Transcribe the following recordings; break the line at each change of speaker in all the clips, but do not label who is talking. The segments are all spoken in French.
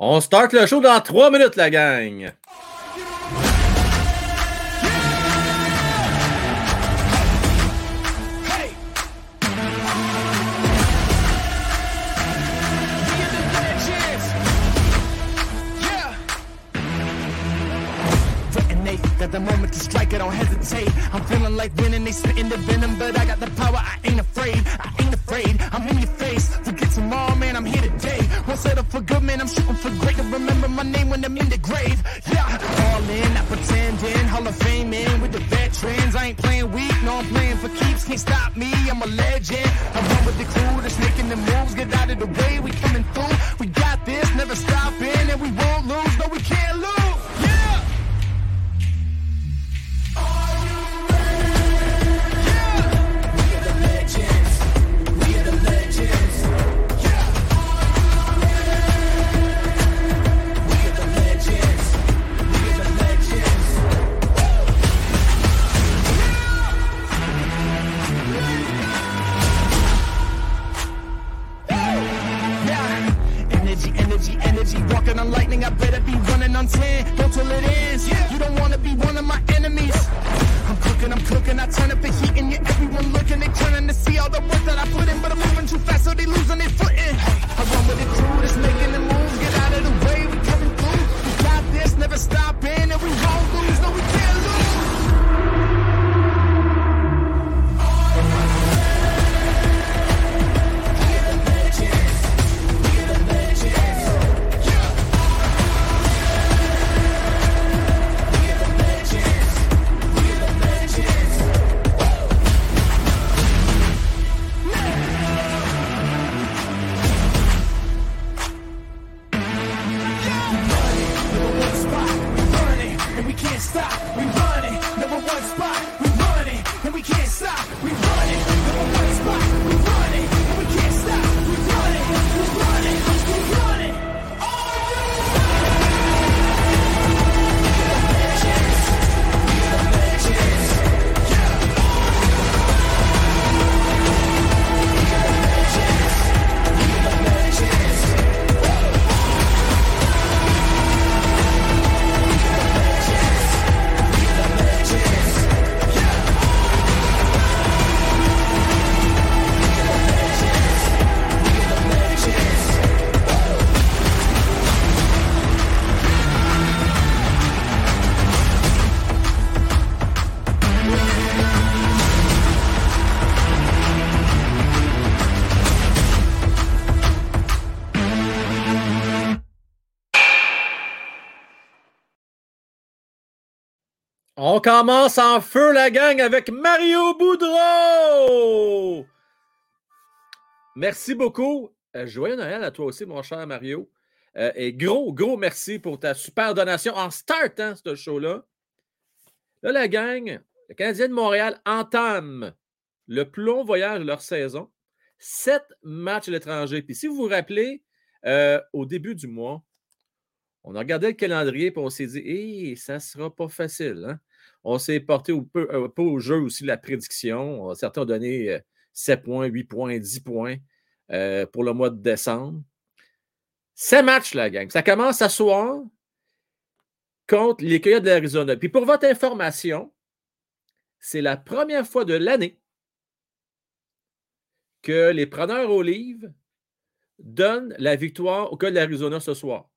On start le show dans trois minutes, la gang.
The moment to strike, I don't hesitate. I'm feeling like winning, they the venom, but I got the power, I ain't afraid. I ain't afraid, I'm in your face. Forget tomorrow, man, I'm here today. Won't settle for good, man, I'm shooting for great. To remember my name when I'm in the grave. Yeah, all in, not pretending. Hall of Fame in with the veterans. I ain't playing weak, no, I'm playing for keeps. Can't stop me, I'm a legend. I run with the crew that's making the moves. Get out of the way, we coming through. We got this, never stopping, and we won't lose. No, we can't lose. Walking on lightning, I better be running on 10. Go till it ends. You don't wanna be one of my enemies. I'm cooking, I'm cooking. I turn up the heat and you everyone looking. They turning to see all the work that I put in, but I'm moving too fast, so they losing their footing. I run with the crew that's making the moves. Get out of the way, we coming through. We got this, never stopping, and we won't
On commence en feu, la gang, avec Mario Boudreau. Merci beaucoup. Euh, joyeux Noël à toi aussi, mon cher Mario. Euh, et gros, gros merci pour ta super donation en startant ce show-là. Là, la gang, le Canadien de Montréal entame le plus long voyage de leur saison. Sept matchs à l'étranger. Puis si vous vous rappelez, euh, au début du mois, on a regardé le calendrier et on s'est dit, ça ne sera pas facile. hein. On s'est porté un peu au jeu aussi la prédiction. Certains ont donné euh, 7 points, 8 points, 10 points euh, pour le mois de décembre. Sept matchs, la gang. Ça commence à soir contre les Coyotes de l'Arizona. Puis pour votre information, c'est la première fois de l'année que les preneurs au donnent la victoire aux Coyotes de l'Arizona ce soir.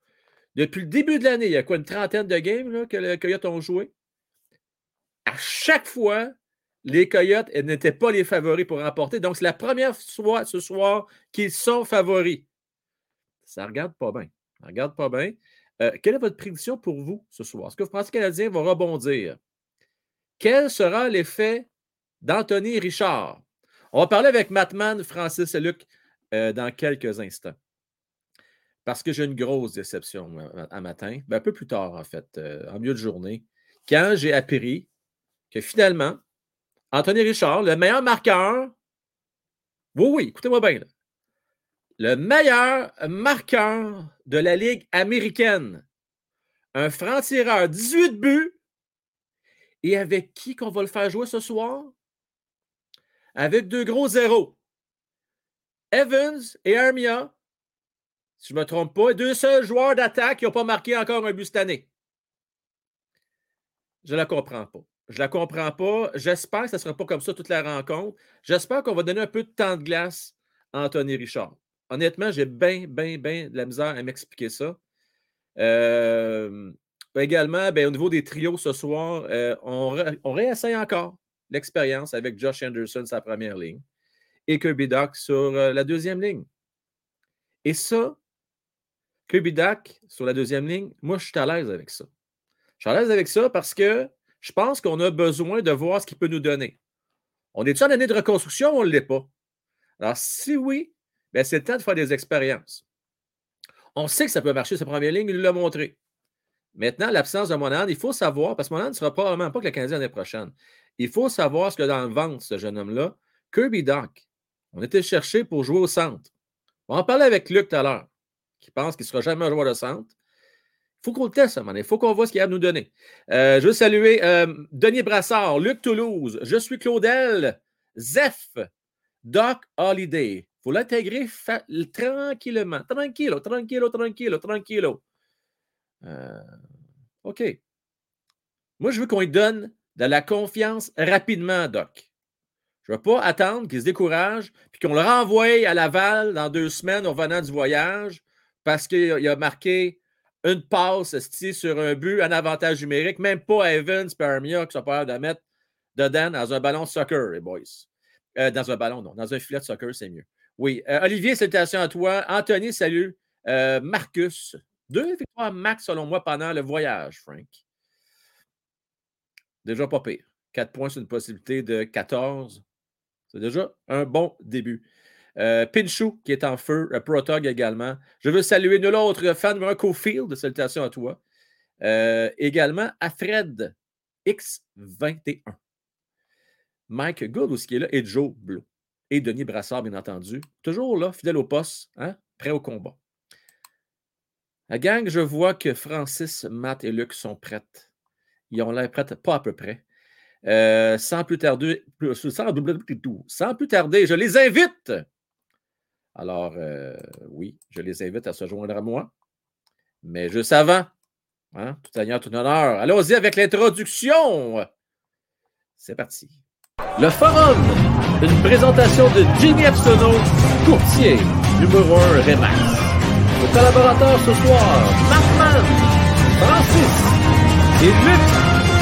Depuis le début de l'année, il y a quoi, une trentaine de games que les Coyotes ont joué? À chaque fois, les Coyotes n'étaient pas les favoris pour remporter. Donc, c'est la première fois ce soir qu'ils sont favoris. Ça ne regarde pas bien. Ça regarde pas bien. Euh, quelle est votre prédiction pour vous ce soir? Est-ce que vous pensez que le Canadien va rebondir? Quel sera l'effet d'Anthony Richard? On va parler avec Matman, Francis et Luc euh, dans quelques instants. Parce que j'ai une grosse déception un matin, ben, un peu plus tard en fait, euh, en milieu de journée, quand j'ai appris que finalement, Anthony Richard, le meilleur marqueur, oui, oui, écoutez-moi bien, le meilleur marqueur de la Ligue américaine, un franc-tireur, 18 buts, et avec qui qu'on va le faire jouer ce soir? Avec deux gros zéros. Evans et Armia si je ne me trompe pas, deux seuls joueurs d'attaque qui n'ont pas marqué encore un but cette année. Je ne la comprends pas. Je ne la comprends pas. J'espère que ça ne sera pas comme ça toute la rencontre. J'espère qu'on va donner un peu de temps de glace à Anthony Richard. Honnêtement, j'ai bien, bien, bien de la misère à m'expliquer ça. Euh, également, ben, au niveau des trios ce soir, euh, on, on, réessaye encore l'expérience avec Josh Anderson, sa première ligne, et Kirby Duck sur euh, la deuxième ligne. Et ça, Kirby Duck sur la deuxième ligne, moi, je suis à l'aise avec ça. Je suis à l'aise avec ça parce que je pense qu'on a besoin de voir ce qu'il peut nous donner. On est-tu en année de reconstruction ou on ne l'est pas? Alors, si oui, ben, c'est le temps de faire des expériences. On sait que ça peut marcher, sa première ligne, il l'a montré. Maintenant, l'absence de Monahan, il faut savoir, parce que Monahan ne sera probablement pas que le Canadien l'année prochaine. Il faut savoir ce que dans le ventre, ce jeune homme-là. Kirby Doc, on était cherché pour jouer au centre. On en parler avec Luc tout à l'heure, qui pense qu'il ne sera jamais un joueur de centre. Faut qu'on le teste, Il faut qu'on voit ce qu'il a à nous donner. Euh, je veux saluer euh, Denis Brassard, Luc Toulouse, je suis Claudel, Zef, Doc Holiday. Faut l'intégrer tranquillement. Tranquillo, tranquillo, tranquillo, tranquillo. Euh, OK. Moi, je veux qu'on lui donne de la confiance rapidement, Doc. Je ne veux pas attendre qu'il se décourage puis qu'on le renvoie à Laval dans deux semaines au revenant du voyage parce qu'il a marqué une passe sur un but, un avantage numérique, même pas Evans Permia qui sont pas de mettre dedans dans un ballon de soccer, les boys. Euh, dans un ballon, non. Dans un filet de soccer, c'est mieux. Oui. Euh, Olivier, salutations à toi. Anthony, salut. Marcus, deux victoires max, selon moi, pendant le voyage, Frank. Déjà pas pire. Quatre points sur une possibilité de 14. C'est déjà un bon début. Euh, Pinchou, qui est en feu, euh, Protog également. Je veux saluer nul autre fan de Cofield. Salutations à toi. Euh, également à Fred X21. Mike Good aussi qui est là et Joe Blue. Et Denis Brassard, bien entendu. Toujours là, fidèle au poste, hein, prêt au combat. La gang, je vois que Francis, Matt et Luc sont prêtes. Ils ont l'air prêts, pas à peu près. Euh, sans plus tarder, sans, plus tarder, je les invite. Alors, euh, oui, je les invite à se joindre à moi. Mais juste avant, hein, tout honneur, tout honneur, allons-y avec l'introduction. C'est parti. Le Forum, une présentation de Jimmy Epsono, courtier, numéro 1 Remax. Vos collaborateurs ce soir, Markman, Francis et Luc,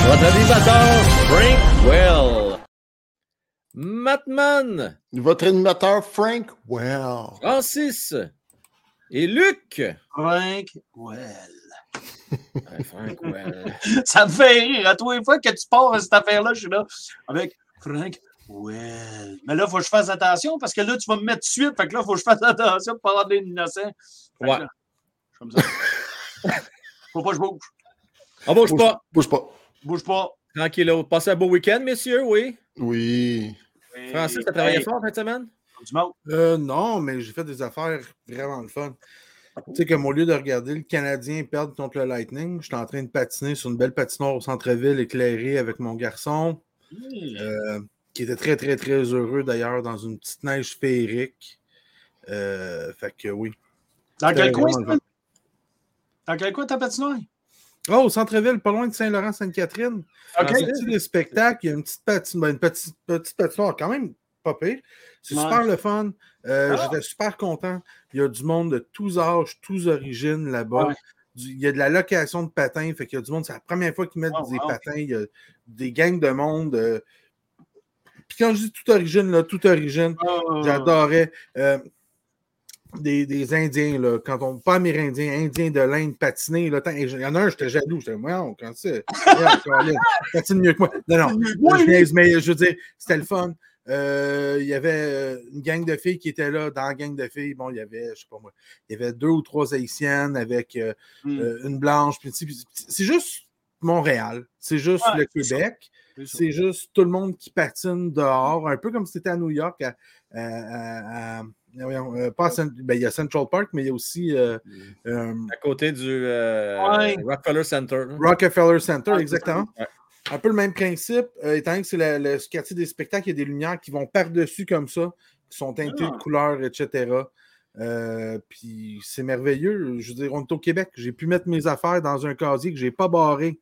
votre animateur Frank Well. Matman.
Votre animateur Frank Well.
Francis et Luc.
Frank Well.
Frank Well.
Ça me fait rire. À tous les fois que tu pars à cette affaire-là, je suis là avec Frank Well. Mais là, il faut que je fasse attention parce que là, tu vas me mettre de suite. Fait que là, il faut que je fasse attention pour pas avoir de l'innocent.
Ouais.
comme ça. Faut pas que je bouge.
On bouge, bouge pas.
Bouge pas.
Bouge pas.
Tranquille. Passez un beau week-end, messieurs, oui.
Oui.
Francis, tu as travaillé fort cette semaine?
Euh, non, mais j'ai fait des affaires vraiment le fun. Tu sais, comme au lieu de regarder le Canadien perdre contre le Lightning, j'étais en train de patiner sur une belle patinoire au centre-ville éclairée avec mon garçon, euh, qui était très, très, très heureux d'ailleurs dans une petite neige féerique. Euh, fait que oui,
dans quel coin, Dans quel coin ta patinoire?
Oh, au centre-ville, pas loin de Saint-Laurent-Sainte-Catherine. OK. C'est des spectacles, il y a une petite, patinoire, une petite, petite patinoire quand même pas pire. C'est super le fun. Euh, ah! J'étais super content. Il y a du monde de tous âges, tous origines là-bas. Il y a de la location de patins. Fait qu'il y a du monde. C'est la première fois qu'ils mettent oh, des patins. Il y a des gangs de monde. Euh. Puis quand je dis toute origine, là, toute origine, oh. j'adorais. Euh, des, des, Indiens, là, quand on pas amérindiens, Indiens de l'Inde patiner, là, il y en a un, j'étais jaloux, j'étais, moi, quand c'est, patine mieux que moi. Non, non, je mais je veux dire, c'était le fun. Euh, il y avait euh, une gang de filles qui étaient là. Dans la gang de filles, bon, il y avait, je sais pas moi, il y avait deux ou trois haïtiennes avec euh, hmm. une blanche. C'est juste Montréal, c'est juste le Québec. C'est juste tout le monde qui patine dehors, un peu comme si c'était à New York, à euh, pas ben, il y a Central Park, mais il y a aussi. Euh, euh,
à côté du Rockefeller Center.
Rockefeller Center, exactement. Un peu le même principe, étant donné que c'est le, quartier des spectacles, il y a des lumières qui vont par-dessus comme ça, qui sont teintées de ah. couleurs, etc. Euh, puis c'est merveilleux. Je veux dire, on est au Québec. J'ai pu mettre mes affaires dans un casier que je n'ai pas barré.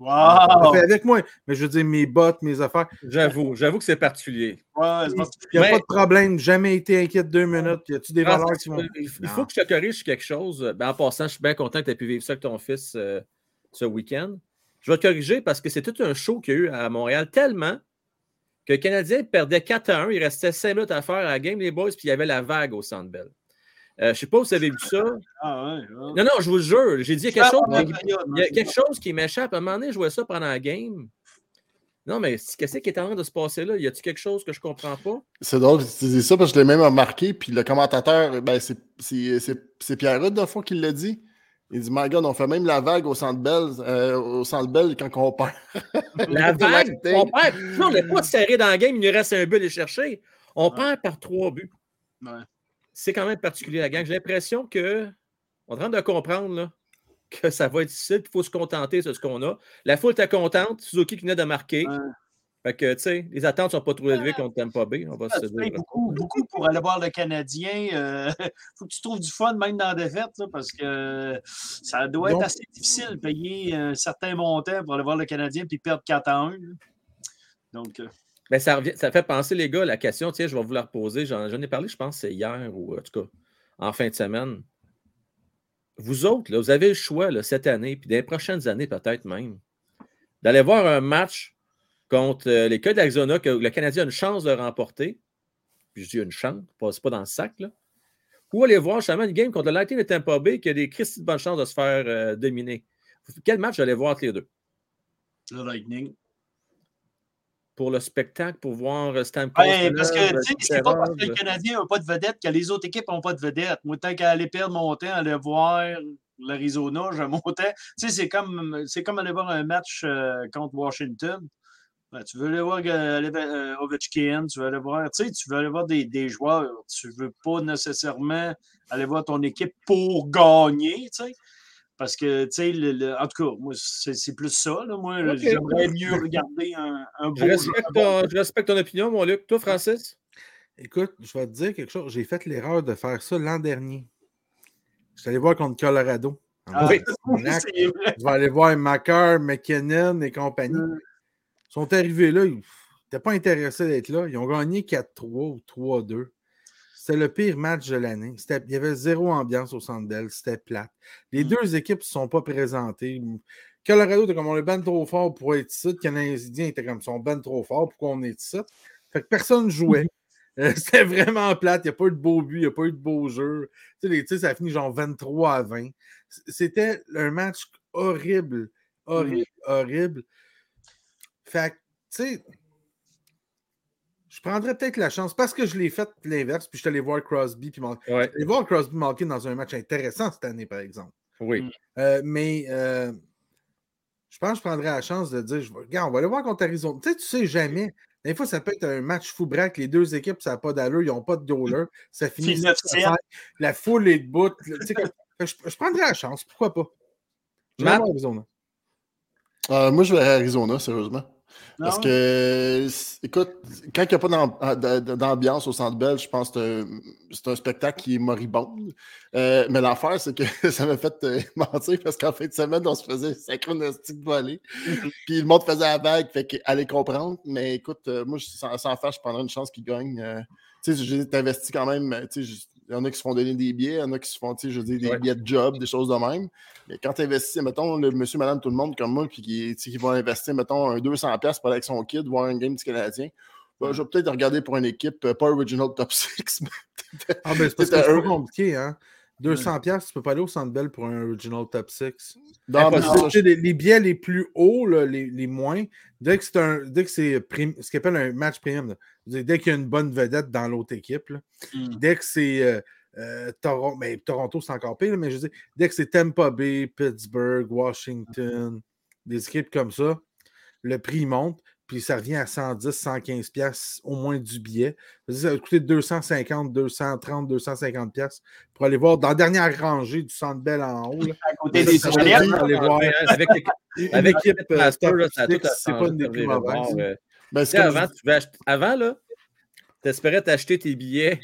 Wow!
fait avec moi. Mais je veux dire, mes bottes, mes affaires.
J'avoue, j'avoue que c'est particulier.
Ouais,
Il n'y a
Mais-
pas de problème. Jamais été inquiet de deux minutes. Y a-tu des
Ah,
valeurs qui vont.
Il faut que je te corrige quelque chose. Ben, en passant, je suis bien content que tu aies pu vivre ça avec ton fils euh, ce week-end. Je vais te corriger parce que c'est tout un show qu'il y a eu à Montréal tellement que le Canadien perdait 4 à 1. Il restait 5 minutes à faire à la game, les boys, puis il y avait la vague au Centre Bell. Euh, je ne sais pas si vous avez vu ça.
Ah, ouais, ouais.
Non, non, je vous jure. J'ai dit il y a quelque chose, il y a quelque chose qui m'échappe. À un moment donné, je vois ça pendant la game. Non, mais qu'est-ce qui est en train de se passer là? Y a-t-il quelque chose que je ne comprends pas?
C'est drôle que tu dis ça parce que je l'ai même remarqué. Puis le commentateur, ben, c'est- c'est c'est- c'est Pierre Rudd, dans fond, qui l'a dit. Il dit My God, on fait même la vague au centre Bell, euh, au centre Bell quand on perd.
La vague, on perd. Non, on n'est pas serré dans la game, il nous reste un but à chercher. On perd par trois buts.
Ouais.
C'est quand même particulier, la gang. J'ai l'impression que on est en train de comprendre là, que ça va être difficile, qu'il faut se contenter de ce qu'on a. La foule était contente, Suzuki qui venait de marquer.
Ouais.
Fait que, tu sais, les attentes ne sont pas trop élevées contre Tampa Bay. On va se dire.
beaucoup, beaucoup pour aller voir le Canadien. Il faut que tu trouves du fun même dans la défaite, là, parce que ça doit être
Donc-
assez difficile de payer un certain montant pour aller voir le Canadien puis perdre 4 à 1. là. Donc, euh,
Ben, ça, fait penser, les gars, la question, tiens, je vais vous la reposer. J'en ai parlé, je pense, c'est hier ou en tout cas en fin de semaine. Vous autres, vous avez le choix cette année, puis les prochaines années peut-être même, d'aller voir un match contre euh, les Codes d'Arizona que le Canadien a une chance de remporter. Puis je dis une chance, c'est pas dans le sac, là. Ou aller voir justement une game contre le Lightning de Tampa Bay qui a des Christy de bonne chance de se faire euh, dominer. Quel match allez voir entre les deux?
le Lightning.
Pour le spectacle, pour voir euh, Stamkos.
Ouais, parce que sais, c'est pas parce que le. Canadien n'a pas de vedette que les autres équipes n'ont pas de vedette. Moi, tant qu'à aller perdre mon temps, aller voir l'Arizona, j'ai mon temps. Tu sais, c'est comme, comme aller voir un match euh, contre Washington. Ben, tu veux aller voir euh, aller, euh, Ovechkin, tu veux aller voir, tu sais, tu veux aller voir des, des joueurs. Tu veux pas nécessairement aller voir ton équipe pour gagner, tu sais. Parce que, tu sais, le- le- en tout cas, moi, c'est c'est plus ça. Là. Moi, j'aimerais mieux regarder un, un
Je respecte, ton, je respecte ton opinion, mon Luc. Toi, Francis?
Écoute, je vais te dire quelque chose. J'ai fait l'erreur de faire ça l'an dernier. Je suis allé voir contre Colorado.
Ah,
Oui.
Je vais aller voir Macker, McKinnon et compagnie.
Mm.
Ils sont arrivés là, ils n'étaient pas intéressés d'être là. Ils ont gagné 4-3 ou 3-2. C'était le pire match de l'année. Il y avait zéro ambiance au Centre Bell. C'était plate. Les
Mm.
deux équipes ne se sont pas présentées. Colorado était comme on est ben trop fort pour être ici. Le Canadien était comme sont ben trop fort. Pourquoi on est ici? Fait que personne jouait. Euh, C'était vraiment plate. Il n'y a pas eu de beau but, il n'y a pas eu de beau jeu. Tu sais, les tirs, ça a fini genre 23 à 20. C- C'était un match horrible. Horrible, horrible. Fait que, tu sais, je prendrais peut-être la chance parce que je l'ai fait l'inverse, puis je suis allé voir Crosby. Puis Mal-
Ouais.
allé voir Crosby Malkin dans un match intéressant cette année, par exemple.
Oui.
Euh, mais euh, je pense que je prendrais la chance de dire je vais- regarde, on va aller voir contre Arizona. Tu sais, tu sais jamais. Des fois, ça peut être un match fou braque. Les deux équipes, ça n'a pas d'allure. Ils n'ont pas de goaler. Ça finit
C'est
6 à
9-7.
5. La foule est debout. Tu sais, je, je prendrais la chance. Pourquoi pas? Je vais
Matt?
Arizona.
Euh, moi, je vais à Arizona, sérieusement.
Non,
Parce que, écoute, quand il n'y a pas ah, d'ambiance au centre Bell, je pense que c'est un- spectacle qui est moribond. Euh, mais l'affaire, c'est que ça m'a fait euh, mentir parce qu'en fin de semaine, on se faisait synchronistique voler. Puis le monde faisait la vague, fait qu'allez comprendre. Mais écoute, euh, moi, sans, sans faire, je prendrais une chance qu'il gagne. Tu sais, j'ai investi quand même. Tu sais, il y en a qui se font donner des billets, il y en a qui se font, je dire, des
Ouais.
billets de job, des choses de même. Mais quand tu investis, mettons, le monsieur, madame, tout le monde comme moi, puis qui, qui vont investir, mettons, un 200$ pour aller avec son kid, voir un game du Canadien, ben, je vais peut-être regarder pour une équipe, euh, pas original top 6, mais
Ah, ben, c'est parce que
C'était
c'est
un-
pas compliqué, hein? 200 pièces, tu peux pas aller au Centre Bell pour un Original Top 6.
dans
Impossible.
mais
Tu
ça,
sais, les, les billets les plus hauts, là, les, les moins, dès que c'est un dès que c'est prim- ce qu'on appelle un match premium, là, dès qu'il y a une bonne vedette dans l'autre équipe, là,
Mm.
dès que c'est euh, euh, Toronto, mais Toronto, c'est encore pire, là, mais je veux dire, dès que c'est Tampa Bay, Pittsburgh, Washington, des équipes comme ça, le prix monte, puis ça revient à 110, 115 pièces au moins du billet. Ça va coûter 250, 230, 250 pièces pour aller voir dans la dernière rangée du Centre Bell en haut. là.
à côté des
ça, dit-
aller voir
Avec,
une
avec
équipe euh,
Master,
top
là, ça a tout
six, c'est pas une des plus mauvaises.
ben,
avant, tu acheter- avant, là, tu espérais t'acheter tes billets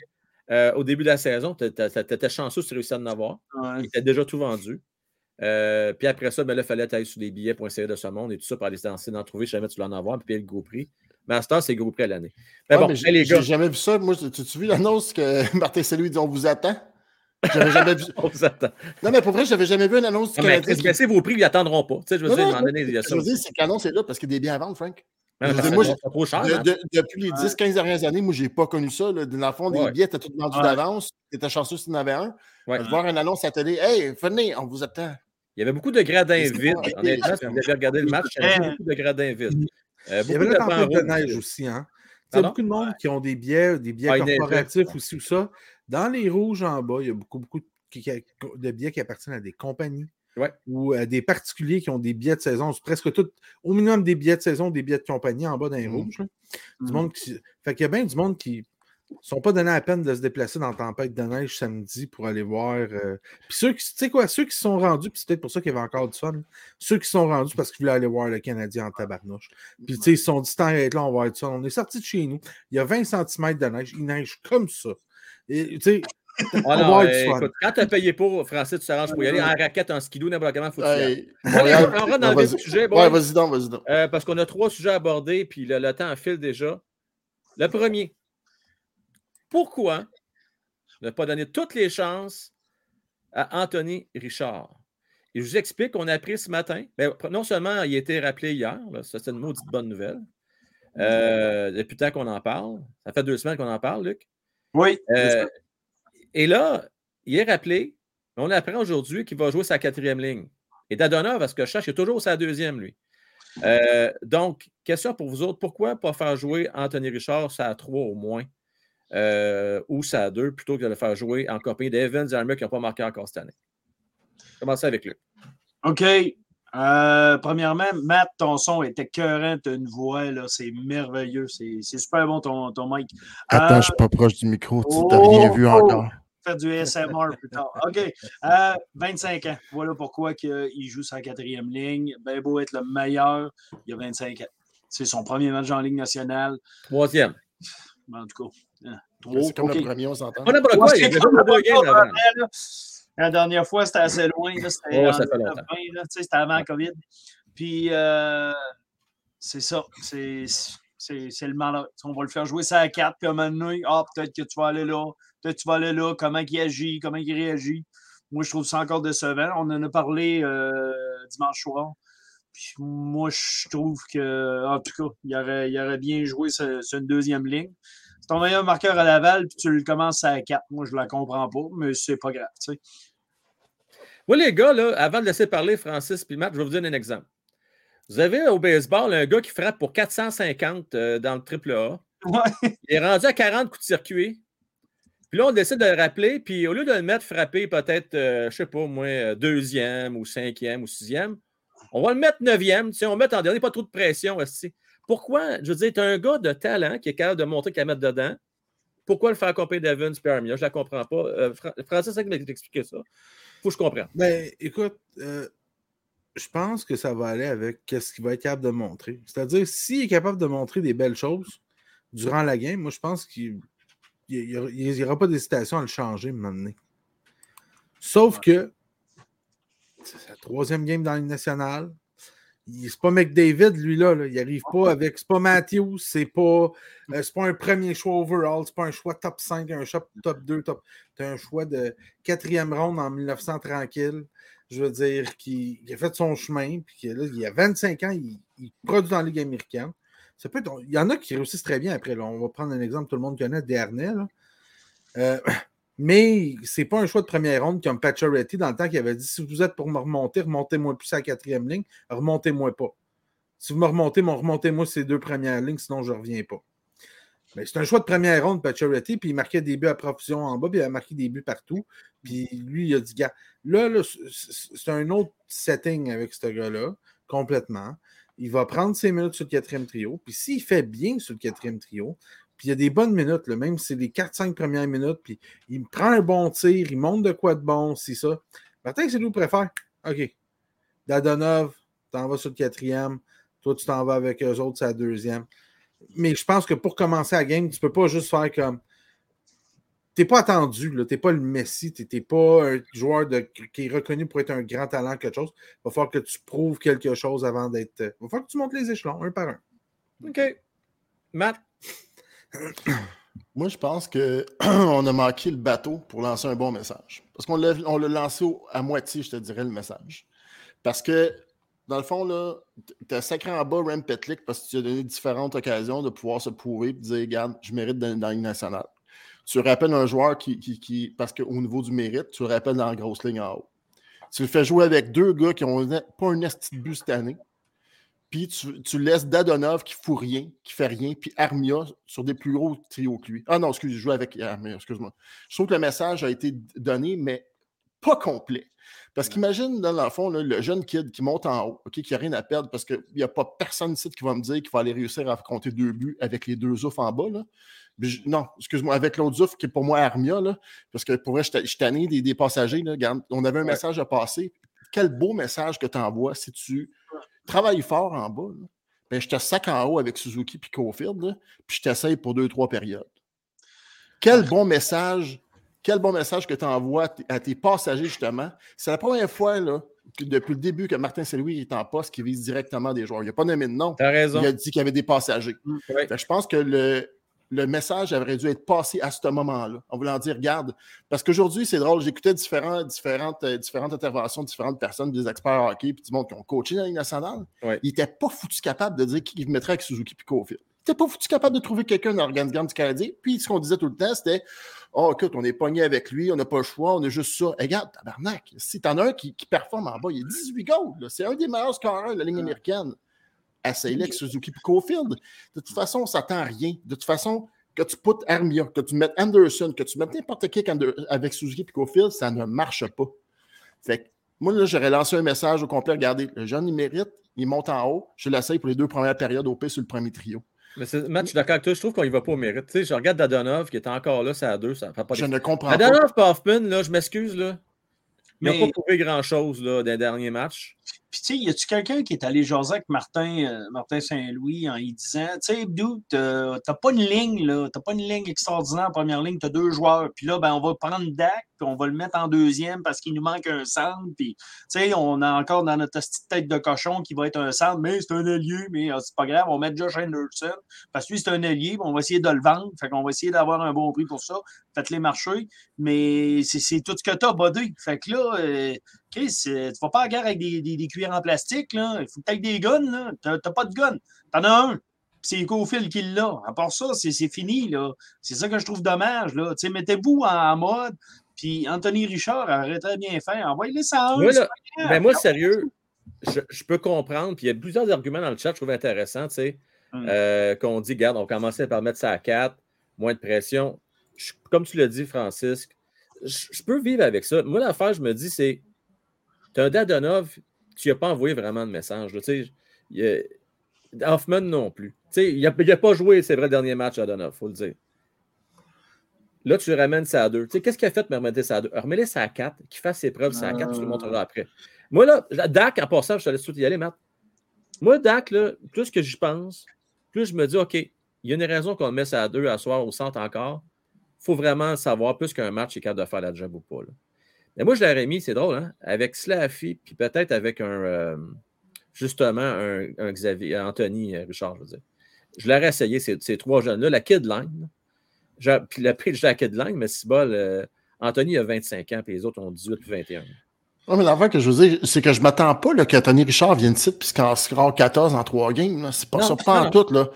euh, au début de la saison. Tu étais chanceux si tu réussis à en avoir. Il était déjà tout vendu. Euh, puis après ça, ben là, il fallait aller sur les billets pour essayer de ce monde et tout ça pour aller d'en trouver. Je savais tu en avoir, puis payer le gros prix. Mais à ce temps, c'est gros prix à l'année.
Mais bon, les gars. J'ai jamais vu ça. Moi, tu as vu l'annonce que Martin Salut dit on vous attend? J'avais jamais vu.
on vous attend.
Non, mais pour vrai, j'avais jamais vu une annonce
du Canadien. Mais baisser vos prix, ils n'attendront pas. Tu sais, je veux dire, donné,
il y a ça. Je veux dire, c'est que l'annonce est là parce qu'il y a des biens à vendre, Frank.
moi, trop cher,
hein. depuis les 10-15 dernières années, moi, je n'ai pas connu ça. Dans le fond, les billets étaient tous vendus d'avance. Tu étais chanceux si tu en avais un. Voir une annonce à la télé, hey, venez, on vous attend.
Il y avait beaucoup de gradins vides. Honnêtement, si vous avez regardé le match, il y avait beaucoup de gradins vides.
Euh, il y avait la tempête de neige aussi. Hein? Il y a beaucoup de monde qui ont des billets, des billets corporatifs aussi ou ça. Dans les rouges en bas, il y a beaucoup, beaucoup de billets qui appartiennent à des compagnies. ou à des particuliers qui ont des billets de saison, presque tout, au minimum des billets de saison, des billets de compagnie en bas dans les mmh. rouges. Du mmh. monde qui, fait qu'il y a bien du monde qui, ne sont pas donnés à peine de se déplacer dans la tempête de neige samedi pour aller voir. Euh, puis ceux qui, tu sais quoi, ceux qui sont rendus, puis c'est peut-être pour ça qu'il y avait encore du fun, ceux qui sont rendus parce qu'ils voulaient aller voir le Canadien en tabarnouche. Puis tu sais, ils se sont dit, tant être là, on va être ça. On est sorti de chez nous, il y a 20 cm de neige, il neige comme ça. Et tu sais,
ah non, écoute, quand tu as payé pour, Francis, tu t'arranges pour y aller en raquette, en skidoo, n'importe comment, faut que tu On rentre dans le sujet.
ouais, vas-y donc, vas-y donc.
Euh, parce qu'on a trois sujets abordés, puis le, le temps file déjà. Le premier, pourquoi ne pas donner toutes les chances à Anthony Richard? Et je vous explique, on a appris ce matin, ben, non seulement il a été rappelé hier, ça c'est une maudite bonne nouvelle, euh, depuis le temps qu'on en parle. Ça fait deux semaines qu'on en parle, Luc.
Oui.
Euh, et là, il est rappelé, on apprend aujourd'hui qu'il va jouer sa quatrième ligne. Et d'Adonna, parce que je cherche, il est toujours sa deuxième, lui. Euh, donc, question pour vous autres, pourquoi pas faire jouer Anthony Richard, ça à trois au moins? Euh, ou ça à deux, plutôt que de le faire jouer en compagnie d'Evans et Armer qui n'ont pas marqué encore cette année. Commencez avec lui.
OK. Euh, premièrement, Matt, ton son était écœurant, tu une voix, là, c'est merveilleux, c'est, super bon ton, ton mic.
Attends, je ne suis pas proche du micro, tu n'as rien vu oh! encore.
Faire du SMR plus tard. OK. 25 ans. Voilà pourquoi il joue sa quatrième ligne. Ben beau être le meilleur, il a 25 ans. C'est son premier match en Ligue nationale.
Troisième.
En tout cas,
c'est comme le premier, on s'entend.
On a pas quoi, il y
La dernière fois, c'était assez loin. C'était
oh, C'était
avant la COVID. Puis, euh, c'est ça. C'est le malheur. On va le faire jouer ça à 4, puis à un moment donné, ah, peut-être que tu vas aller là, peut-être que tu vas aller là, comment il agit, comment il réagit. Moi, je trouve ça encore décevant. On en a parlé euh, dimanche soir. Puis moi, je trouve que, en tout cas, il aurait, il aurait bien joué sur une deuxième ligne c'est ton meilleur marqueur à Laval, puis tu le commences à 4. Moi, je ne la comprends pas, mais c'est pas grave. Tu sais.
Oui, les gars, là, avant de laisser parler Francis et Matt, je vais vous donner un exemple. Vous avez au baseball un gars qui frappe pour 450 euh, dans le triple A.
Ouais.
Il est rendu à 40 coups de circuit. Puis là, on décide de le rappeler, puis au lieu de le mettre frapper peut-être, euh, je ne sais pas, moi, euh, deuxième ou cinquième ou sixième, on va le mettre neuvième. On met en dernier, pas trop de pression. Aussi. Pourquoi, je veux dire, tu as un gars de talent qui est capable de montrer qu'il a mettre dedans. Pourquoi le faire accompagner d'Evans et Armia? Je ne la comprends pas. Euh, Francis, ça expliqué ça. faut que je comprenne.
Ben, écoute, euh, je pense que ça va aller avec ce qu'il va être capable de montrer. C'est-à-dire, s'il est capable de montrer des belles choses durant la game, moi, je pense qu'il n'y aura pas d'hésitation à le changer maintenant. Sauf que c'est sa troisième game dans la nationale. C'est pas McDavid, lui-là. Il n'arrive pas avec. C'est pas Matthews, c'est pas, euh, pas un premier choix overall, c'est pas un choix top 5, un choix top 2, top. C'est un choix de quatrième ronde en 1900 tranquille. Je veux dire, qui, a fait son chemin, puis là, il a 25 ans, il, produit dans la Ligue américaine. Ça peut il y en a qui réussissent très bien après. Là. On va prendre un exemple, tout le monde connaît, Dernay. Euh, mais c'est pas un choix de première ronde comme Pacioretty dans le temps qui avait dit si vous êtes pour me remonter, remontez-moi plus à la quatrième ligne, remontez-moi pas. Si vous me remontez, remontez-moi ces deux premières lignes, sinon je ne reviens pas. Mais c'est un choix de première ronde, Pacioretty, puis il marquait des buts à profusion en bas, puis il a marqué des buts partout. Puis lui, il a dit, gars, là, là c'est un autre setting avec ce gars-là, complètement. Il va prendre ses minutes sur le quatrième trio. Puis s'il fait bien sur le quatrième trio, puis il y a des bonnes minutes, même si c'est les 4-5 premières minutes, puis il prend un bon tir, il monte de quoi de bon, c'est ça. Martin, c'est nous préfère? OK. Dadonov, t'en vas sur le quatrième. Toi, tu t'en vas avec eux autres, c'est la deuxième. Mais je pense que pour commencer la game, tu peux pas juste faire comme t'es pas attendu, t'es pas le Messi, t'es pas un joueur de, qui est reconnu pour être un grand talent, quelque chose. Il va falloir que tu prouves quelque chose avant d'être. Il va falloir que tu montes les échelons, un par un.
OK. Matt?
Moi, je pense qu'on a manqué le bateau pour lancer un bon message. Parce qu'on l'a lancé à moitié, je te dirais, le message. Parce que, dans le fond, là, tu as sacré en bas Rem Petlick parce que tu as donné différentes occasions de pouvoir se prouver et dire, regarde, je mérite dans, dans la Ligue nationale. Tu rappelles un joueur qui, qui, parce qu'au niveau du mérite, tu le rappelles dans la grosse ligne en haut. Tu le fais jouer avec deux gars qui n'ont pas un esti de but cette année. Puis tu, laisses Dadonov qui fout rien, qui fait rien, puis Armia sur des plus gros trios que lui. Ah non, excuse, je joue avec Armia, excuse-moi. Je trouve que le message a été donné, mais pas complet. Parce qu'imagine, dans le fond, le jeune kid qui monte en haut, qui n'a rien à perdre, parce qu'il n'y a pas personne ici qui va me dire qu'il va aller réussir à compter deux buts avec les deux oufs en bas. Là non, excuse-moi, avec l'autre Zouf, qui est pour moi Armia, là, parce que pour vrai, je suis tanné des, des, passagers. Là, on avait un message à passer. Quel beau message que tu envoies si tu travailles fort en bas. Ben, je te sac en haut avec Suzuki puis Cofield, puis je t'essaye pour deux, trois périodes. Quel bon message, quel bon message que tu envoies à tes passagers, justement. C'est la première fois là, depuis le début que Martin Saint-Louis est en poste qui vise directement des joueurs. Il n'a pas nommé de nom.
As raison.
Il a dit qu'il y avait des passagers. Je pense que le, le message aurait dû être passé à ce moment-là, en voulant dire, regarde, parce qu'aujourd'hui, c'est drôle, j'écoutais différentes, différentes, euh, différentes interventions de différentes personnes, des experts hockey, puis du monde qui ont coaché dans la Ligue nationale. Ils n'étaient pas foutus capables de dire qui mettrait avec Suzuki puis Cofield. Ils n'étaient pas foutus capables de trouver quelqu'un dans l'organigramme du Canadien. Puis ce qu'on disait tout le temps, c'était Oh, écoute, on est pogné avec lui, on n'a pas le choix, on a juste ça. regarde, tabarnak, si t'en as un qui, performe en bas, il y a 18 goals. C'est un des meilleurs scoreurs de la ligne américaine essaye avec Suzuki et Cofield. De toute façon, on ne s'attend à rien. De toute façon, que tu putes Armia, que tu mettes Anderson, que tu mettes n'importe qui avec Suzuki et Cofield, ça ne marche pas. Fait que moi, là, j'aurais lancé un message au complet. Regardez, le jeune, il mérite, il monte en haut. Je l'essaye pour les deux premières périodes au P sur le premier trio.
Mais Matt, je suis d'accord avec toi. Je trouve qu'on y va pas au mérite. Tu sais, je regarde Dadonov qui est encore là, c'est à deux. Ça fait pas
je ne comprends
Dadonov pas. Dadonov là, je m'excuse, là. Il n'a pas trouvé grand-chose dans les derniers matchs.
Puis, tu sais, y a-tu quelqu'un qui est allé jaser avec Martin, euh, Martin Saint-Louis en lui disant, tu sais, t'as pas une ligne, là, t'as pas une ligne extraordinaire en première ligne, t'as deux joueurs. Puis là, ben, on va prendre Dak, puis on va le mettre en deuxième parce qu'il nous manque un centre. Puis, tu sais, on a encore dans notre petite tête de cochon qui va être un centre, mais c'est un allié, mais ah, c'est pas grave, on va mettre Josh Henderson parce que lui, c'est un allier, on va essayer de le vendre. Fait qu'on va essayer d'avoir un bon prix pour ça. Faites-les marcher. Mais c'est tout ce que t'as, Buddy. Fait que là, euh, tu ne vas pas à la guerre avec des, des, cuillères en plastique. Là. Il faut que tu aies des guns. Tu n'as pas de gun. Tu en as un. C'est Cofield qui l'a. À part ça, c'est fini. C'est ça que je trouve dommage. Mettez-vous en, mode. Puis Anthony Richard aurait très bien fait. Envoyez-les ça
ben moi, sérieux, je, peux comprendre. Puis il y a plusieurs arguments dans le chat que je trouve intéressants. Hum. Euh, qu'on dit, garde, on commençait par mettre ça à 4, moins de pression. comme tu l'as dit, Francis, je, peux vivre avec ça. Moi, l'affaire, je me dis, c'est tu as un Dadonov, tu n'as pas envoyé vraiment de message. Hoffman non plus. il n'a pas joué, c'est vrai, le dernier match à Dadonov, il faut le dire. Là, tu ramènes ça à deux. Qu'est-ce qu'il a fait de me remettre ça à deux? Remets-les ça à quatre, qu'il fasse ses preuves ça à quatre, tu le montreras après. Moi, là, Dak, en passant, je te laisse tout y aller, Matt. Moi, Dak, là, plus que j'y pense, plus je me dis, OK, il y a une raison qu'on le met ça à deux à soir au centre encore. Il faut vraiment savoir, plus qu'un match, est capable de faire la job ou pas. Là. Mais moi, je l'aurais mis, c'est drôle, hein, avec Slaffy, puis peut-être avec un, euh, justement, un, Xavier, Anthony euh, Richard, je veux dire. Je l'aurais essayé, ces, ces trois jeunes-là. La Kid Line, puis le prix de la Kid Line, mais c'est bol, euh, Anthony a 25 ans, puis les autres ont 18 puis 21.
Non, mais l'affaire que je veux dire, c'est que je ne m'attends pas là, que Tony Richard vienne ici puisqu'en score 14 en trois games. C'est pas ça, pas en tout. Là.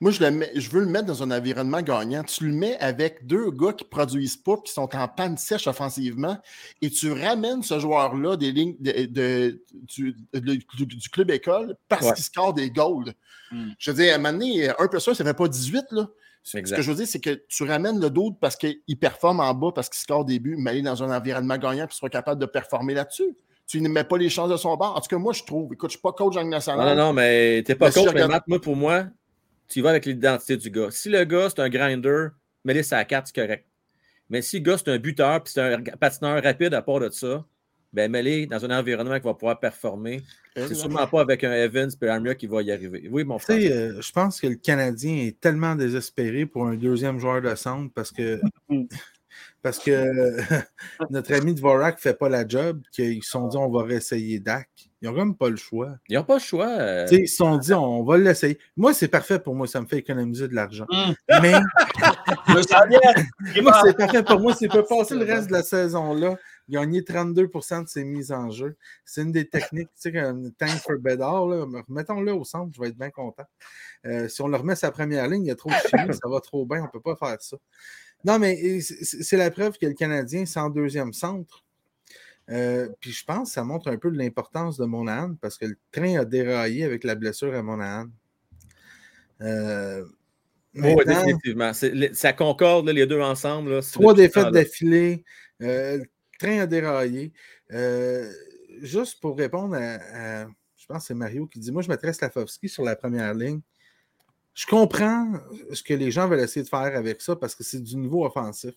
Moi, je, le je veux le mettre dans un environnement gagnant. Tu le mets avec deux gars qui ne produisent pas, qui sont en panne sèche offensivement, et tu ramènes ce joueur-là des lignes de, du, club école parce qu'il score des goals. Hmm. Je veux dire, à un moment donné, 1 plus 1, ça ne fait pas 18. Là. Ce que je veux dire, c'est que tu ramènes le doute parce qu'il performe en bas, parce qu'il score des buts, mais aller dans un environnement gagnant et soit capable de performer là-dessus. Tu ne mets pas les chances de son bord. En tout cas, moi, je trouve. Écoute, je ne suis pas coach en national.
Non, non, mais tu n'es pas coach, mais moi, pour moi, tu vas avec l'identité du gars. Si le gars, c'est un grinder, mets-les sa carte, c'est correct. Mais si le gars, c'est un buteur puis c'est un patineur rapide à part de ça, ben mets-les dans un environnement qui va pouvoir performer. C'est sûrement pas avec un Evans et un qui va y arriver. Oui, mon frère.
Euh, je pense que le Canadien est tellement désespéré pour un deuxième joueur de centre parce que parce que notre ami Dvorak ne fait pas la job, qu'ils se sont dit on va réessayer Dak. Ils n'ont même pas le choix.
Ils n'ont pas le choix. Euh.
Ils se sont dit on va l'essayer. Moi, c'est parfait pour moi, ça me fait économiser de l'argent. Hum. Mais. moi, c'est parfait pour moi. C'est peut passer le reste de la saison-là gagner 32% de ses mises en jeu. C'est une des techniques, tu sais, comme Tank for Bedard, remettons-le au centre, je vais être bien content. Euh, si on le remet sa première ligne, il y a trop de chimie, ça va trop bien, on ne peut pas faire ça. Non, mais c'est la preuve que le Canadien, c'est en deuxième centre. Euh, puis je pense que ça montre un peu l'importance de Monahan parce que le train a déraillé avec la blessure à Monahan.
Euh, oui, définitivement. Ça concorde les deux ensemble.
trois défaites d'affilée. Train a déraillé. juste pour répondre à, je pense que c'est Mario qui dit Moi, je mettrais Slavovski sur la première ligne. Je comprends ce que les gens veulent essayer de faire avec ça parce que c'est du niveau offensif.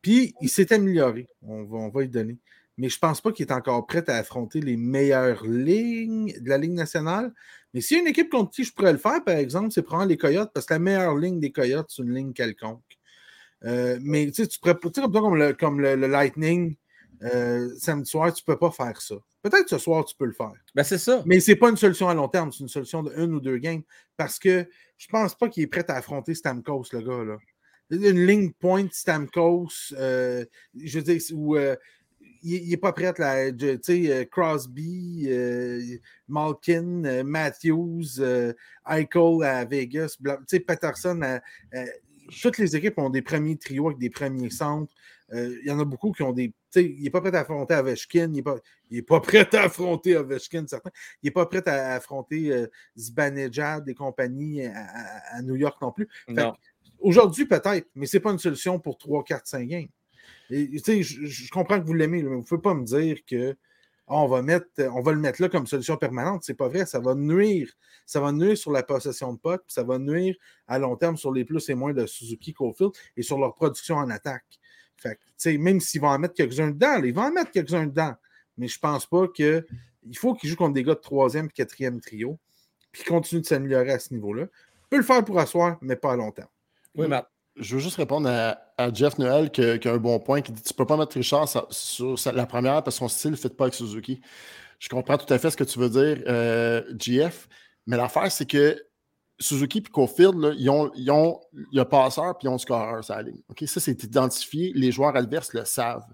Puis, il s'est amélioré. On va, on va y donner. Mais je ne pense pas qu'il est encore prêt à affronter les meilleures lignes de la Ligue nationale. Mais s'il y a une équipe contre qui je pourrais le faire, par exemple, c'est prendre les Coyotes, parce que la meilleure ligne des Coyotes, c'est une ligne quelconque. Euh, mais tu sais, tu pourrais, comme, comme, le, comme le, Lightning, euh, samedi soir, tu ne peux pas faire ça. Peut-être ce soir, tu peux le faire.
Ben, c'est ça.
Mais ce n'est pas une solution à long terme, c'est une solution de une ou deux games. Parce que je ne pense pas qu'il est prêt à affronter Stamkos, le gars. Là. Une ligne point Stamkos, euh, je veux dire, où il n'est pas prêt à. Tu sais, Crosby, Malkin, Matthews, Eichel à Vegas, tu sais, Patterson toutes les équipes ont des premiers trios avec des premiers centres. Euh, il y en a beaucoup qui ont des. Il n'est pas prêt à affronter Ovechkin. Il n'est pas, pas prêt à affronter Ovechkin, certains. Il n'est pas prêt à affronter euh, Zbanejad et compagnie à, New York non plus. Aujourd'hui, peut-être, mais ce n'est pas une solution pour 3, 4, 5 games. je, je comprends que vous l'aimez, mais vous ne pouvez pas me dire que on, va mettre, on va le mettre là comme solution permanente. C'est pas vrai. Ça va nuire. Ça va nuire sur la possession de puck, ça va nuire à long terme sur les plus et moins de Suzuki Cofield et sur leur production en attaque. Fait même s'ils vont en mettre quelques-uns dedans, ils vont en mettre quelques-uns dedans. Mais je pense pas que. Il faut qu'ils jouent contre des gars de troisième et quatrième trio, puis continuent de s'améliorer à ce niveau-là. peut le faire pour asseoir, mais pas à long terme.
Oui, Matt.
Je veux juste répondre à, Jeff Noël qui, a un bon point, qui dit Tu peux pas mettre Richard sur, la première parce que son style ne fit pas avec Suzuki. Je comprends tout à fait ce que tu veux dire, euh, GF, mais l'affaire, c'est que Suzuki et Cofield, ils ont, ils ont, passeur puis ils ont scoreur sur la ligne. Ça, c'est identifié. Les joueurs adverses le savent.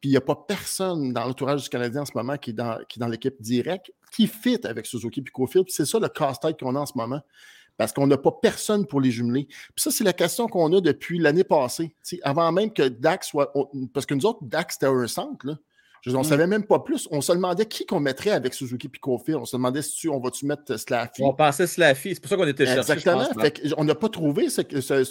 Puis il n'y a pas personne dans l'entourage du Canadien en ce moment qui est dans, qui dans l'équipe directe qui fit avec Suzuki et Cofield. C'est ça le casse-tête qu'on a en ce moment parce qu'on n'a pas personne pour les jumeler. Puis ça, c'est la question qu'on a depuis l'année passée. avant même que Dax soit. Parce que nous autres, Dax, c'était un centre. Là. On ne mm. savait même pas plus. On se demandait qui qu'on mettrait avec Suzuki Kofi. On se demandait si on va-tu mettre Slaffy.
On pensait Slaffy. C'est pour ça qu'on était
cherché. Exactement. on n'a pas trouvé ce,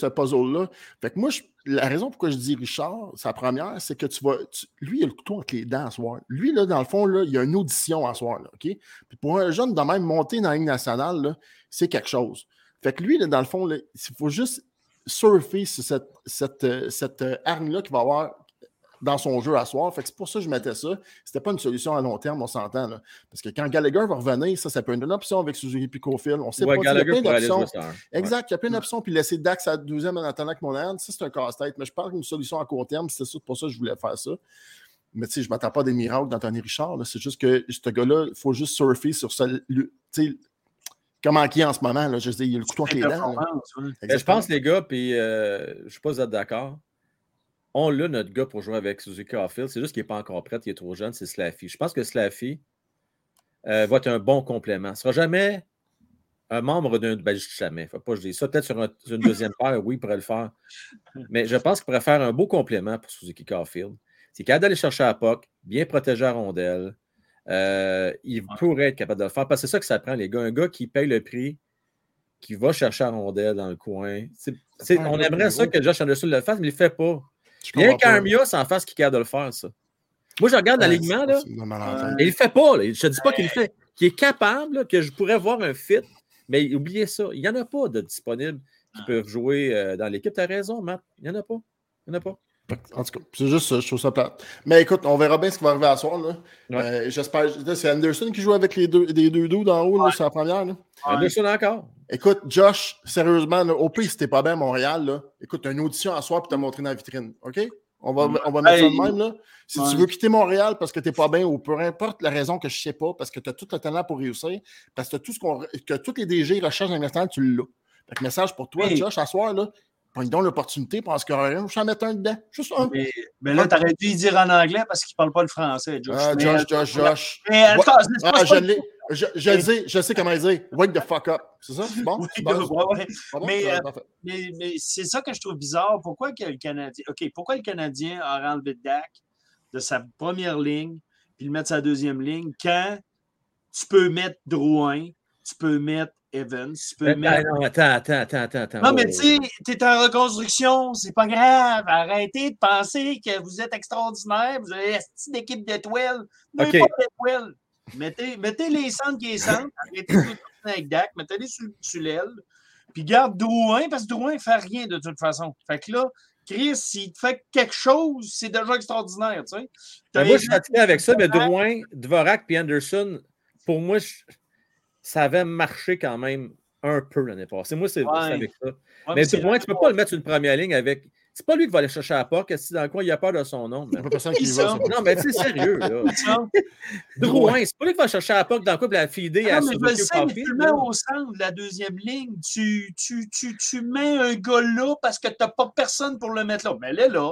puzzle-là. Fait que moi, la raison pourquoi je dis Richard, sa première, c'est que tu vas. lui, il a le couteau entre les dents à soir. Lui, là, dans le fond, là, il y a une audition à soir. Là, Puis pour un jeune de même monter dans la ligne nationale, là, c'est quelque chose. Fait que lui, dans le fond, il faut juste surfer sur cette, cette, euh, cette euh, arme-là qu'il va avoir dans son jeu à soir. Fait que c'est pour ça que je mettais ça. C'était pas une solution à long terme, on s'entend. Là. Parce que quand Gallagher va revenir, ça, ça peut être une option avec Suzuki Picofield. On sait pas. Il y a plein d'options. Exact, il y a plein d'options. Puis laisser Dax à deuxième en attendant que mon ça, c'est un casse-tête. Mais je parle d'une solution à court terme. C'est pour ça que je voulais faire ça. Mais tu sais, je ne m'attends pas des miracles d'Anthony Richard. C'est juste que ce gars-là, il faut juste surfer sur ça comment qui en ce moment. Là, je sais, il y a le couteau entre les dents.
Je pense, les gars, puis euh, je ne sais pas si vous êtes d'accord. On l'a, notre gars, pour jouer avec Suzuki Offield. C'est juste qu'il n'est pas encore prêt, il est trop jeune, c'est Slaffy. Je pense que Slaffy euh, va être un bon complément. Il ne sera jamais un membre d'un. Ben, jamais. Faut pas je dis ça. Peut-être sur une deuxième paire, oui, il pourrait le faire. Mais je pense qu'il pourrait faire un beau complément pour Suzuki Carfield. C'est capable d'aller chercher à POC, bien protéger la rondelle, euh, il pourrait être capable de le faire. Parce que c'est ça que ça prend, les gars. Un gars qui paye le prix, qui va chercher un rondelle dans le coin. on aimerait ça que Josh Anderson le fasse, mais il ne le fait pas. Il y a qu'un s'en fasse qui est capable de le faire, ça. Moi, je regarde l'alignement, là. Et il ne le fait pas. Je ne te dis pas qu'il le fait. Qu'il est capable, que je pourrais voir un fit, mais oubliez ça. Il n'y en a pas de disponibles qui peuvent jouer euh, dans l'équipe. Tu as raison, Matt. Il n'y en a pas. Il n'y en a pas.
En tout cas, c'est juste ça, je trouve ça plate. Mais écoute, on verra bien ce qui va arriver à soir. Là. Euh, j'espère. c'est Anderson qui joue avec les deux, les deux d'en haut, c'est la première. Là.
Anderson encore.
Écoute, Josh, sérieusement, là, au pire, si t'es pas bien à Montréal, là, écoute, t'as une audition à soir puis t'as montré dans la vitrine. OK? On va, on va mettre ça de même. Là. Si
Ouais.
tu veux quitter Montréal parce que t'es pas bien ou peu importe la raison que je sais pas, parce que tu as tout le talent pour réussir, parce que, tout ce qu'on, que tous les DG recherchent dans l'instant, tu l'as. Fait que message pour toi,
Hey.
Josh, à soir, là, prends donc l'opportunité, pense aura rien, je vais en mettre un dedans. Juste un.
Mais, mais là, t'aurais dû y dire en anglais parce qu'il parle pas le français, Josh.
Ah, Josh, Josh, Josh.
Mais
Ah, je. Je, je le sais, je sais comment dire. Wake the fuck up. C'est ça? C'est bon?
Oui,
bon?
ouais, ouais.
C'est bon?
Mais, euh. Mais, mais c'est ça que je trouve bizarre. Pourquoi que le Canadien. OK, pourquoi le Canadien a enlevé Dak de sa première ligne puis le mettre sa deuxième ligne quand tu peux mettre Drouin, tu peux mettre Evans, tu peux
Ah,
mettre.
non, attends, attends, attends, attends. attends.
Non, mais tu sais, t'es en reconstruction, c'est pas grave. Arrêtez de penser que vous êtes extraordinaire, vous avez une équipe d'étoiles.
OK.
N'importe d'étoiles. Mettez, mettez les centres qui est centre, arrêtez de tout avec Dak, mettez-les sur, sur l'aile, puis garde Drouin, parce que Drouin ne fait rien de toute façon. Fait que là, Chris, s'il te fait quelque chose, c'est déjà extraordinaire, tu sais.
Ben, moi, je suis fatigué avec ça, mais. Drouin, Dvorak et Anderson, pour moi, je- ça avait marché quand même un peu l'année passée. Moi, c'est
Ouais.
c'est avec ça.
Ouais,
mais
c'est
Drouin,
vrai
tu ne peux pas le mettre sur une première ligne avec. C'est pas lui qui va aller chercher à la porte, si dans le coin, il a peur de son nom.
Il n'y a
man.
pas personne qui va.
Non, mais c'est sérieux, là. Drouin, c'est pas lui qui va chercher à la porte dans le coin pour la fider
Ah
à
non, mais je le sais, mais tu le mets au centre de la deuxième ligne. Tu, tu, tu, tu mets un gars là parce que tu n'as pas personne pour le mettre là. Mais là, là,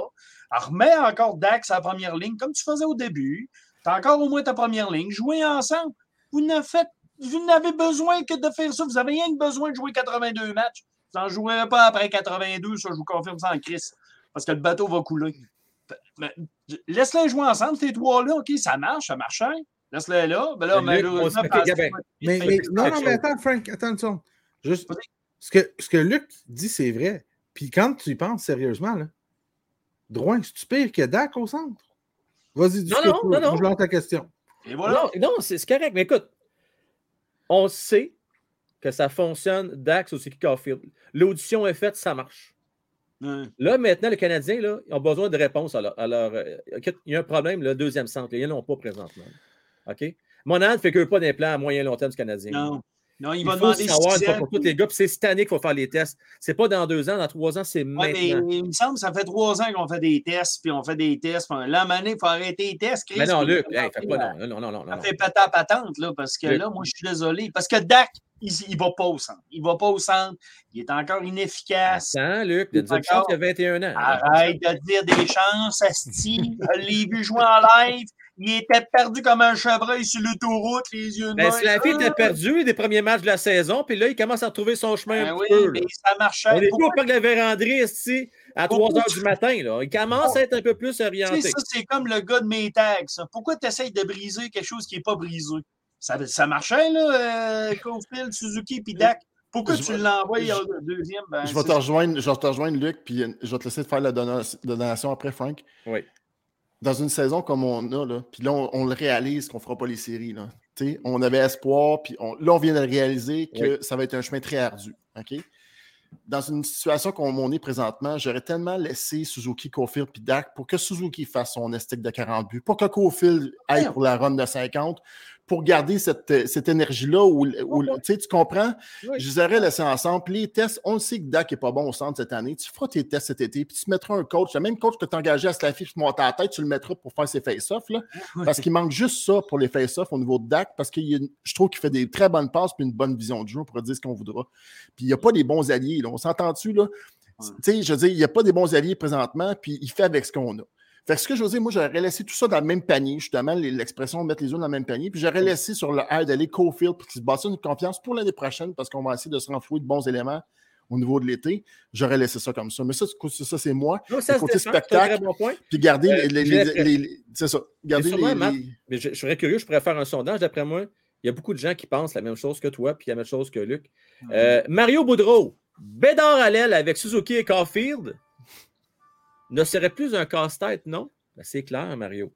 remets encore Dax à la première ligne comme tu faisais au début. Tu as encore au moins ta première ligne. Jouez ensemble. Vous n'avez fait- vous n'avez besoin que de faire ça. Vous avez rien que besoin de jouer 82 matchs. Vous n'en jouerez pas après 82, ça, je vous confirme ça en crise. Parce que le bateau va couler. Mais, Laisse-les jouer ensemble, ces trois-là. OK, ça marche, ça marche. hein? Laisse-les là. Ben là,
Mais Luc,
parce-
Gabin,
Mais,
Fait
mais-
que c'est
non,
pas
non, mais attends, Frank, attends une seconde. Juste, ce que, ce que Luc dit, c'est vrai. Puis quand tu y penses sérieusement, là, Drouin, c'est-tu pire que Dak au centre? Vas-y, dis
Non, non, non, non.
Je lance ta question.
Et voilà.
Non, non, c'est correct, mais écoute, on sait que ça fonctionne Dax au Caulfield. L'audition est faite, ça marche.
Ouais.
Là, maintenant, les Canadiens là, ils ont besoin de réponses euh, écoute, il y a un problème, le deuxième centre. Ils n'en ont pas présentement. OK? Monahan ne fait que pas des plans à moyen et long terme du Canadien.
Non. Non, il,
Il
va
faut
demander
savoir pour tous les gars, c'est cette année qu'il faut faire les tests. C'est pas dans deux ans, dans trois ans, c'est
Ouais, mais
maintenant.
il me semble que ça fait trois ans qu'on fait des tests, puis on fait des tests. Là, Mané, il faut arrêter les tests. Chris,
Mais non, Luc,
il
hey, fais pas non, non, non, non,
à-
non.
Ça fait péter à patente, là, parce que
Luc.
là, moi, je suis désolé. Parce que Dak, il, il va pas au centre. Il va pas au centre. Il est encore inefficace.
Attends, Luc, de dire y a 21 ans.
Arrête de dire des chances, Asti. Je l'ai vu jouer en live. Il était perdu comme un chevreuil sur l'autoroute, les yeux
Ben,
noirs.
si la fille était
Ah!
perdue des premiers matchs de la saison, puis là, il commence à retrouver son chemin
Ben
un
oui,
peu.
mais ça marchait.
On est au parc de la Vérandrie ici à 3
Pourquoi
h du matin. Là. Il commence à être un peu plus
Tu sais,
orienté.
ça, c'est comme le gars de mes tags. ça. Pourquoi tu essayes de briser quelque chose qui n'est pas brisé? Ça, ça marchait, là, euh, Suzuki puis Dak. Pourquoi
Je
tu l'envoies
je-
au deuxième? Ben,
Je vais te rejoindre, je vais te rejoindre, Luc, puis je vais te laisser te faire la donation après, Frank.
Oui.
Dans une saison comme on a, là, puis là, on, on le réalise qu'on ne fera pas les séries. Là. On avait espoir, puis on- là, on vient de réaliser que ça va être un chemin très ardu. OK? Dans une situation comme on est présentement, j'aurais tellement laissé Suzuki, Cofield puis Dak pour que Suzuki fasse son estique de 40 buts, pour que Cofield aille pour la run de 50, pour garder cette, cette énergie-là où, où- tu comprends?
Oui.
Je les aurais laissés ensemble. Puis les tests, on le sait que Dak n'est pas bon au centre cette année. Tu feras tes tests cet été, puis tu mettras un coach, le même coach que tu as engagé à monter à la tête, tu le mettras pour faire ses face-offs. Parce qu'il manque juste ça pour les face-offs au niveau de Dak, parce que je trouve qu'il fait des très bonnes passes puis une bonne vision de jeu, on pourrait dire ce qu'on voudra. Puis il n'y a pas des bons alliés. là. On s'entend-tu, là? Tu sais, je veux dire, il n'y a pas des bons alliés présentement, puis il fait avec ce qu'on a. Fait que ce que je veux dire, moi, j'aurais laissé tout ça dans le même panier, justement, l'expression mettre les œufs dans le même panier, puis j'aurais laissé sur le air d'aller Cofield pour qu'il se bâtisse une confiance pour l'année prochaine, parce qu'on va essayer de se renflouer de bons éléments au niveau de l'été. J'aurais laissé ça comme ça. Mais ça, c'est- ça c'est moi.
Non, ça,
côté
très
spectacle,
bon point.
puis garder
Euh,
les, les-
j'ai-
les- les- C'est ça. Garder
sûrement,
les-
Matt, Mais je, je serais curieux, je pourrais faire un sondage. D'après moi, il y a beaucoup de gens qui pensent la même chose que toi, puis la même chose que Luc. Euh, Mario Boudreau, Bédard à l'aile avec Suzuki et Caulfield ne serait plus un casse-tête, non? Ben, c'est clair, Mario.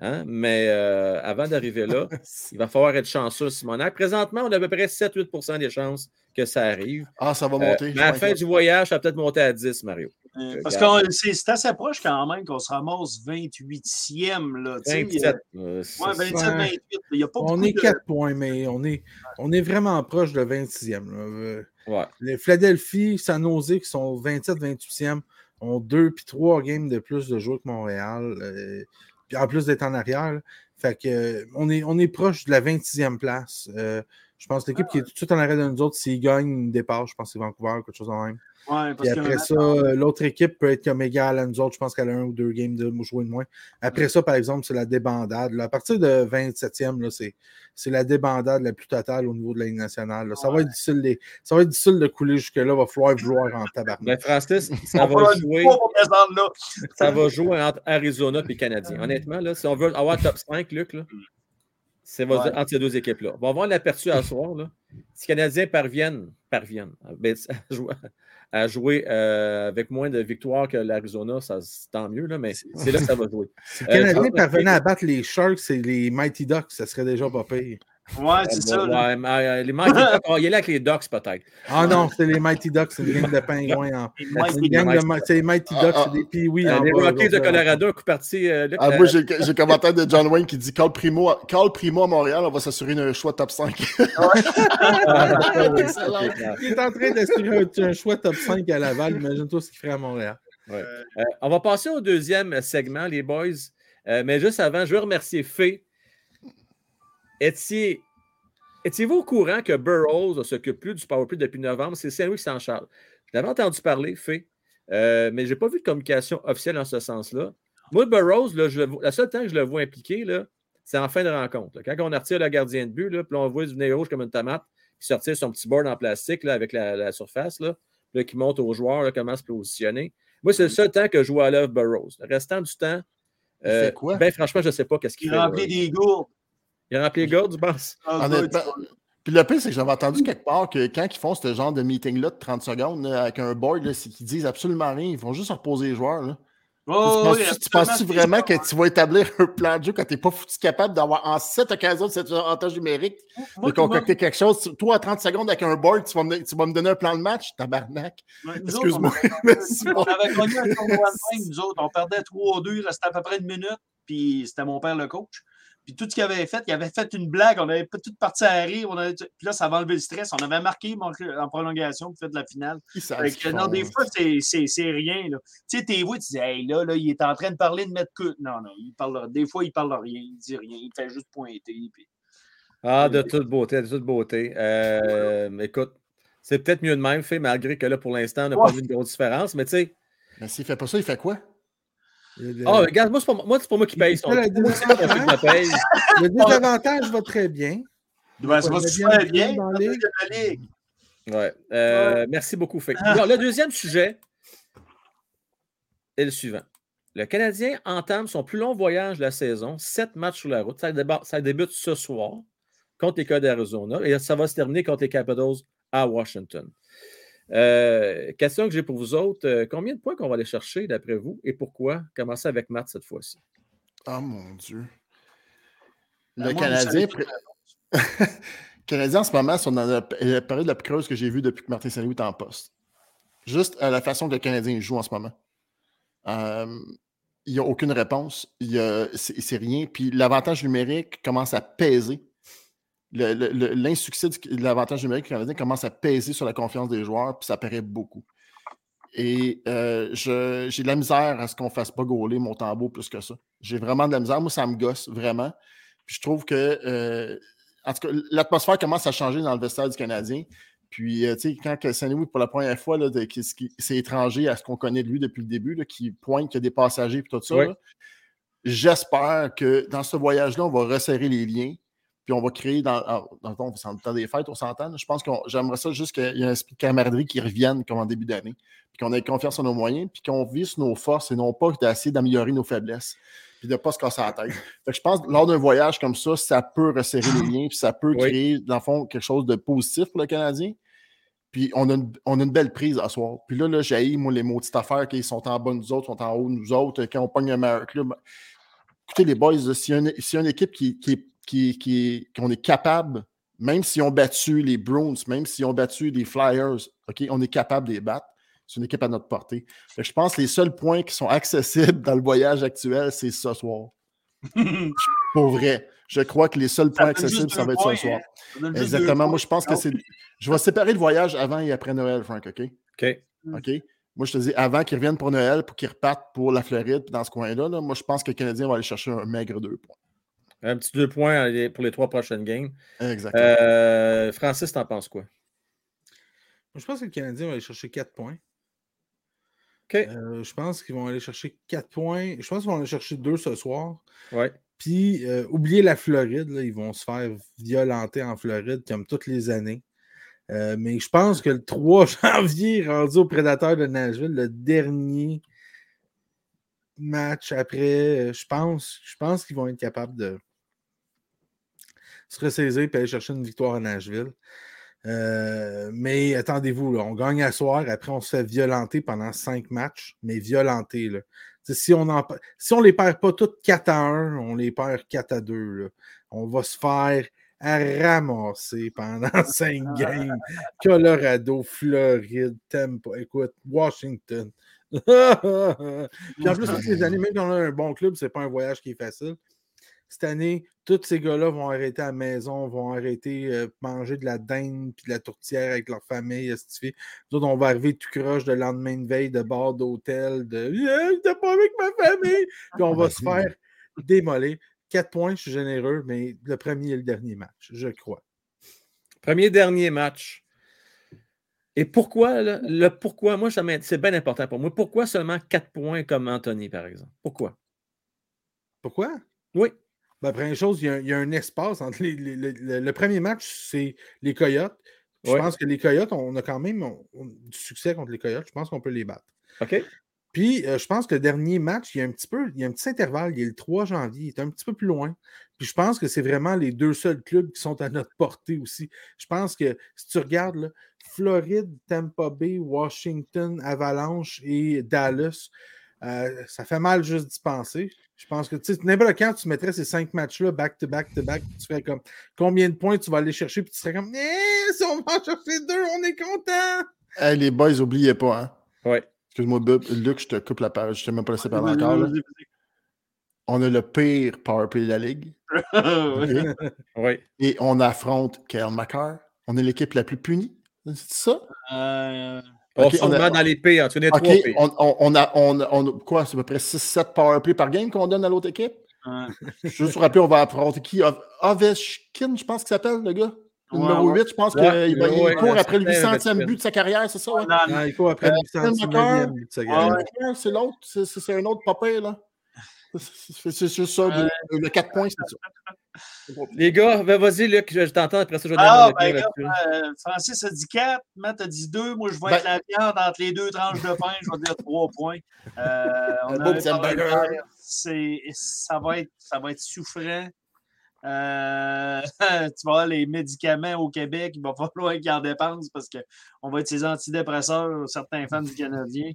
Hein? Mais euh, avant d'arriver là, il va falloir être chanceux, Simonac. Présentement, on a à peu près 7-8% des chances que ça arrive.
Ah, ça va
Euh,
monter.
mais à la fin du voyage, ça va peut-être monter à 10, Mario.
Euh, Parce que c'est assez proche quand même qu'on se ramasse 28e. Là, tu sais,
27.
euh,
euh, c'est-
Ouais, 27-28. Il n'y a pas
On est
de...
4 points, mais on est, on est vraiment proche de 26e. là. Euh, Les Philadelphie, San Jose, qui sont 27-28e, ont deux puis trois games de plus de joueurs que Montréal. Euh, puis en plus d'être en arrière. Fait que, on, est, on est proche de la 26e place. Euh, je pense que l'équipe qui est tout de suite en arrêt de nous autres, s'ils gagnent, ils dépassent. Je pense que c'est Vancouver, quelque chose de même.
Ouais,
Puis après ça, l'autre équipe peut être comme égale à nous autres. Je pense qu'elle a un ou deux games de jouer de moins. Après ça, par exemple, c'est la débandade. À partir de 27e, c'est la débandade la plus totale au niveau de la Ligue nationale. Ça, va être difficile de, ça va être difficile de couler jusque-là. Il va falloir jouer en tabac.
Mais Francis, ça va jouer. ça va jouer entre Arizona et Canadien. Honnêtement, là, si on veut avoir top 5, Luc, là, c'est entre ces deux équipes-là. On va voir l'aperçu à soir. Là. Si les Canadiens parviennent, parviennent ben, à jouer euh, avec moins de victoires que l'Arizona, ça tant mieux, là, mais c'est là que ça va jouer.
Si les Canadiens euh, parvenaient à battre les Sharks et les Mighty Ducks, ça serait déjà pas pire.
Ouais, c'est ça.
Ouais, euh, les Mighty Ducks, oh, il est là avec les Ducks peut-être.
Ah non, c'est les Mighty Ducks, c'est une gang de pingouins. C'est une gang de c'est les Mighty Ducks, c'est des pee
euh, Les Rockies de Colorado, coup parti.
Euh, ah, moi, j'ai le commentaire de John Wayne qui dit Call Primo, Call Primo à Montréal, on va s'assurer d'un choix top 5.
il est en train d'assurer un, choix top 5 à Laval. Imagine-toi ce qu'il ferait à Montréal.
on va passer au deuxième segment, les boys. mais juste avant, je veux remercier Fé Étiez, étiez-vous au courant que Burroughs ne s'occupe plus du PowerPoint depuis novembre? C'est Saint-Louis qui s'en charge. Je l'avais entendu parler, fait, euh, mais je n'ai pas vu de communication officielle en ce sens-là. Moi, Burroughs, là, je, la seule temps que je le vois impliqué, là, c'est en fin de rencontre. Quand on retire le gardien de but, là, puis on voit du nez rouge comme une tomate, puis sortir son petit board en plastique là, avec la, surface, là, qui montre aux joueurs comment se positionner. Moi, c'est le seul temps que je vois à l'œuvre Burroughs. Le restant du temps, euh, ben, franchement, je ne sais pas qu'est-ce qu'il
fait. Il remplit des gourdes.
Il a rempli les gars, tu penses?
Honnêtement. Puis le pire, c'est que j'avais entendu quelque part que quand ils font ce genre de meeting-là de 30 secondes avec un board, c'est qu'ils disent absolument rien. Ils vont juste reposer les joueurs. Là. Oh, tu penses-tu vraiment que tu vas établir un plan de jeu quand tu n'es pas foutu capable d'avoir en cette occasion de cet avantage numérique de concocter quelque chose? Toi, à 30 secondes avec un board, tu vas me, tu vas me donner un plan de match? Tabarnak. Excuse-moi.
On, avait connu un tournoi de même, nous autres. On perdait 3-2, il restait à peu près une minute, puis c'était mon père le coach. Puis tout ce qu'il avait fait, il avait fait une blague, on avait tout parti à rire. On avait, puis là, ça avait enlevé le stress. On avait marqué en prolongation pour faire de la finale. non, des fois, c'est rien. Là. Tu sais, t'es vu, tu dis, hey, là, là, il est en train de parler de mettre que. Non, non, il parle, des fois, il parle de rien, il dit rien, il fait juste pointer. Puis...
Ah, de toute beauté, de toute beauté. Euh, écoute, c'est peut-être mieux de même fait, malgré que là, pour l'instant, on n'a pas vu de grosse différence, mais tu sais.
Mais s'il fait pas ça, il fait quoi?
Ah, oh, regarde, moi, c'est pas moi, pas moi qui paye. Son... Le,
désavantage, le désavantage va très bien.
Ouais, ça va super bien dans la
ligue. Ouais. Euh, merci beaucoup, Fait. Alors, le deuxième sujet est le suivant. Le Canadien entame son plus long voyage de la saison, sept matchs sur la route. Ça, ça débute ce soir contre les Codes d'Arizona et ça va se terminer contre les Capitals à Washington. Euh, question que j'ai pour vous autres. Euh, combien de points qu'on va aller chercher d'après vous et pourquoi? Commencez avec Matt cette fois-ci.
Oh mon Dieu. Le ben, Canadien. Canadien en ce moment, c'est dans la période la plus creuse que j'ai vue depuis que Martin Saint-Louis est en poste. Juste à la façon que le Canadien joue en ce moment. Euh, il n'y a aucune réponse. C'est rien. Puis l'avantage numérique commence à peser l'insuccès de l'avantage numérique canadien commence à peser sur la confiance des joueurs, puis ça paraît beaucoup. Et euh, j'ai de la misère à ce qu'on ne fasse pas gauler mon tambour plus que ça. J'ai vraiment de la misère. Moi, ça me gosse vraiment. Puis je trouve que, euh, en tout cas, l'atmosphère commence à changer dans le vestiaire du Canadien. Puis, euh, tu sais, quand Saint-Louis, pour la première fois, c'est étranger à ce qu'on connaît de lui depuis le début, qui pointe qu'il y a des passagers et tout ça, j'espère que dans ce voyage-là, on va resserrer les liens puis on va créer dans, dans le temps des fêtes, on s'entend. Je pense que j'aimerais ça juste qu'il y ait un esprit de camaraderie qui revienne comme en début d'année, puis qu'on ait confiance en nos moyens, puis qu'on vise nos forces et non pas d'essayer d'améliorer nos faiblesses, puis de ne pas se casser la tête. je pense que lors d'un voyage comme ça, ça peut resserrer les liens, puis ça peut créer, dans le fond, quelque chose de positif pour le Canadien. Puis on a, une, on a une belle prise à soir. Puis là, là j'ai moi, les maudites affaires qui sont en bas nous autres, sont en haut nous autres, quand on pogne un meilleur club. Écoutez, les boys, s'il y, si y, a une équipe qui, qui est qu'on est capable, même si on battu les Bruins, même si on battu les Flyers, OK, on est capable de les battre. C'est une équipe à notre portée. je pense que les seuls points qui sont accessibles dans le voyage actuel, c'est ce soir. Pour vrai. Je crois que les seuls points accessibles, ça va être ce soir. Exactement. Moi, je pense que c'est. Je vais séparer le voyage avant et après Noël, Frank, OK?
OK.
OK? Moi, je te dis, avant qu'ils reviennent pour Noël, pour qu'ils repartent pour la Floride, dans ce coin-là, moi, je pense que le Canadien va aller chercher un maigre deux points.
Un petit deux points pour les trois prochaines games.
Exactement.
Euh, Francis, t'en penses quoi?
Je pense que le Canadien va aller chercher quatre points.
OK.
Euh, je pense qu'ils vont aller chercher quatre points. Je pense qu'ils vont aller chercher deux ce soir.
Ouais.
Puis, euh, oubliez la Floride, là, ils vont se faire violenter en Floride comme toutes les années. Euh, mais je pense que le 3 janvier, rendu au Prédateur de Nashville, le dernier match après, je pense, je pense qu'ils vont être capables de se ressaisir et aller chercher une victoire à Nashville. Euh, mais attendez-vous, on gagne à soir, après on se fait violenter pendant cinq matchs, mais violenter. Là. Si on ne si on les perd pas toutes 4 à 1, on les perd 4 à 2. On va se faire ramasser pendant cinq games. Colorado, Floride, Tampa, écoute, Washington. Puis en plus, toutes les années, même quand on a un bon club, c'est pas un voyage qui est facile. Cette année, tous ces gars-là vont arrêter à la maison, vont arrêter de manger de la dinde puis de la tourtière avec leur famille. Nous autres, on va arriver tout croche de lendemain de veille, de bord d'hôtel, de J'étais pas avec ma famille. Puis on va se faire démolir. Quatre points, je suis généreux, mais le premier et le dernier match, je crois.
Premier dernier match. Et pourquoi, le, pourquoi, moi, c'est bien important pour moi. Pourquoi seulement quatre points comme Anthony, par exemple? Pourquoi?
Pourquoi?
Oui.
Ben, première chose, il y, a, un espace entre les, le, premier match, c'est les Coyotes. Je pense que les Coyotes, on a quand même du succès contre les Coyotes. Je pense qu'on peut les battre.
OK.
Puis, euh, je pense que le dernier match, il y a un petit peu, il y a un petit intervalle. Il est le 3 janvier. Il est un petit peu plus loin. Puis, je pense que c'est vraiment les deux seuls clubs qui sont à notre portée aussi. Je pense que si tu regardes, là, Floride, Tampa Bay, Washington, Avalanche et Dallas, euh, ça fait mal juste d'y penser. Je pense que n'importe quand tu mettrais ces cinq matchs-là back-to-back-to-back, tu ferais comme combien de points tu vas aller chercher, puis tu serais comme eh, si on va en chercher deux, on est content.
les boys, n'oubliez pas, hein?
Ouais.
Excuse-moi, Luc, je te coupe la page, je t'ai même pas laissé parler encore. On a le pire powerplay de la ligue.
oui.
Et on affronte Kyle McCarr. On est l'équipe la plus punie. C'est ça?
Euh... On on a... dans les pires. Tu connais trois pires.
On, on, a, on, quoi, c'est à peu près 6-7 powerplay par game qu'on donne à l'autre équipe? Juste pour rappeler, on va affronter qui? Ovechkin, je pense qu'il s'appelle, le gars. Le numéro 8, je pense qu'il il court après le 800e but de sa carrière, c'est ça?
Non, il court après le 800e but de sa carrière.
C'est l'autre, c'est un autre papa, là. C'est juste ça, le 4 points, c'est ça.
Les gars, ben, vas-y, Luc, je t'entends. Après ça, je vais
ah, ben, euh, Francis a dit 4, Matt a dit 2. Moi, je vais être ben la viande entre les deux tranches de pain. Je vais dire 3 points. Euh, on a ça, va être, ça va être souffrant. Euh, tu vois, les médicaments au Québec, il va falloir qu'ils en dépensent parce qu'on va être ses antidépresseurs, certains fans du Canadien.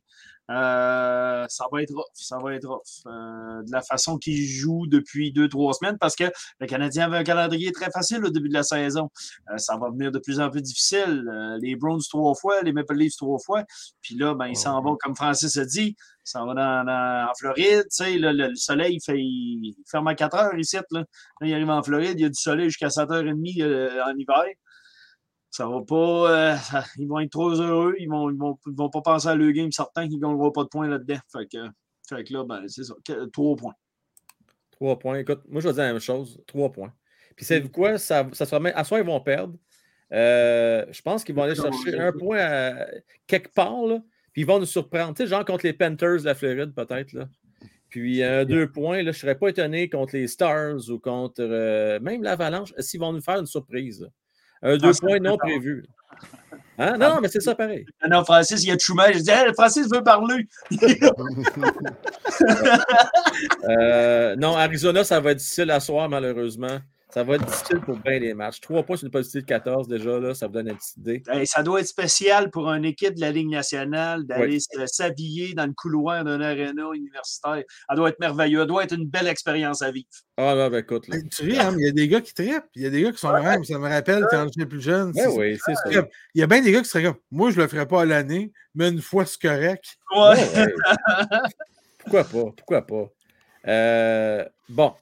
Euh, ça va être rough, ça va être rough. Euh, de la façon qu'il joue depuis deux, trois semaines, parce que le Canadien avait un calendrier très facile au début de la saison. ça va venir de plus en plus difficile. les Browns trois fois, les Maple Leafs trois fois. Puis là, ben, ils s'en vont, comme Francis a dit, ça va dans, en Floride, tu sais, le, soleil, il, fait, il ferme à 4 heures ici. Là. là. il arrive en Floride, il y a du soleil jusqu'à 7h30 euh, en hiver. Ça va pas. Euh, ils vont être trop heureux. Ils vont, ils vont, ils vont pas penser à le game certain qu'ils ne gagneront pas de points là-dedans. Fait que, fait que là, ben, c'est ça. Trois points.
Trois points. Écoute, moi, je vais dire la même chose. Trois points. Puis, c'est quoi? Ça, ça se remet. À soi, ils vont perdre. Euh, je pense qu'ils vont aller chercher un point à, quelque part. Là. Puis ils vont nous surprendre. Tu sais, genre contre les Panthers de la Floride, peut-être. Là. Puis un deux points, là, je ne serais pas étonné contre les Stars ou contre euh, même l'Avalanche, s'ils vont nous faire une surprise. Un deux ah, points non prévu. Hein? Non, mais c'est ça pareil.
Non, Francis, il y a Truman. Je dis, Francis veut parler.
euh, non, Arizona, ça va être difficile à soir, malheureusement. Ça va être difficile pour bien les matchs. Trois points sur une positive de 14 déjà, là, ça vous donne une petite idée.
ça doit être spécial pour une équipe de la Ligue nationale d'aller s'habiller dans le couloir d'un aréna universitaire. Ça doit être merveilleux. Ça doit être une belle expérience à vivre.
Ah, là, ben écoute. Là.
Tu ris, hein, il y a des gars qui trippent. Il y a des gars qui sont vraiment, ça me rappelle quand j'étais plus jeune.
Ben oui, c'est ça.
Il y a bien des gars qui seraient comme, moi, je ne le ferais pas à l'année, mais une fois, c'est correct.
Ouais. Pourquoi pas? Pourquoi pas? Euh, bon,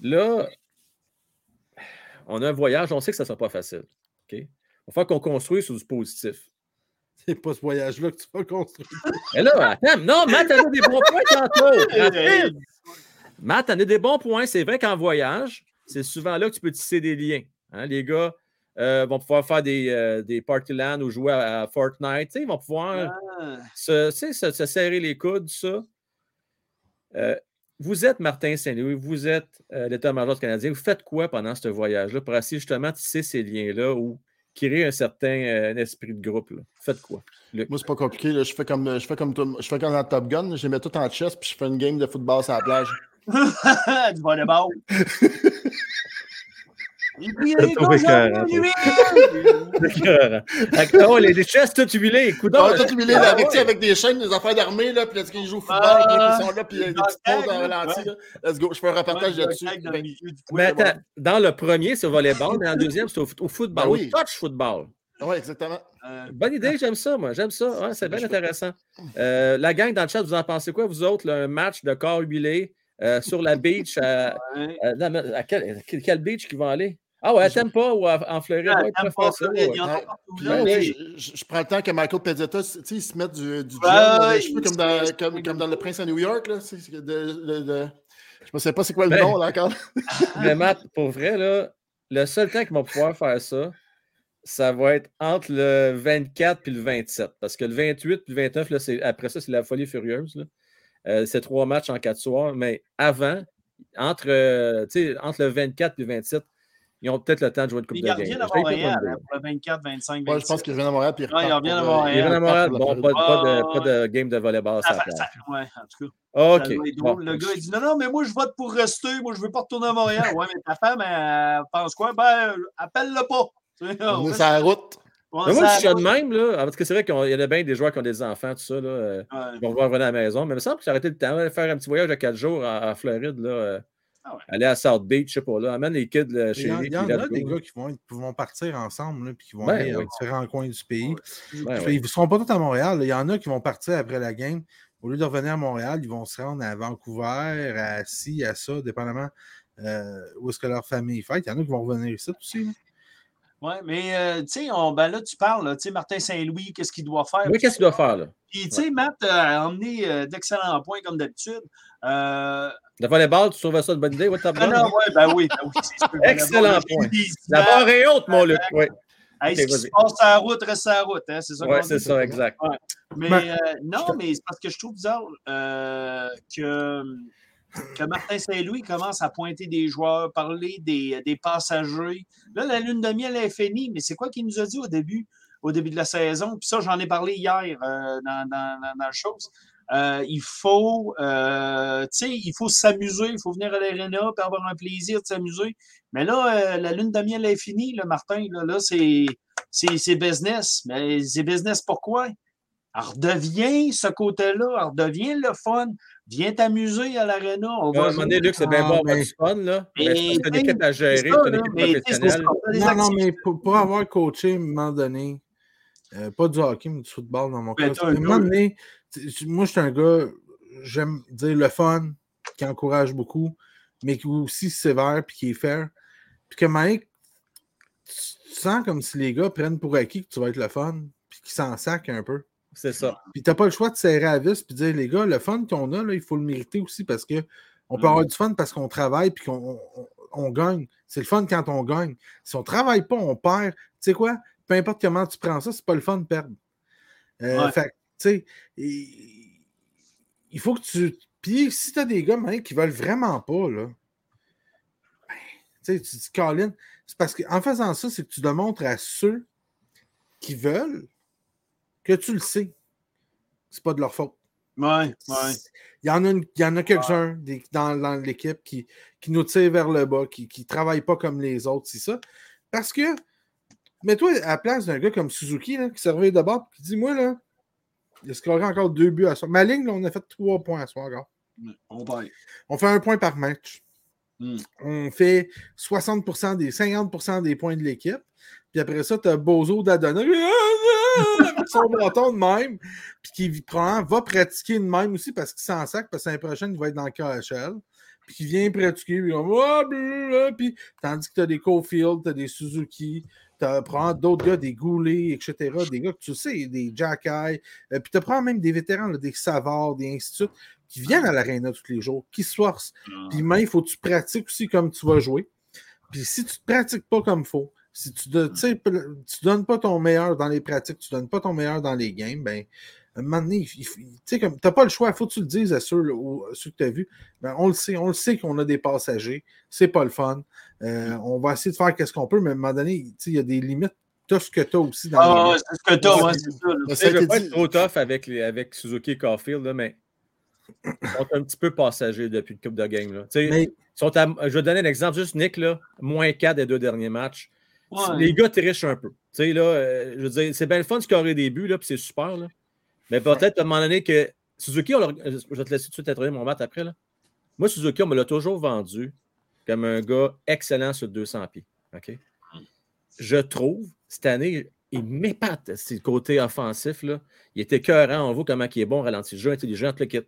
là, on a un voyage, on sait que ça ne sera pas facile. OK? Il va qu'on construise sur du positif.
C'est pas ce voyage-là que tu vas construire.
Mais là, attends, non, Matt, t'en as des bons points tantôt. Matt, as des bons points. C'est vrai qu'en voyage, c'est souvent là que tu peux tisser des liens. Hein, les gars euh, vont pouvoir faire des, euh, des party land ou jouer à, Fortnite. Ils vont pouvoir
Ah.
se, se, se- se serrer les coudes, ça. Euh, vous êtes Martin Saint-Louis, vous êtes euh, l'état-major Canadien. Vous faites quoi pendant ce voyage-là pour essayer justement de tisser ces liens-là ou créer un certain euh, un esprit de groupe? là? Faites quoi? Luc?
Moi, c'est pas compliqué. là. Je fais comme je fais comme je fais comme dans Top Gun. Je les mets tout en chest puis je fais une game de football sur la plage.
du volleyball. Et puis,
T'as
les
trouvé
gars,
écœurant,
j'en ai
oh, les, les chests tout huilés. Coudonc,
Ah, tout humilié là, avec, avec des chaînes, des affaires d'armée, là, puis là, ils jouent au football,
Ah,
ils sont là, puis il y a des
dans
petites
le
pauses
tag,
en
là,
ralenti. Let's go, je fais un reportage
Ouais,
là-dessus.
Mais attends, dans le premier, c'est au volleyball, mais dans le deuxième, c'est au, au football,
Ben oui.
au touch football.
Oui, exactement.
Euh,
Bonne idée, j'aime ça, moi. J'aime ça. Ouais, c'est bien intéressant. Euh, la gang dans le chat, vous en pensez quoi, vous autres? là, un match de corps huilé euh, sur la beach. à-
ouais.
à- quel beach qu'ils vont aller? Ah ouais, à Tampa ou à- en Floride? Ouais,
Tampa,
ça, ouais.
là,
je, prends le temps que Michael Pezzetta, tu sais, il se mette du, du gel, là, je comme dans, comme, comme dans Le Prince à New York, là. c'est- c'est de- de- de- je ne sais pas c'est quoi le
Ben.
nom, là, encore.
Mais Matt, pour vrai, là, le seul temps qu'ils vont pouvoir faire ça, ça va être entre le 24 puis le 27. Parce que le 28 puis le 29, là, c'est- après ça, c'est la folie furieuse. là. Euh, c'est trois matchs en quatre soirs. Mais avant, entre, euh, tu sais, entre le 24 et le 27, ils ont peut-être le temps de jouer une coupe
Ils
de game.
reviennent à Montréal hein, pour le 24, 25,
Ouais, je pense
26.
qu'il revient à Montréal, puis il
Ouais, il
repart
revient à
pour, euh,
Montréal.
Ils à Montréal.
pour la
Bon, pas, pas de, pas de game de volleyball à
Ça
place.
ça- Ouais, en tout cas.
OK.
Ça
bon.
Le gars, il dit non, non, mais moi, je vote pour rester. Moi, je veux pas retourner à Montréal. Ouais, mais ta femme, elle pense quoi? Ben, appelle-le pas.
On est sur la route.
on
Mais moi, je suis de même, là, parce que c'est vrai qu'il y en a bien des joueurs qui ont des enfants, tout ça. Là, euh,
Ouais.
ils vont pouvoir revenir à la maison. Mais il me semble que j'ai arrêté le temps de faire un petit voyage de quatre jours en, en Floride. Là, euh,
Ah ouais.
Aller à South Beach, je sais pas. Là, amène les kids là, chez lui.
il y en a des gars qui vont, qui vont partir ensemble, là, puis qui vont
Ben
aller
oui.
à différents coins du pays.
Ben
Puis
oui.
Ils ne seront pas tous à Montréal. là. Il y en a qui vont partir après la game. Au lieu de revenir à Montréal, ils vont se rendre à Vancouver, à ci, à ça, dépendamment euh, où est-ce que leur famille fait. Il y en a qui vont revenir ici aussi. là.
Ouais, mais euh, tu sais, ben là, tu parles, là, tu sais, Martin Saint-Louis, qu'est-ce qu'il doit faire?
Oui, qu'est-ce qu'il doit faire, là?
Puis, tu sais, Matt euh, a emmené euh, d'excellents points, comme d'habitude. Euh,
Le volleyball, tu trouves ça une bonne idée? T'as
ah non, ouais, ben oui, ben oui, c'est.
Excellent
D'abord,
point.
les
La barre est haute, mon Luc. Oui,
hey, ce
Ok,
qui se passe sur la route, reste sur la route, hein, c'est ça
ouais,
qu'on
c'est
dit.
ça, exact.
Mais
Mais-
euh, non, mais c'est parce que je trouve bizarre euh, que, que Martin Saint-Louis commence à pointer des joueurs, parler des, des passagers. Là, la lune de miel est finie, mais c'est quoi qu'il nous a dit au début, au début de la saison? Puis ça, j'en ai parlé hier euh, dans, dans, dans, dans la chose. Euh, il faut, euh, tu sais, il faut s'amuser, il faut venir à l'aréna et avoir un plaisir de s'amuser. Mais là, euh, la lune de miel est finie, là, Martin. Là, là c'est, c'est, c'est business. Mais c'est business pourquoi? Elle redevient ce côté-là, elle redevient le fun. Viens t'amuser à l'aréna. On
À un
va
moment donné,
jouer.
Luc, c'est bien
Ah, mais-
du fun, là. Mais
sais,
l'équipe à gérer,
C'est
c'est
ça,
une
là,
équipe
mais tu sais, c'est
professionnelle.
ça, t'as des
Non, non, mais pour, pour avoir coaché à un moment donné, euh, pas du hockey, mais du football dans mon cas.
Ben,
à
un
moment donné, tu- moi, je suis un gars, j'aime dire le fun, qui encourage beaucoup, mais qui est aussi sévère puis qui est fair. Puis que Mike, tu sens comme si les gars prennent pour acquis que tu vas être le fun, puis qu'ils s'en sacent un peu.
C'est ça.
Puis t'as pas le choix de serrer à la vis puis dire les gars, le fun qu'on a, là, il faut le mériter aussi parce que on peut
Mm.
avoir du fun parce qu'on travaille puis qu'on on, on gagne. C'est le fun quand on gagne. Si on travaille pas, on perd. Tu sais quoi? Peu importe comment tu prends ça, c'est pas le fun de perdre. Euh,
Ouais.
Fait tu sais, il faut que tu. Puis si t'as des gars man, qui veulent vraiment pas, là, ben, tu sais, tu dis, Colin, c'est parce qu'en faisant ça, c'est que tu démontres à ceux qui veulent que tu le sais. C'est pas de leur faute.
Ouais, ouais.
Il y en a, une- il y en a quelques-uns dans l'équipe qui, qui nous tirent vers le bas, qui ne travaillent pas comme les autres, c'est ça. Parce que, mets-toi à la place d'un gars comme Suzuki là, qui se réveille de bord et qui dit Moi, là, il a scoré encore deux buts à soir. Ma ligne, là, on a fait trois points à soir encore.
On.
On fait un point par match.
Hmm.
On fait 60% des 50% des points de l'équipe. Puis après ça, tu as Bozo d'Adonna son bâton de même. Puis qui probablement va pratiquer de même aussi parce qu'il s'en sac parce que l'année prochaine, il va être dans le KHL. puis qui vient pratiquer, puis, oh, puis tandis que tu as des Cofield, tu as des Suzuki, tu as d'autres gars, des Goulet, etc., des gars que tu sais, des Jack Eye, euh, puis tu prends même des vétérans, des Savard, des instituts, qui viennent à l'aréna tous les jours, qui se forcent. Ah. Puis même, il faut que tu pratiques aussi comme tu vas jouer. Puis si tu ne pratiques pas comme il faut, si tu ne donnes pas ton meilleur dans les pratiques, tu ne donnes pas ton meilleur dans les games, ben, un moment donné, tu n'as pas le choix, il faut que tu le dises à ceux, que tu as vus. Ben, on le sait, on le sait qu'on a des passagers, c'est pas le fun. Euh, on va essayer de faire ce qu'on peut, mais à un moment donné, il y a des limites. Tu as ce que tu as aussi dans
ah, c'est ce que tu as, c'est
ça. Je ne pas être trop tough avec, avec Suzuki et Caulfield, mais ils sont un petit peu passagers depuis le coupe de game. Là. Sont je vais donner un exemple, juste Nick, là, moins 4 des deux derniers matchs. Les gars trichent un peu. Là, euh, je veux dire, c'est bien le fun de scorer des buts, puis c'est super. Là. Mais peut-être à un moment donné que Suzuki, on je vais te laisser tout de suite introduire mon match après. Là. Moi, Suzuki, on me l'a toujours vendu comme un gars excellent sur 200 pieds. OK? Je trouve, cette année, il m'épate, c'est le côté offensif. Là. Il était écœurant. On voit comment il est bon, ralenti le jeu, intelligent, le kit.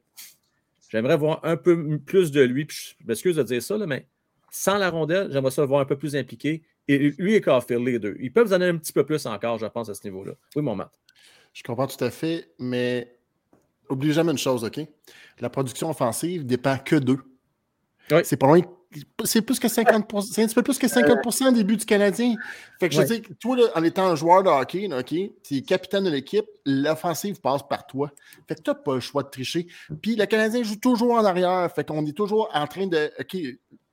J'aimerais voir un peu plus de lui. Puis je m'excuse de dire ça, là, mais sans la rondelle, j'aimerais ça le voir un peu plus impliqué. Et lui et Caulfield, les deux. Ils peuvent vous en donner un petit peu plus encore, je pense, à ce niveau-là. Oui, mon Matt.
Je comprends tout à fait, mais oublie jamais une chose, OK? La production offensive dépend que d'eux. C'est pas loin. C'est plus que 50 C'est un petit peu plus que 50% des buts du Canadien. Fait que je dire, toi, en étant un joueur de hockey, OK, tu es capitaine de l'équipe, l'offensive passe par toi. Fait que tu n'as pas le choix de tricher. Puis le Canadien joue toujours en arrière. Fait qu'on est toujours en train de. OK,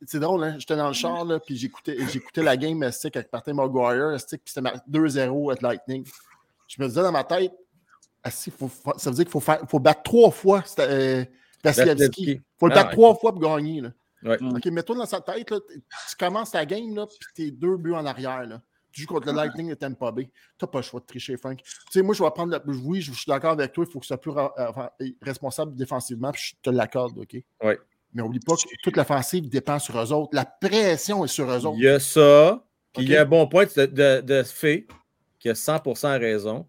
c'est drôle, hein? J'étais dans le char, là, puis j'écoutais, j'écoutais la game avec Martin Maguire, puis c'était 2-0 à Lightning je me disais dans ma tête, faut, ça veut dire qu'il faut, faut battre trois fois euh, Il faut le battre ah, trois fois pour gagner. Là. OK, mets-toi dans sa tête, là, tu commences ta game, là, puis t'es deux buts en arrière. Là. Tu joues contre le Lightning de Tampa Bay. Tu n'as pas le choix de tricher, Frank. Tu sais, moi, je vais prendre. Oui, je suis d'accord avec toi, il faut que ce soit plus responsable défensivement, puis je te l'accorde, OK?
Oui.
Mais n'oublie pas que toute l'offensive dépend sur eux autres. La pression est sur eux autres.
Il y a ça. Puis il y a un bon point de, de, de fait qui a 100% raison.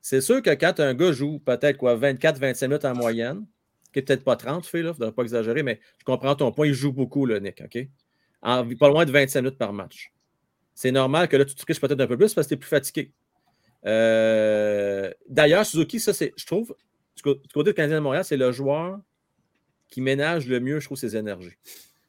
C'est sûr que quand un gars joue peut-être quoi 24-25 minutes en moyenne, qui n'est peut-être pas 30, fait, là, il ne faudrait pas exagérer, mais je comprends ton point, il joue beaucoup, le Nick, OK? Pas loin de 25 minutes par match. C'est normal que là, tu triches peut-être un peu plus parce que tu es plus fatigué. Euh, d'ailleurs, Suzuki, ça, c'est, je trouve, du côté du Canadien de Montréal, c'est le joueur qui ménage le mieux, je trouve, ses énergies.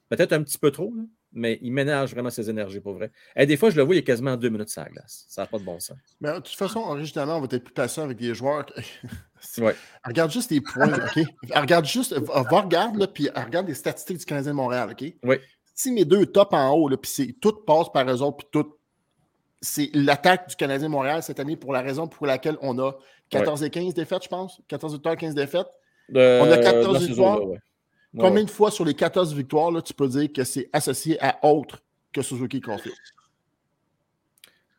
Peut-être un petit peu trop, là, mais il ménage vraiment ses énergies pour vrai. Et des fois, je le vois, il a quasiment deux minutes sur la glace. Ça n'a pas de bon sens.
Mais de toute façon, originalement, on va être plus patient avec des joueurs. Regarde juste les points, OK? regarde juste, va, regarde, là, puis regarde les statistiques du Canadien de Montréal, OK?
Oui.
Si mes deux tops en haut, puis tout passe par eux autres, puis tout. C'est l'attaque du Canadien de Montréal cette année pour la raison pour laquelle on a 14 et 15 défaites, je pense? 14 victoires, 15 défaites? on a 14 victoires. Combien de fois sur les 14 victoires, là, tu peux dire que c'est associé à autre que Suzuki Caulfield?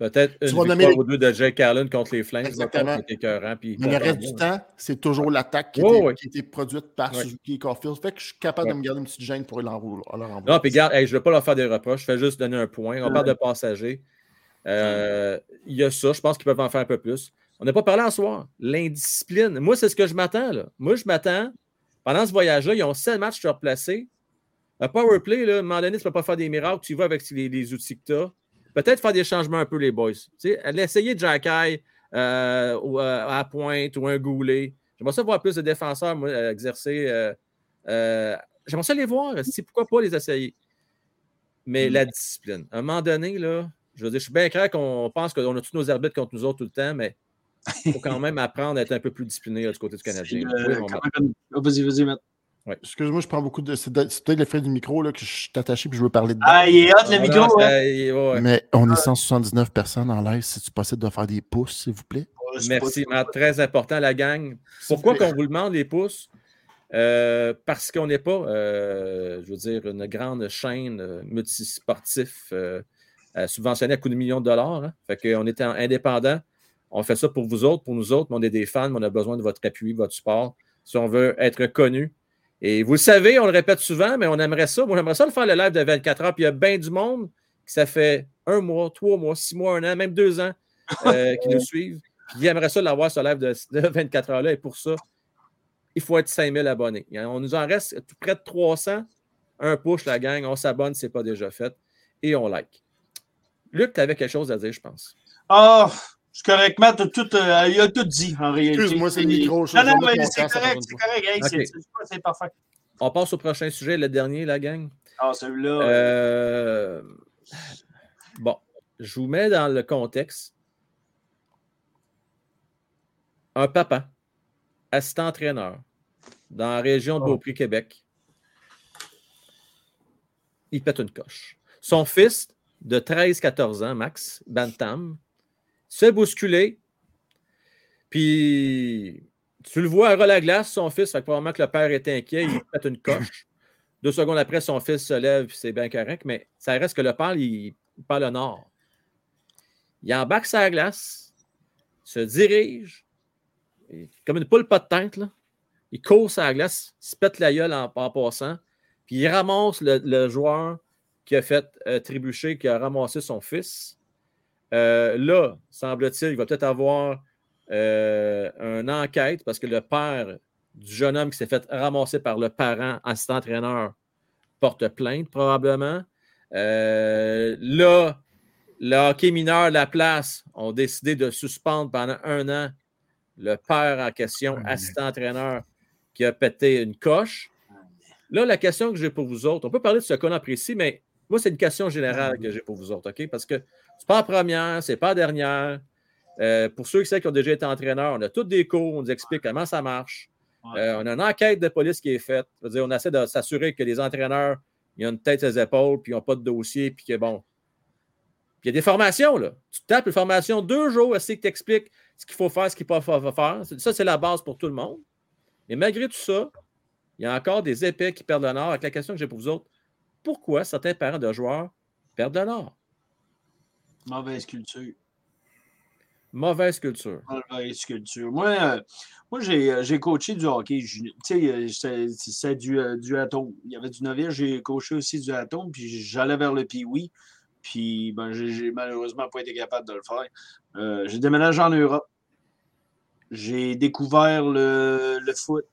Peut-être une victoire ou deux de Jake Carlin contre les Flames.
Exactement. Mais le reste du temps, c'est toujours l'attaque qui, a été produite par Suzuki et Caulfield. Fait que je suis capable de me garder une petite gêne pour l'enrouler.
Non, puis garde, je ne vais pas leur faire des reproches. Je fais juste donner un point. On parle de passagers. Euh, il y a ça. Je pense qu'ils peuvent en faire un peu plus. On n'a pas parlé en soir. L'indiscipline. Moi, c'est ce que je m'attends. Moi, je m'attends pendant ce voyage-là, ils ont sept matchs à replacer. Un power play, là, à un moment donné, tu ne peux pas faire des miracles, tu y vas avec les, outils que tu as. Peut-être faire des changements un peu, les boys. Tu essayer de Jack Eye euh, euh, à pointe ou un goulet. J'aimerais ça voir plus de défenseurs moi, exercer. Euh, j'aimerais ça les voir. Pourquoi pas les essayer? Mais mm. la discipline. À un moment donné, là, je veux dire, je suis bien clair qu'on pense qu'on a tous nos arbitres contre nous autres tout le temps, mais il faut quand même apprendre à être un peu plus discipliné du côté du Canadien.
Oh, vas-y, vas-y, Matt.
Excuse-moi, je prends beaucoup de. C'est peut-être l'effet du micro là, que je suis attaché et je veux parler de.
Ah, il est hot le ah, micro! Hein.
Mais on est 179 personnes en live. Si tu possible de faire des pouces, s'il vous plaît?
Merci, Matt. Très important, la gang. Pourquoi qu'on vous demande les pouces? Euh, parce qu'on n'est pas, euh, je veux dire, une grande chaîne euh, multisportif subventionnée à coups de millions de dollars. Hein. Fait qu'on est indépendant. On fait ça pour vous autres, pour nous autres, mais on est des fans, mais on a besoin de votre appui, votre support, si on veut être connu. Et vous le savez, on le répète souvent, mais on aimerait ça. Moi, j'aimerais ça le faire le live de 24 heures. Puis il y a bien du monde qui ça fait un mois, trois mois, six mois, un an, même deux ans euh, qui nous suivent. Puis il aimerait ça l'avoir, ce live de, 24 heures-là. Et pour ça, il faut être 5000 abonnés. On nous en reste tout près de 300 Un push, la gang, on s'abonne, c'est pas déjà fait. Et on like. Luc, tu avais quelque chose à dire, je pense.
Ah, oh, c'est correct, Matt, tout, euh, il a tout dit en réalité.
Excuse-moi, c'est le micro.
Non, non, mais c'est correct, c'est correct. Hey, okay. C'est parfait.
On passe au prochain sujet, le dernier, la gang.
Ah, celui-là.
Euh... Bon, je vous mets dans le contexte. Un papa, assistant entraîneur, dans la région de Beaupré, Québec, il pète une coche. Son fils de 13-14 ans, Max Bantam, se fait bousculer. Puis tu le vois à la glace, son fils, fait que probablement que le père est inquiet, il pète une coche. Deux secondes après, son fils se lève, c'est bien correct, mais ça reste que le père, il, parle le nord. Il embarque sa glace, se dirige, comme une poule pas de tête, il court sa glace, il se pète la gueule en, passant, puis il ramasse le, le joueur qui a fait euh, trébucher, qui a ramassé son fils. Euh, là, semble-t-il, il va peut-être avoir euh, une enquête parce que le père du jeune homme qui s'est fait ramasser par le parent assistant entraîneur porte plainte probablement. Euh, là, le hockey mineur de la place ont décidé de suspendre pendant un an le père en question, assistant entraîneur, qui a pété une coche. Là, la question que j'ai pour vous autres, on peut parler de ce cas précis, mais moi, c'est une question générale que j'ai pour vous autres, OK? Parce que c'est pas la première, c'est pas la dernière. Euh, pour ceux qui savent qui ont déjà été entraîneurs, on a tous des cours, on nous explique comment ça marche. Euh, on a une enquête de police qui est faite. On essaie de s'assurer que les entraîneurs ils ont une tête sur les épaules, puis ils n'ont pas de dossier, puis que bon. Puis il y a des formations, là. Tu tapes une formation deux jours, essayer que tu expliques ce qu'il faut faire, ce qu'il ne faut pas faire. Ça, c'est la base pour tout le monde. Mais malgré tout ça, il y a encore des épais qui perdent le nord. Avec la question que j'ai pour vous autres, pourquoi certains parents de joueurs perdent le nord?
Mauvaise culture.
Mauvaise culture.
Mauvaise culture. Moi, euh, moi j'ai coaché du hockey. Tu sais, c'est du, du atome. Il y avait du novice, j'ai coaché aussi du atome, puis j'allais vers le Pee-Wee. Puis, ben, j'ai malheureusement pas été capable de le faire. Euh, j'ai déménagé en Europe. J'ai découvert le, le foot.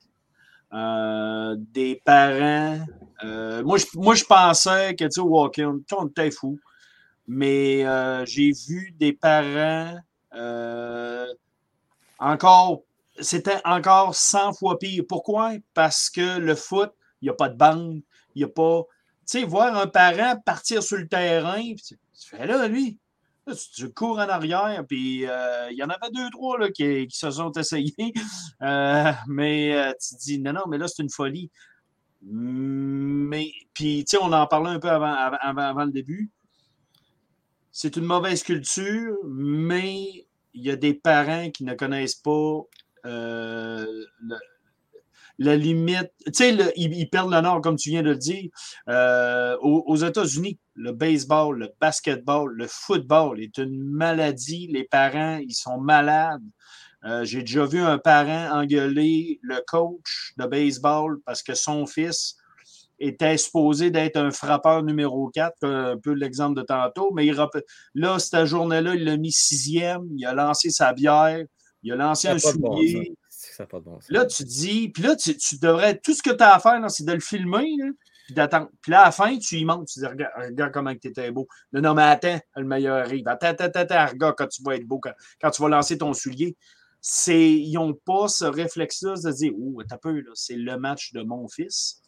Euh, des parents. Euh, moi, je, moi, je pensais que, tu sais, on, on était fou. Mais euh, j'ai vu des parents euh, encore, c'était encore 100 fois pire. Pourquoi? Parce que le foot, il n'y a pas de bande, il n'y a pas. Tu sais, voir un parent partir sur le terrain, tu fais là, lui, tu, cours en arrière, puis euh, il y en avait deux, trois là, qui, qui se sont essayés. Mais tu te dis, non, non, mais là, c'est une folie. Mais, puis, tu sais, on en parlait un peu avant, avant le début. C'est une mauvaise culture, mais il y a des parents qui ne connaissent pas euh, la limite. Tu sais, ils, perdent le nord, comme tu viens de le dire. Euh, aux, aux États-Unis, le baseball, le basketball, le football est une maladie. Les parents, ils sont malades. Euh, J'ai déjà vu un parent engueuler le coach de baseball parce que son fils était supposé d'être un frappeur numéro 4, un peu l'exemple de tantôt, mais il, là, cette journée-là, il l'a mis sixième, il a lancé sa bière, il a lancé un soulier. Bon, là, tu dis, puis là, tu, tu, devrais, tout ce que tu as à faire, c'est de le filmer, là, puis d'attendre. Puis là, à la fin, tu y montes, tu dis, regarde, regarde comment tu étais beau. Non, non, mais attends, le meilleur arrive. Attends, attends, attends, regarde quand tu vas être beau, quand, quand tu vas lancer ton soulier. Ils n'ont pas ce réflexe-là de dire, oh, t'as peu, c'est le match de mon fils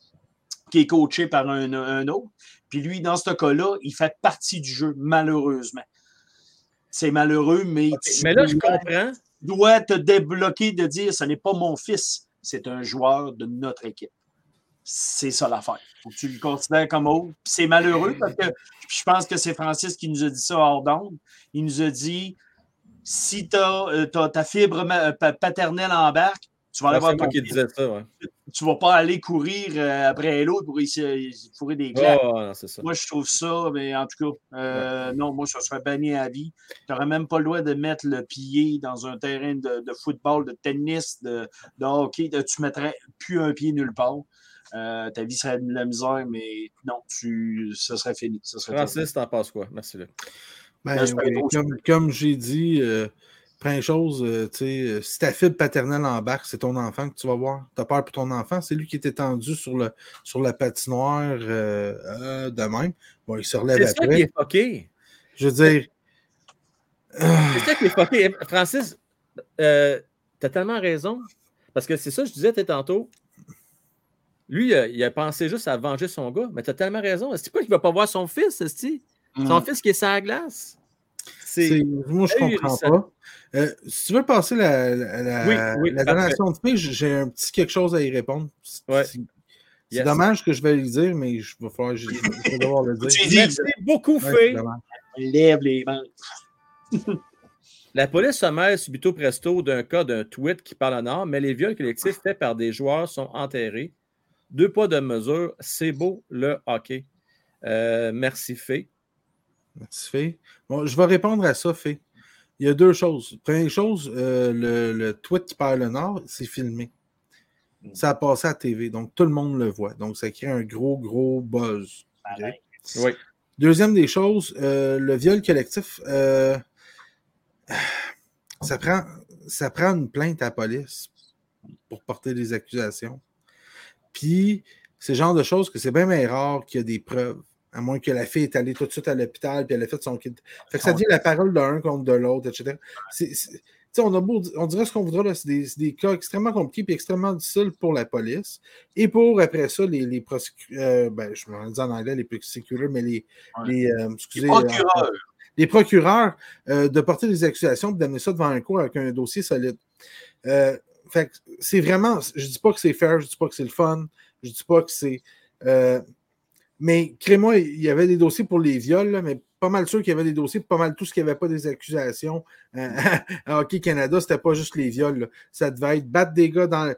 qui est coaché par un, un autre. Puis lui, dans ce cas-là, il fait partie du jeu, malheureusement. C'est malheureux, mais.
Okay, mais là, je comprends.
Tu dois te débloquer de dire ce n'est pas mon fils, c'est un joueur de notre équipe. C'est ça l'affaire. Faut que tu le considères comme autre. C'est malheureux parce que je pense que c'est Francis qui nous a dit ça hors d'onde. Il nous a dit si tu as, euh, ta fibre paternelle en barque, tu vas aller voir
ton qui disait ça, ouais.
Tu vas pas aller courir euh, après l'autre pour essayer de fourrer des claques.
Oh, non, ça.
Moi, je trouve ça, mais en tout cas, euh, ouais. non, moi, ça serait banni à vie. Tu n'aurais même pas le droit de mettre le pied dans un terrain de, de football, de tennis, de, de hockey. Tu mettrais plus un pied nulle part. Euh, ta vie serait de la misère, mais non, tu, ça serait fini. Ça serait
Francis, t'en penses quoi? Merci, Luc.
Ben, comme, comme j'ai dit, euh, première chose, euh, tu sais, si ta fibre paternelle embarque, c'est ton enfant que tu vas voir. Tu as peur pour ton enfant, c'est lui qui est étendu sur, le, sur la patinoire de même. Bon, il se relève
après. C'est ça qui est fucké.
Je veux dire.
C'est ça qui est fucké. Francis, tu as tellement raison. Parce que c'est ça que je disais tantôt. Lui, il a pensé juste à venger son gars. Mais tu as tellement raison. C'est quoi qu'il ne va pas voir son fils, Son mm. fils qui est sur la glace?
Moi, je ne comprends pas. Euh, si tu veux passer la, la, donation de filles, j'ai un petit quelque chose à y répondre. C'est dommage que je vais le dire, mais je vais, falloir, je, vais devoir le dire.
Merci beaucoup, fait.
Lève les mains.
La police se mêle subito presto d'un cas d'un tweet qui parle en or, mais les viols collectifs faits par des joueurs sont enterrés. Deux poids de mesure, c'est beau le hockey. Euh, merci, Fé.
Merci, Fé. Bon, je vais répondre à ça, Fé. Il y a deux choses. Première chose, euh, le, tweet qui parle le nord, c'est filmé. Hmm. Ça a passé à la TV, donc tout le monde le voit. Donc, ça crée un gros, gros buzz.
Oui.
Deuxième des choses, euh, le viol collectif, ça, prend, ça prend une plainte à la police pour porter des accusations. Puis, c'est le genre de choses que c'est bien, bien rare qu'il y a des preuves. À moins que la fille est allée tout de suite à l'hôpital puis elle a fait son kit. Fait que ça dit la parole d'un contre de l'autre, etc. on, a on dirait ce qu'on voudra, là, c'est des, cas extrêmement compliqués et extrêmement difficiles pour la police. Et pour, après ça, les, les euh, ben, je me dis en anglais, les prosecuteurs, mais les, les, euh, excusez, les
procureurs,
les procureurs de porter des accusations et d'amener ça devant un cours avec un dossier solide. fait c'est vraiment, je dis pas que c'est fair, je dis pas que c'est le fun, je dis pas que c'est. Mais crée-moi, il y avait des dossiers pour les viols, mais pas mal sûr qu'il y avait des dossiers, pas mal tout ce qui avait pas des accusations. Euh, à Hockey Canada, c'était pas juste les viols. Ça devait être battre des gars dans.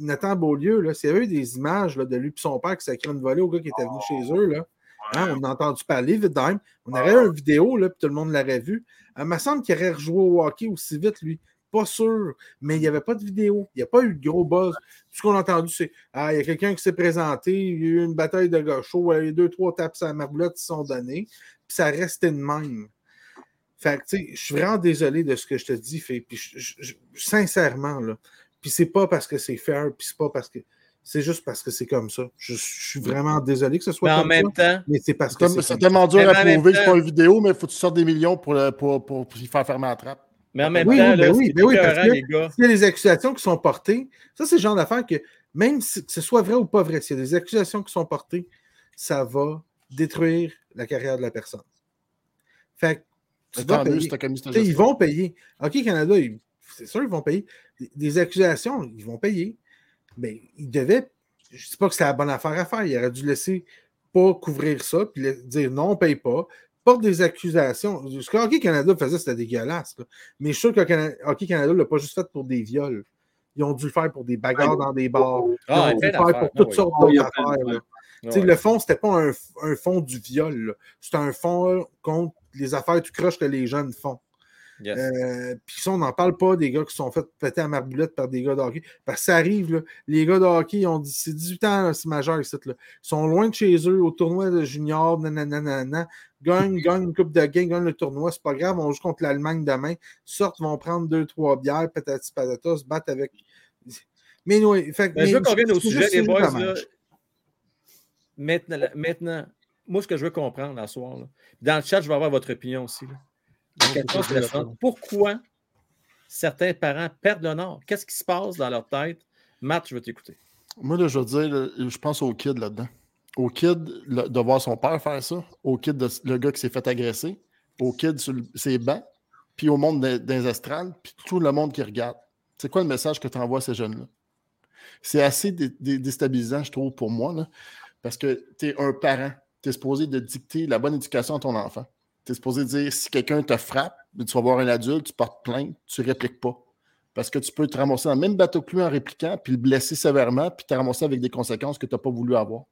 Nathan Beaulieu, s'il y avait eu des images de lui et son père qui s'accrait une volée au gars qui était venu chez eux, là, hein, on a entendu parler, Vidheim. On aurait eu une vidéo, là, puis tout le monde l'aurait vu. Euh, il me semble qu'il aurait rejoué au hockey aussi vite, lui. Pas sûr, mais il n'y avait pas de vidéo. Il n'y a pas eu de gros buzz. Tout ce qu'on a entendu, c'est Ah, il y a quelqu'un qui s'est présenté, il y a eu une bataille de gauchos, il y a eu deux, trois tapes à la marboulette qui sont données, puis ça restait de même. Fait que, tu sais, je suis vraiment désolé de ce que je te dis, fait, puis sincèrement, là. Puis c'est pas parce que c'est fair, puis c'est pas parce que. C'est juste parce que c'est comme ça. Je, suis vraiment désolé que ce soit
mais en même temps,
mais c'est parce que
c'est tellement dur à prouver que c'est pas une vidéo, mais il faut que tu sortes des millions pour, pour, pour, pour, faire fermer la trappe.
Mais en même temps, ben là,
oui, ben oui, parce que s'il y a des accusations qui sont portées, ça, c'est le genre d'affaire que même si que ce soit vrai ou pas vrai, s'il y a des accusations qui sont portées, ça va détruire la carrière de la personne. Fait que tu vas payer. ils vont payer. OK, Canada, c'est sûr, ils vont payer. Des accusations, ils vont payer. Mais ils devaient. Je ne dis pas que c'est la bonne affaire à faire. Il aurait dû laisser pas couvrir ça, puis dire non, on ne paye pas, porte des accusations. Ce que Hockey Canada faisait, c'était dégueulasse. Mais je suis sûr que Hockey Canada ne l'a pas juste fait pour des viols. Ils ont dû le faire pour des bagarres dans des bars. Ils
ont dû
le faire pour toutes sortes d'autres affaires. Le fond, c'était pas un, un, fond du viol. C'était un fond contre les affaires du crush que les jeunes font. Euh, puis ça, on n'en parle pas des gars qui sont fait péter à marboulette par des gars de hockey. Parce que ça arrive, les gars de hockey, ils ont dit c'est 18 ans, c'est majeur. Là. Ils sont loin de chez eux au tournoi de junior, nanana, gagnent, gagnent une coupe de game, gagnent le tournoi, c'est pas grave, on joue contre l'Allemagne demain, sortent, vont prendre deux, trois bières, peut-être patata, se battent avec. Mais, oui, fait,
mais, je veux qu'on revienne au sujet, les boys. Maintenant, maintenant, moi, ce que je veux comprendre la soir, dans le chat, je vais avoir votre opinion aussi. Là. Pourquoi certains parents perdent le nord? Qu'est-ce qui se passe dans leur tête? Matt, je veux t'écouter.
Moi, je veux dire, je pense au kid là-dedans. Au kid de voir son père faire ça, au kid, de, le gars qui s'est fait agresser, au kid sur ses bancs, puis au monde des astrales, puis tout le monde qui regarde. C'est quoi le message que tu envoies à ces jeunes-là? C'est assez déstabilisant, je trouve, pour moi, là, parce que tu es un parent. Tu es supposé de dicter la bonne éducation à ton enfant. Tu es supposé dire si quelqu'un te frappe, tu vas voir un adulte, tu portes plainte, tu répliques pas. Parce que tu peux te ramasser dans le même bateau que lui en répliquant, puis le blesser sévèrement, puis te ramasser avec des conséquences que tu n'as pas voulu avoir.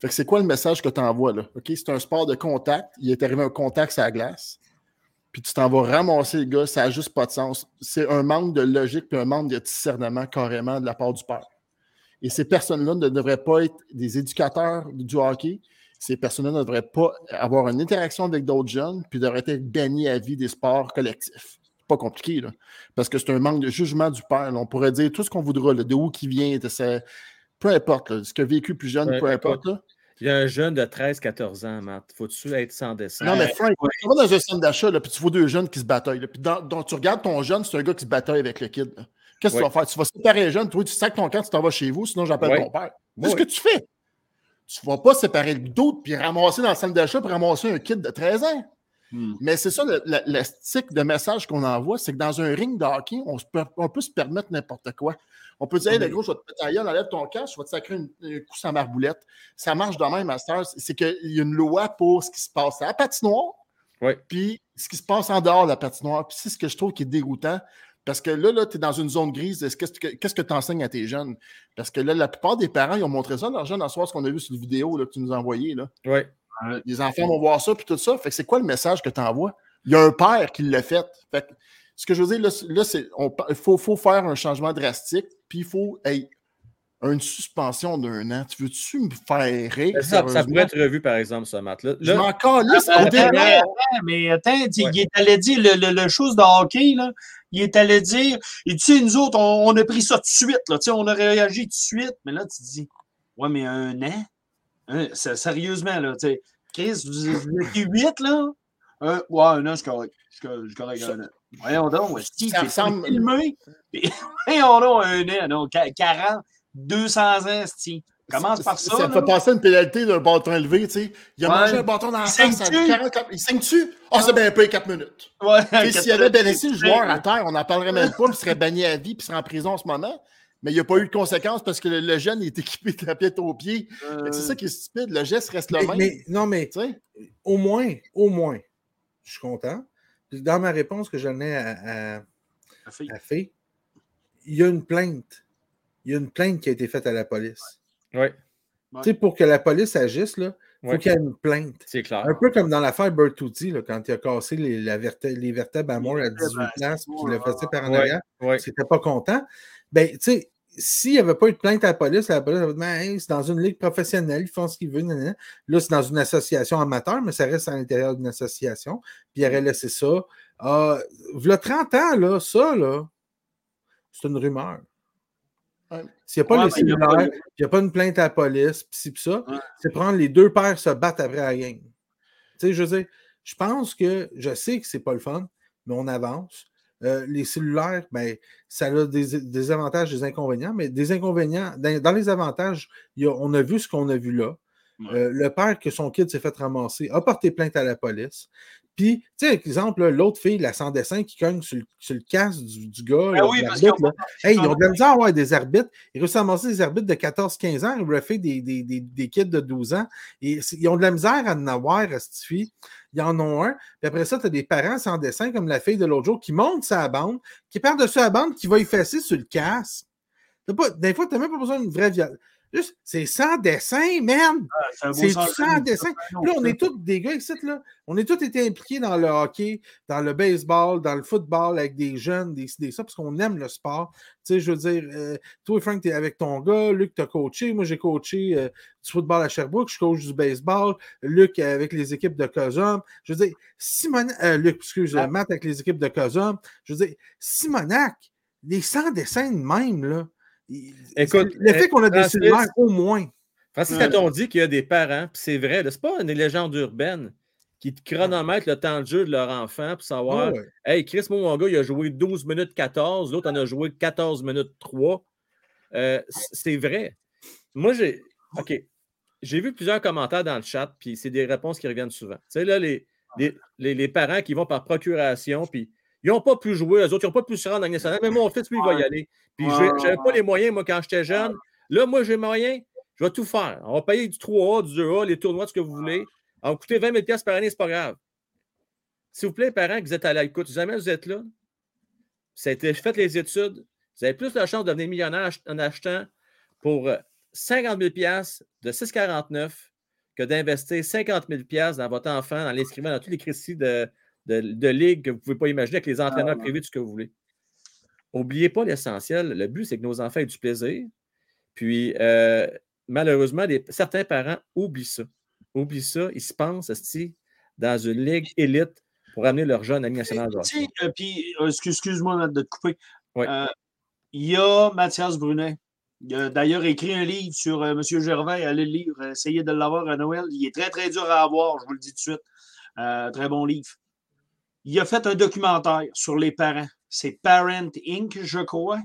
Fait que c'est quoi le message que tu envoies là? C'est un sport de contact. Il est arrivé un contact sur la glace. Puis tu t'en vas ramasser le gars, ça n'a juste pas de sens. C'est un manque de logique puis un manque de discernement carrément de la part du père. Et ces personnes-là ne devraient pas être des éducateurs du hockey, ces personnes-là ne devraient pas avoir une interaction avec d'autres jeunes, puis devraient être bannis à vie des sports collectifs. pas compliqué, là. Parce que c'est un manque de jugement du père. On pourrait dire tout ce qu'on voudra, de où qui vient, de peu importe, ce que vécu plus jeune, peu importe.
Il y a un jeune de 13-14 ans, Matt. Faut-tu être sans dessin?
Non, mais Frank, tu vas dans un centre d'achat, puis tu vois deux jeunes qui se bataillent. Puis donc, tu regardes ton jeune, c'est un gars qui se bataille avec le kid. Qu'est-ce que tu vas faire? Tu vas séparer les jeunes, toi, tu sacs ton camp, tu t'en vas chez vous, sinon j'appelle ton père. Qu'est-ce que tu fais? Tu ne vas pas séparer le d'autres puis ramasser dans le centre d'achat pour ramasser un kid de 13 ans. Hmm. Mais c'est ça, le, le, de message qu'on envoie, c'est que dans un ring de hockey, on, peut, se permettre n'importe quoi. On peut dire, hey, le gros, je vais te péter enlève ton casque, je vais te sacrer un coup sans marboulette. Ça marche de même, Master. C'est qu'il y a une loi pour ce qui se passe à la patinoire, puis ce qui se passe en dehors de la patinoire. Puis c'est ce que je trouve qui est dégoûtant. Parce que là, là tu es dans une zone grise. Qu'est-ce que tu enseignes à tes jeunes? Parce que là, la plupart des parents, ils ont montré ça à leurs jeunes en soir, ce qu'on a vu sur la vidéo là, que tu nous as envoyé. Là.
Ouais.
les enfants vont voir ça, puis tout ça. Fait que c'est quoi le message que tu envoies? Il y a un père qui l'a fait. Fait ce que je veux dire, là, c'est il faut, faut, faire un changement drastique, puis il faut une suspension d'un an. Tu veux-tu me faire rire?
Ça, pourrait être revu, par exemple, ce match-là.
Je m'en calisse
au Mais attends, il est allé dire le, le, chose de hockey, là, il est allé dire, et tu sais, nous autres, on, a pris ça tout de suite, là, on a réagi tout de suite. Mais là, tu te dis, ouais, mais un an? Hein, sérieusement, là, tu sais, Chris, vous, êtes huit, là? ouais, un an, c'est correct. C'est correct, un an. Voyons donc, si, ça ressemble... filmé. Voyons donc, un an, non, 40, 200 ans, si. Commence par ça.
Ça fait passer une pénalité d'un bâton élevé, tu sais. Il a mangé un bâton dans la face. Il saigne-tu? Ah, oh, c'est bien peu 4 minutes. Ouais, S'il avait laissé le joueur à terre, on n'en parlerait même pas, il serait banni à vie, puis il serait en prison en ce moment. Mais il n'y a pas eu de conséquences parce que le, jeune il est équipé de la pièce au pied. C'est ça qui est stupide. Le geste reste le même.
Mais, non, mais au moins, au moins, je suis content. Dans ma réponse que j'en ai à, à, à, il y a une plainte. Il y a une plainte qui a été faite à la police.
Oui.
Tu sais, pour que la police agisse, il faut qu'il y ait une plainte.
C'est clair.
Un peu comme dans l'affaire Bertuzzi, quand il a cassé les, les vertèbres à mort à 18 places, puis il l'a fait par en arrière. C'était pas content. Ben, tu sais, s'il n'y avait pas eu de plainte à la police, la police aurait dit ben, c'est dans une ligue professionnelle, ils font ce qu'ils veulent. Là, c'est dans une association amateur, mais ça reste à l'intérieur d'une association. Puis il aurait laissé ça. Euh, le 30 ans, là, ça, là, c'est une rumeur. S'il n'y a pas les il n'y a, pas une plainte à la police, puis ça, c'est prendre les deux pères se battre après la game. Tu sais, je veux dire, je pense que je sais que c'est pas le fun, mais on avance. Euh, les cellulaires, ben, ça a des, avantages, des inconvénients, mais des inconvénients, dans, les avantages, on a vu ce qu'on a vu là. Euh, le père que son kid s'est fait ramasser a porté plainte à la police. Puis, tu sais, exemple, l'autre fille, la sans dessin, qui cogne sur le, casque du, gars.
Ah oui,
ils ont de la misère à avoir des arbitres. Ils réussissent à des arbitres de 14-15 ans, ils refait des, des, des, des, kids de 12 ans. Et ils ont de la misère à en avoir à cette fille. Ils en ont un. Puis après ça, tu as des parents sans dessin, comme la fille de l'autre jour, qui monte sa bande, qui part dessus la bande, qui va effacer sur le casque. Pas, des fois, tu n'as même pas besoin d'une vraie violence c'est sans dessin, man! Ah, c'est sans dessin. Là, on est tous des gars ici, là. On est tous été impliqués dans le hockey, dans le baseball, dans le football avec des jeunes, des, des ça, parce qu'on aime le sport. Tu sais, je veux dire, euh, toi, Frank, tu es avec ton gars, Luc, tu as coaché. Moi, j'ai coaché euh, du football à Sherbrooke, je coach du baseball. Luc avec les équipes de Cosum. Je veux dire, Simonac, euh, Luc, excuse, moi Matt avec les équipes de Cosum. Je veux dire, Simonac, les sans dessins de même, là.
Écoute,
le fait qu'on a des cellulaires, au moins.
Francis, quand on dit qu'il y a des parents, puis c'est vrai, c'est pas une légende urbaine qui chronomètre le temps de jeu de leur enfant pour savoir Hey, Chris, moi, mon gars, il a joué 12 minutes 14, l'autre en a joué 14 minutes 3. Euh, c'est vrai. Moi, j'ai. OK. J'ai vu plusieurs commentaires dans le chat, puis c'est des réponses qui reviennent souvent. Tu sais, là, les, les, les, parents qui vont par procuration, puis ils n'ont pas pu jouer, eux autres, ils n'ont pas pu se rendre dans le national, mais mon fils, lui, il va y aller. Puis je n'avais pas les moyens, moi, quand j'étais jeune. Là, moi, j'ai les moyens, je vais tout faire. On va payer du 3A, du 2A, les tournois, ce que vous voulez. Ça va coûter 20 000 par année, c'est pas grave. S'il vous plaît, parents, que vous êtes à l'écoute, jamais vous êtes là, ça a été fait les études, vous avez plus de chance de devenir millionnaire en achetant pour 50 000 de 6,49 que d'investir 50 000 dans votre enfant, en l'inscrivant dans tous les crédits de, de, de ligue que vous ne pouvez pas imaginer avec les entraîneurs ah, privés, tout ce que vous voulez. N'oubliez pas l'essentiel. Le but, c'est que nos enfants aient du plaisir. Puis, euh, malheureusement, certains parents oublient ça. Oublient ça. Ils se pensent, dans une ligue élite pour amener leur jeune ami national.
Puis, excuse-moi de te couper. Il y a Mathias Brunet. Il a d'ailleurs écrit un livre sur M. Gervais. Allez le lire. Essayez de l'avoir à Noël. Il est très, très dur à avoir, je vous le dis tout de suite. très bon livre. Il a fait un documentaire sur les parents. C'est Parent Inc., je crois.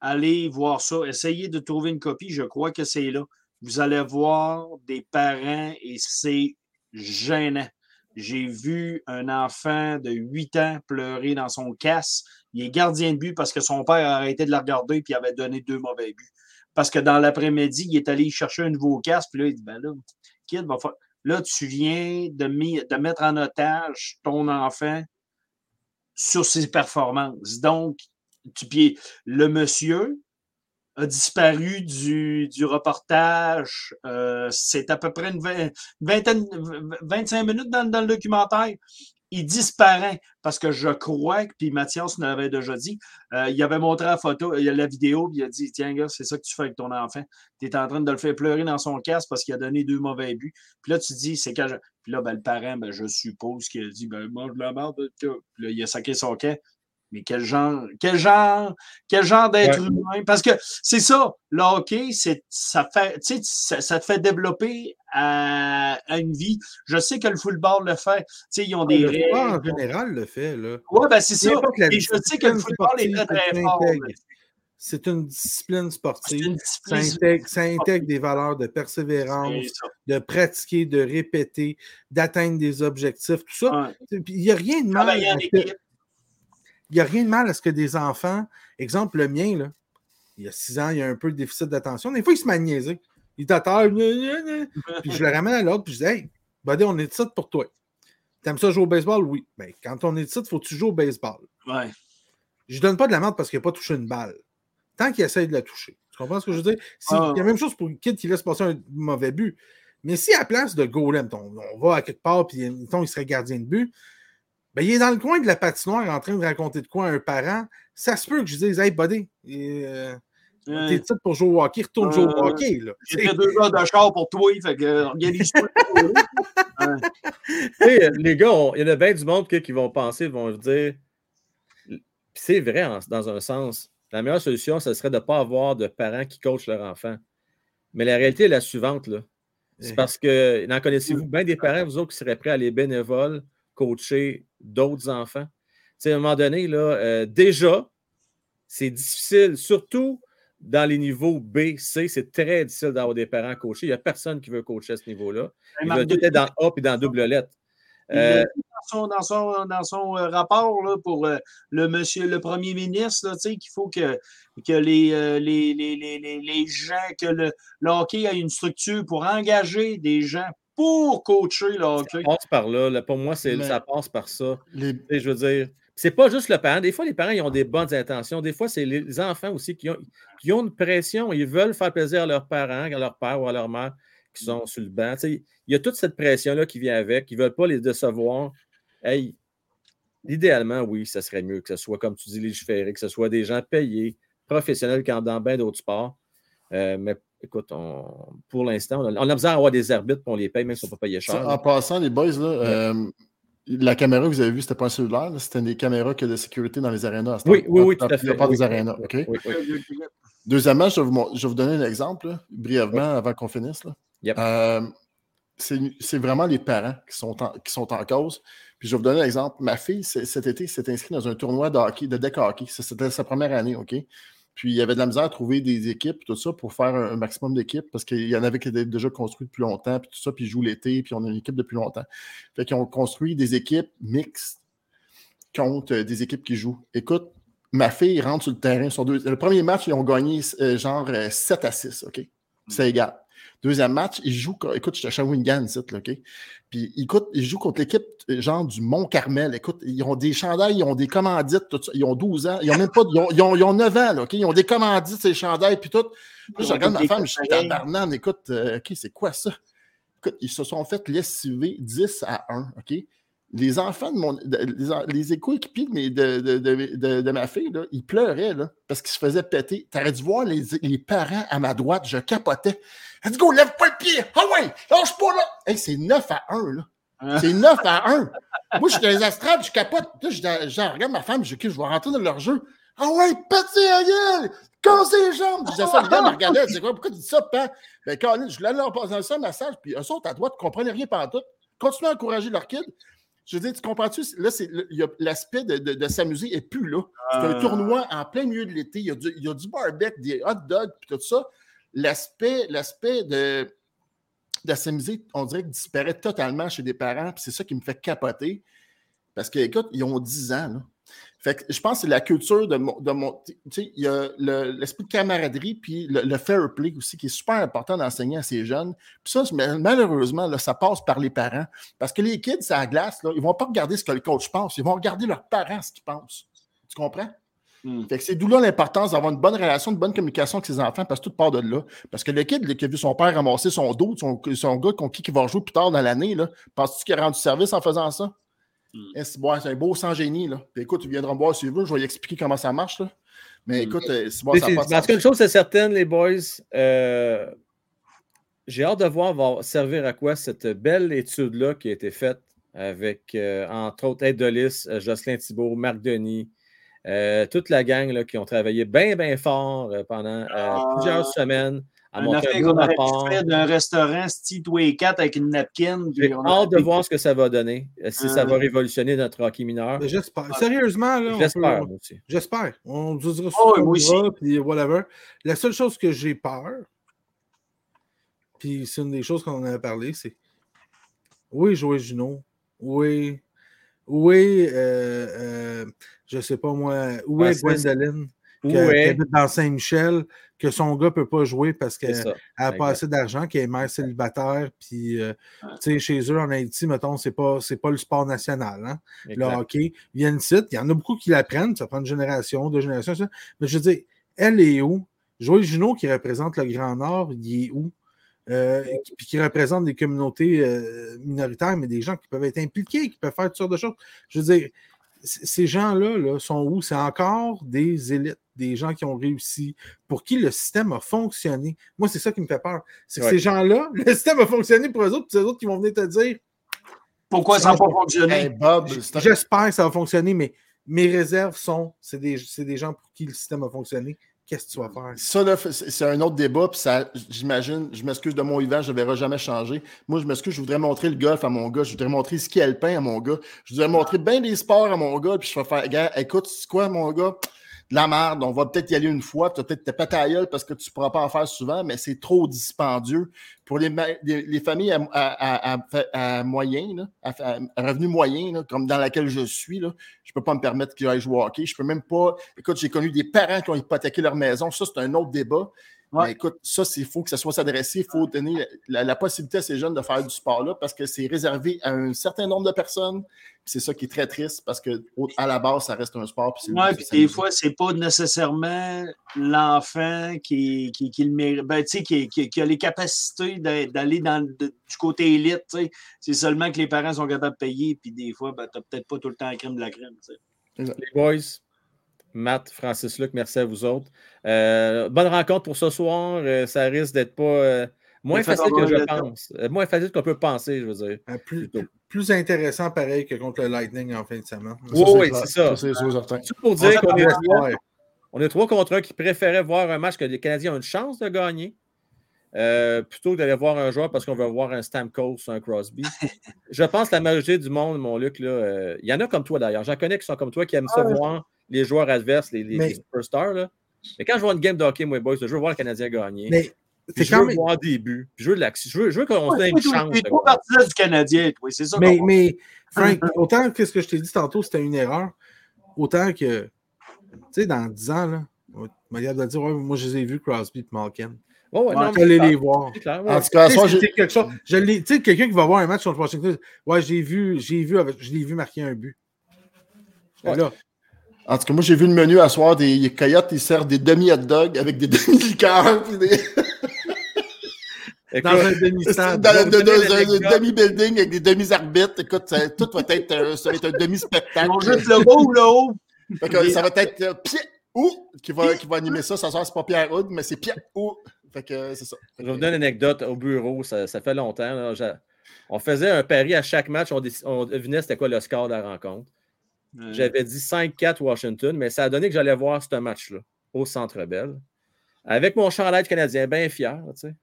Allez voir ça. Essayez de trouver une copie. Je crois que c'est là. Vous allez voir des parents et c'est gênant. J'ai vu un enfant de 8 ans pleurer dans son casse. Il est gardien de but parce que son père a arrêté de la regarder et avait donné deux mauvais buts. Parce que dans l'après-midi, il est allé chercher un nouveau casque. Puis là, il dit Ben là, kid, va faire. Là, tu viens de, mettre en otage ton enfant sur ses performances. Donc, le monsieur a disparu du, du reportage. Euh, c'est à peu près une vingtaine, 25 minutes dans, dans, le documentaire il disparaît parce que je crois, puis Mathias nous l'avait déjà dit, euh, il avait montré la photo, il a la vidéo, puis il a dit Tiens, gars, c'est ça que tu fais avec ton enfant. Tu es en train de le faire pleurer dans son casque parce qu'il a donné deux mauvais buts. Puis là, tu dis C'est quand Puis là, ben, le parent, ben, je suppose qu'il a dit ben, mange la merde. Puis là, il a saqué son camp. Mais quel genre, quel genre, quel genre d'être humain? Parce que c'est ça, le hockey, c'est, ça, fait, ça, ça te fait développer à, une vie. Je sais que le football le fait. sais ils ont des
le en général le fait. Là.
Oui, ben c'est ça. Et je sais que le football est très, très fort.
C'est une discipline sportive. Ça, intègre, ça, intègre, des valeurs de persévérance, de pratiquer, de répéter, d'atteindre des objectifs, tout ça. Il n'y a rien de mal. Il n'y a rien de mal à ce que des enfants, exemple le mien, là, il y a six ans, il y a un peu de déficit d'attention. Des fois, il se met Il t'attend, puis je le ramène à l'autre, puis je dis Hey, buddy, on est de pour toi. T'aimes ça jouer au baseball? Oui. Mais ben, quand on est de il faut que tu joues au baseball?
Ouais.
Je donne pas de la merde parce qu'il n'a pas touché une balle. Tant qu'il essaye de la toucher. Tu comprends ce que je veux dire? Il y a la même chose pour le kid qui laisse passer un mauvais but. Mais si à la place de golem, on, on va à quelque part, puis il serait gardien de but, ben, il est dans le coin de la patinoire en train de raconter de quoi à un parent. Ça se peut que je dise Hey, buddy, euh, t'es titre pour jouer au hockey, retourne jouer au hockey. Là.
J'ai fait deux gars de char pour toi, fait que organise-toi.
les gars, il y en a bien du monde qui vont penser, vont dire c'est vrai dans un sens. La meilleure solution, ce serait de ne pas avoir de parents qui coachent leur enfant. Mais la réalité est la suivante. C'est parce que, n'en connaissez-vous bien des parents, vous autres, qui seraient prêts à aller bénévoles coacher d'autres enfants? à un moment donné, là, euh, déjà, c'est difficile, surtout dans les niveaux B, C, c'est très difficile d'avoir des parents coachés. Il n'y a personne qui veut coacher à ce niveau-là. Il veut tout être dans A et dans double lettre.
Euh, dans son, dans son, euh, rapport pour le monsieur, le premier ministre, qu'il faut que, que les, les, les, les, gens, que le, le hockey ait une structure pour engager des gens pour coacher le hockey.
Ça passe par là. Pour moi, ça passe par ça. Je veux dire, c'est pas juste le parent. Des fois, les parents ils ont des bonnes intentions. Des fois, c'est les enfants aussi qui ont, qui ont une pression. Ils veulent faire plaisir à leurs parents, à leur père ou à leur mère qui sont sur le banc. il y a toute cette pression-là qui vient avec. Ils ne veulent pas les décevoir. Hey, idéalement, oui, ça serait mieux que ce soit, comme tu dis, légiféré, que ce soit des gens payés, professionnels, comme dans bien d'autres sports. Euh, mais écoute, pour l'instant, on, a besoin d'avoir des arbitres pour on les paye, même si on ne peut pas payer cher.
en passant, les boys, là, euh, la caméra que vous avez vue, c'était pas un cellulaire, c'était des caméras que de sécurité dans les arénas.
Oui, oui, oui, tout à fait.
Pas des arénas, OK? Deuxièmement, je vais, vous, donner un exemple, brièvement, avant qu'on finisse. Euh, c'est vraiment les parents qui sont, en, qui sont en cause. Puis je vais vous donner un exemple. Ma fille, cet été, s'est inscrite dans un tournoi de hockey, de deck hockey. C'était sa première année, OK? Puis il y avait de la misère à trouver des équipes, tout ça, pour faire un, maximum d'équipes, parce qu'il y en avait qui étaient déjà construits depuis longtemps, puis tout ça, puis ils jouent l'été, puis on a une équipe depuis longtemps. Fait qu'ils ont construit des équipes mixtes contre euh, des équipes qui jouent. Écoute, ma fille rentre sur le terrain sur deux. Le premier match, ils ont gagné euh, genre 7 euh, à 6, OK? C'est égal. Deuxième match, ils jouent. Écoute, je suis à Shawinigan, OK? Puis, écoute, ils jouent contre l'équipe euh, genre du Mont-Carmel. Écoute, ils ont des chandails, ils ont des commandites, tout ça. Ils ont 12 ans. Ils ont même pas. Ils ont, ils ont, ils ont 9 ans, là, OK? Ils ont des commandites, ces chandails, puis tout. Puis, je regarde ma femme, je suis tabarnane. Écoute, euh, OK, c'est quoi ça? Écoute, ils se sont fait lessiver 10 à 1, OK? Les enfants de mon. les, les éco-équipiers de, de, de, de, ma fille, là, ils pleuraient là, parce qu'ils se faisaient péter. Tu aurais dû voir les, les, parents à ma droite, je capotais. Elle dit Go, lève pas le pied! Ah ouais, lâche pas là! Hey, c'est 9 à 1, là. C'est 9 à 1. Moi, je suis dans les astrales, je capote. Là, je, je regarde ma femme, je dis, je vais rentrer dans leur jeu. Ah ouais, pète à gueule! Cassez les jambes! Je disais ça, le gars me regardait, je disais, pourquoi tu dis ça, père? Ben, quand je voulais leur passer un massage, puis eux autres, à droite, ne comprenaient rien pendant tout. Continuez à encourager leur kid. Je veux dire, tu comprends-tu? Là, l'aspect de, de, de s'amuser n'est plus là. C'est un
Euh.
tournoi en plein milieu de l'été. Il y a du, il y a du barbecue, des hot dogs, puis tout ça. L'aspect, l'aspect de, de s'amuser, on dirait qu'il disparaît totalement chez des parents, puis c'est ça qui me fait capoter. Parce que, écoute, ils ont 10 ans, là. Fait que je pense que c'est la culture de mon. De mon tu sais, il y a le- l'esprit de camaraderie, puis le, le fair play aussi, qui est super important d'enseigner à ces jeunes. Puis ça, malheureusement, là, ça passe par les parents. Parce que les kids, à la glace, là, ils ne vont pas regarder ce que le coach pense, ils vont regarder leurs parents, ce qu'ils pensent. Tu comprends?
Hmm.
Fait que c'est d'où là l'importance d'avoir une bonne relation, une bonne communication avec ses enfants, parce que tout part de là. Parce que le kid là, qui a vu son père ramasser son dos, son, son gars contre qui il va rejouer plus tard dans l'année, là, penses-tu qu'il a rendu service en faisant ça?
Hmm.
Eh, c'est un beau sans génie. Là. Puis écoute, tu viendras me voir si tu veux, je vais lui expliquer comment ça marche. Là. Mais
Hmm.
écoute, euh, c'est bon, ça passe.
Parce qu'une chose, c'est certaine, les boys. euh, J'ai hâte de voir va servir à quoi cette belle étude-là qui a été faite avec, euh, entre autres, Ed Delis, euh, Jocelyn Thibault, Marc Denis, euh, toute la gang là, qui ont travaillé bien, bien fort pendant euh,
Ah.
plusieurs semaines à
Un
monter
affaire
un
d'un restaurant Steve Way 4 avec une napkin.
J'ai
on
hâte de voir ce que ça va donner, euh, si ça
Euh.
va révolutionner notre hockey mineur.
J'espère. Sérieusement, là. on
J'espère,
peut-
aussi.
J'espère. On vous dira
Oh, moi aussi.
puis whatever. La seule chose que j'ai peur, puis c'est une des choses qu'on en avait parlé, c'est oui, jouer Juno. Oui. Oui, euh, euh, je sais pas moi. Où est. Gwendoline?
Où est?
habite dans Saint-Michel, que son gars ne peut pas jouer parce qu'elle n'a pas assez d'argent, qu'elle est mère célibataire, puis euh, chez eux en Haïti, mettons, c'est pas, c'est pas le sport national. Hein? le hockey, viennent ici. Il y en a beaucoup qui l'apprennent, ça prend une génération, deux générations, ça. Mais je veux dire, elle est où? Joël Junot qui représente le Grand Nord, il est où? Euh, qui- puis qui représente des communautés euh, minoritaires, mais des gens qui peuvent être impliqués, qui peuvent faire toutes sortes de choses. Je veux dire, ces gens-là là, sont où? C'est encore des élites, des gens qui ont réussi, pour qui le système a fonctionné. Moi, c'est ça qui me fait peur. C'est que
Ouais.
ces gens-là, le système a fonctionné pour eux autres, puis c'est eux autres qui vont venir te dire
Pourquoi ça n'a pas fonctionné?
Hey,
J'espère que ça va fonctionner, mais mes réserves sont, c'est des, c'est des gens pour qui le système a fonctionné. Qu'est-ce que tu vas faire?
Ça, là, c'est un autre débat, puis ça, j'imagine, je m'excuse de mon vivant, je ne verrai jamais changer. Moi, je m'excuse, je voudrais montrer le golf à mon gars, je voudrais montrer le ski alpin à mon gars, je voudrais montrer bien des sports à mon gars, puis je vais faire, gars, écoute, c'est quoi, mon gars? De la merde, on va peut-être y aller une fois, peut-être te péter à gueule parce que tu ne pourras pas en faire souvent, mais c'est trop dispendieux. Pour les, familles à, moyen, là, à, revenu moyen, là, comme dans laquelle je suis, là, je ne peux pas me permettre que j'aille jouer au hockey. Je peux même pas. Écoute, j'ai connu des parents qui ont hypothéqué leur maison. Ça, c'est un autre débat.
Ouais.
Mais écoute, ça, il faut que ça soit s'adresser. Il faut donner la, la possibilité à ces jeunes de faire du sport-là parce que c'est réservé à un certain nombre de personnes. C'est ça qui est très triste parce que au- à la base, ça reste un sport.
Oui, puis des fois, c'est pas nécessairement l'enfant qui, qui, qui le mérite, ben, tu sais, qui, qui- qui a les capacités d'a- d'aller dans le- de- du côté élite. C'est seulement que les parents sont capables de payer, puis des fois, ben, tu n'as peut-être pas tout le temps la crème de la crème.
Les boys, Matt, Francis Luc, merci à vous autres. Euh, bonne rencontre pour ce soir. Euh, ça risque d'être pas euh, moins facile que je pense. Euh, moins facile qu'on peut penser, je veux dire.
Euh, plus, intéressant, pareil, que contre le Lightning en fin de semaine.
Oui,
c'est
oui, c'est ça.
c'est
pour dire qu'on est, trois, on est trois contre un qui préférait voir un match que les Canadiens ont une chance de gagner. euh, plutôt que d'aller voir un joueur parce qu'on veut voir un Stamkos ou un Crosby. je pense que la majorité du monde, mon Luc, là, euh, il y en a comme toi d'ailleurs. J'en connais qui sont comme toi, qui aiment ça voir les joueurs adverses, les, les-
Mais-
les superstars. là. Mais quand je vois une game de hockey, moi, boys, je veux voir le Canadien gagner.
Mais
je
quand
veux
même.
voir des buts. Puis je veux de l'action. Je veux, je veux qu'on se
Ouais,
donne une chance. de
trop partisan du Canadien, toi, c'est ça.
Mais, mais Frank, autant que ce que je t'ai dit tantôt, c'était une erreur, autant que, tu sais, dans 10 ans, là, être de dire, ouais, moi, je les ai vus, Crosby et Malkin.
Ouais, non,
allez les voir.
c'est clair, ouais.
En tout cas,
Tu quelque chose. Je Tu sais, quelqu'un qui va voir un match contre Washington, ouais, j'ai vu, j'ai vu, avec- je l'ai vu marquer un but.
Ouais.
Là,
En tout cas, moi, j'ai vu le menu à soir des coyotes, ils servent des demi-hot dogs avec des demi-liqueurs. puis des-
Écoute,
dans un demi-stade.
Dans, un demi-building avec des demi-arbitres. Écoute, ça, tout va être, euh, ça va être un demi-spectacle.
Ils ont juste le bas ou le haut.
Fait que ça va être euh, Pierre Ou qui va, qui va animer ça. Ça soir, c'est pas Pierre Houd, mais c'est Pierre Ou. Fait que euh, c'est ça.
Je vais vous donner une anecdote au bureau. Ça, ça fait longtemps. là. On faisait un pari à chaque match. On, on devinait c'était quoi le score de la rencontre. J'avais dit 5-4 Washington, mais ça a donné que j'allais voir ce match-là au Centre Bell. Avec mon chandail canadien, bien fier, tu sais.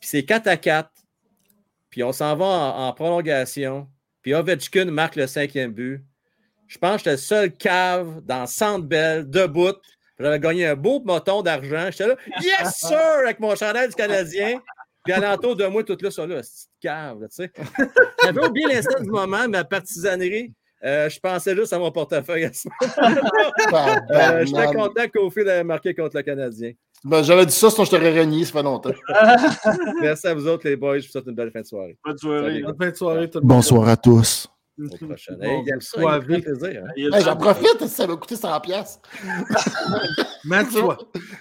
Puis c'est 4 à 4. Puis on s'en va en, prolongation. Puis Ovechkin marque le cinquième but. Je pense que j'étais le seul cave dans Centre Bell, debout. J'avais gagné un beau moton d'argent. J'étais là, yes, sir, avec mon chandail du Canadien. Puis alentour de moi, tout là, ça là, c'est cave, tu sais. J'avais oublié l'instant du moment, ma partisanerie. Euh, je pensais juste à mon portefeuille à ce moment-là. euh, J'étais content qu'Ophil ait marqué contre le Canadien.
Ben, J'avais dit ça, sinon je t'aurais renié, ça fait longtemps.
Merci à vous autres, les boys. Je vous souhaite une belle fin de soirée.
Bonne soirée.
Bonne fin de soirée. Tout
Bonsoir à tous.
Au prochain. Hey, il y a ça, il me fait plaisir. Hein?
Hey, J'en profite, ça m'a coûté 100$. piastres.
Matt, Soi-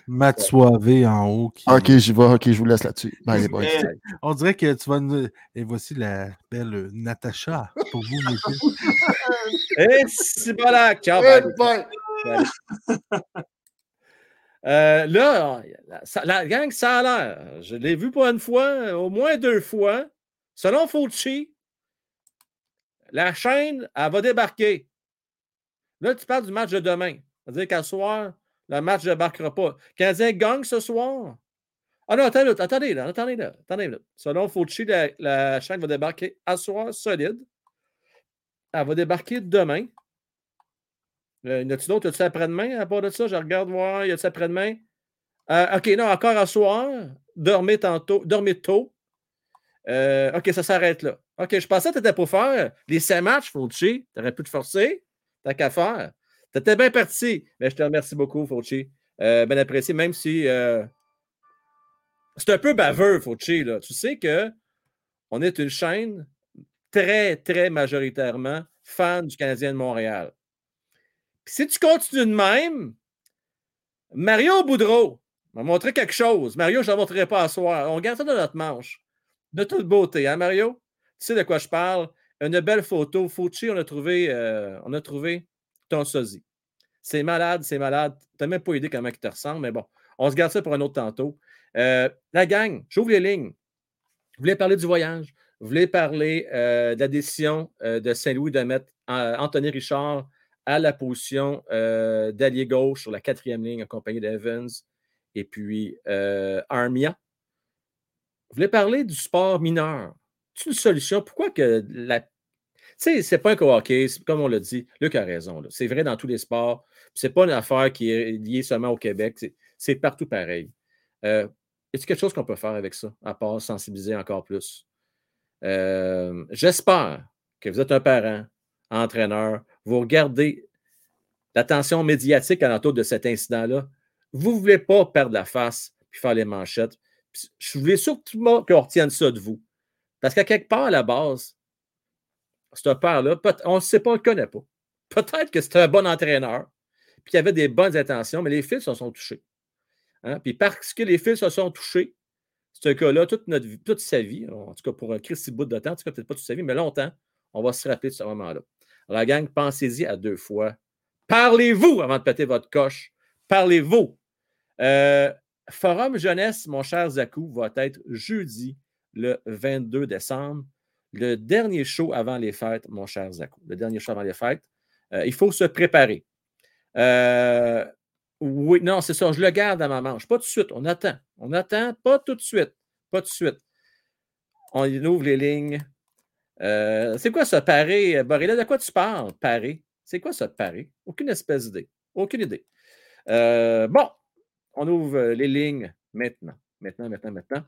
Matt Soivé en haut. qui-
Ok, j'y vais. Ok, je vous laisse là-dessus.
Eh,
On dirait que tu vas nous. Et voici la belle Natacha pour vous, messieurs.
Et c'est.
Eh,
bye.
bye.
Euh, là, la, ça- la gang, ça a l'air. Je l'ai vu pour une fois, au moins deux fois. Selon Fauci, la chaîne, elle va débarquer. Là, tu parles du match de demain. C'est-à-dire qu'à soir, le match ne débarquera pas. Canadien gagne ce soir. Ah non, attendez, attendez, là, attendez, là, attendez. Là. Selon Fauci, la, chaîne va débarquer à soir solide. Elle va débarquer demain. Euh, y a-tu d'autres? Y a-tu après-demain à part de ça? Je regarde voir. Y a-tu après-demain? Euh, OK, non, encore à soir. Dormez tantôt. Dormez tôt. Euh, OK, ça s'arrête là. OK, je pensais que tu étais pour faire les cinq matchs, Fauci. Tu aurais pu te forcer. T'as qu'à faire. Tu étais bien parti. Mais je te remercie beaucoup, Fauci. Euh, bien apprécié, même si euh, c'est un peu baveux, Fauci. Tu sais que on est une chaîne très, très majoritairement fan du Canadien de Montréal. Puis si tu continues de même, Mario Boudreau m'a montré quelque chose. Mario, je ne le montrerai pas à soir. On garde ça dans notre manche. De toute beauté, hein, Mario? Tu sais de quoi je parle? Une belle photo. Fauci, on a trouvé, euh, on a trouvé ton sosie. C'est malade, c'est malade. Tu n'as même pas idée comment il te ressemble, mais bon, on se garde ça pour un autre tantôt. Euh, la gang, j'ouvre les lignes. Vous voulez parler du voyage? Vous voulez parler euh, de la décision de Saint-Louis de mettre Anthony Richard à la position d'allié gauche sur la quatrième ligne, accompagné d'Evans et puis Armia. Vous voulez parler du sport mineur? Une solution? Pourquoi que la. Tu sais, c'est pas un co-hockey, comme on l'a dit. Luc a raison. C'est vrai dans tous les sports. C'est pas une affaire qui est liée seulement au Québec. C'est- partout pareil. Euh, est-ce quelque chose qu'on peut faire avec ça, à part sensibiliser encore plus? Euh, J'espère que vous êtes un parent, entraîneur, vous regardez l'attention médiatique alentour de cet incident-là. Vous ne voulez pas perdre la face puis faire les manchettes. Je voulais surtout qu'on retienne ça de vous. Parce qu'à quelque part, à la base, ce père-là, on ne sait pas, on ne le connaît pas. Peut-être que c'était un bon entraîneur, puis qu'il avait des bonnes intentions, mais les fils se sont touchés. Hein? Puis parce que les fils se sont touchés, ce gars-là, toute, sa vie, en tout cas pour un Christy bout de temps, en tout cas peut-être pas toute sa vie, mais longtemps, on va se rappeler de ce moment-là. La gang, pensez-y à deux fois. Parlez-vous avant de péter votre coche. Parlez-vous. Euh, Forum Jeunesse, mon cher Zakou, va être jeudi le 22 décembre. Le dernier show avant les fêtes, mon cher Zakou. Le dernier show avant les fêtes. Euh, il faut se préparer. Euh, oui, non, c'est ça. Je le garde à ma manche. Pas tout de suite. On attend. On attend. Pas tout de suite. Pas tout de suite. On ouvre les lignes. Euh, c'est quoi ça, parer? Borilla, de quoi tu parles? Parer. C'est quoi ça, parer? Aucune espèce d'idée. Aucune idée. Bon, on ouvre les lignes maintenant. Maintenant, maintenant, maintenant.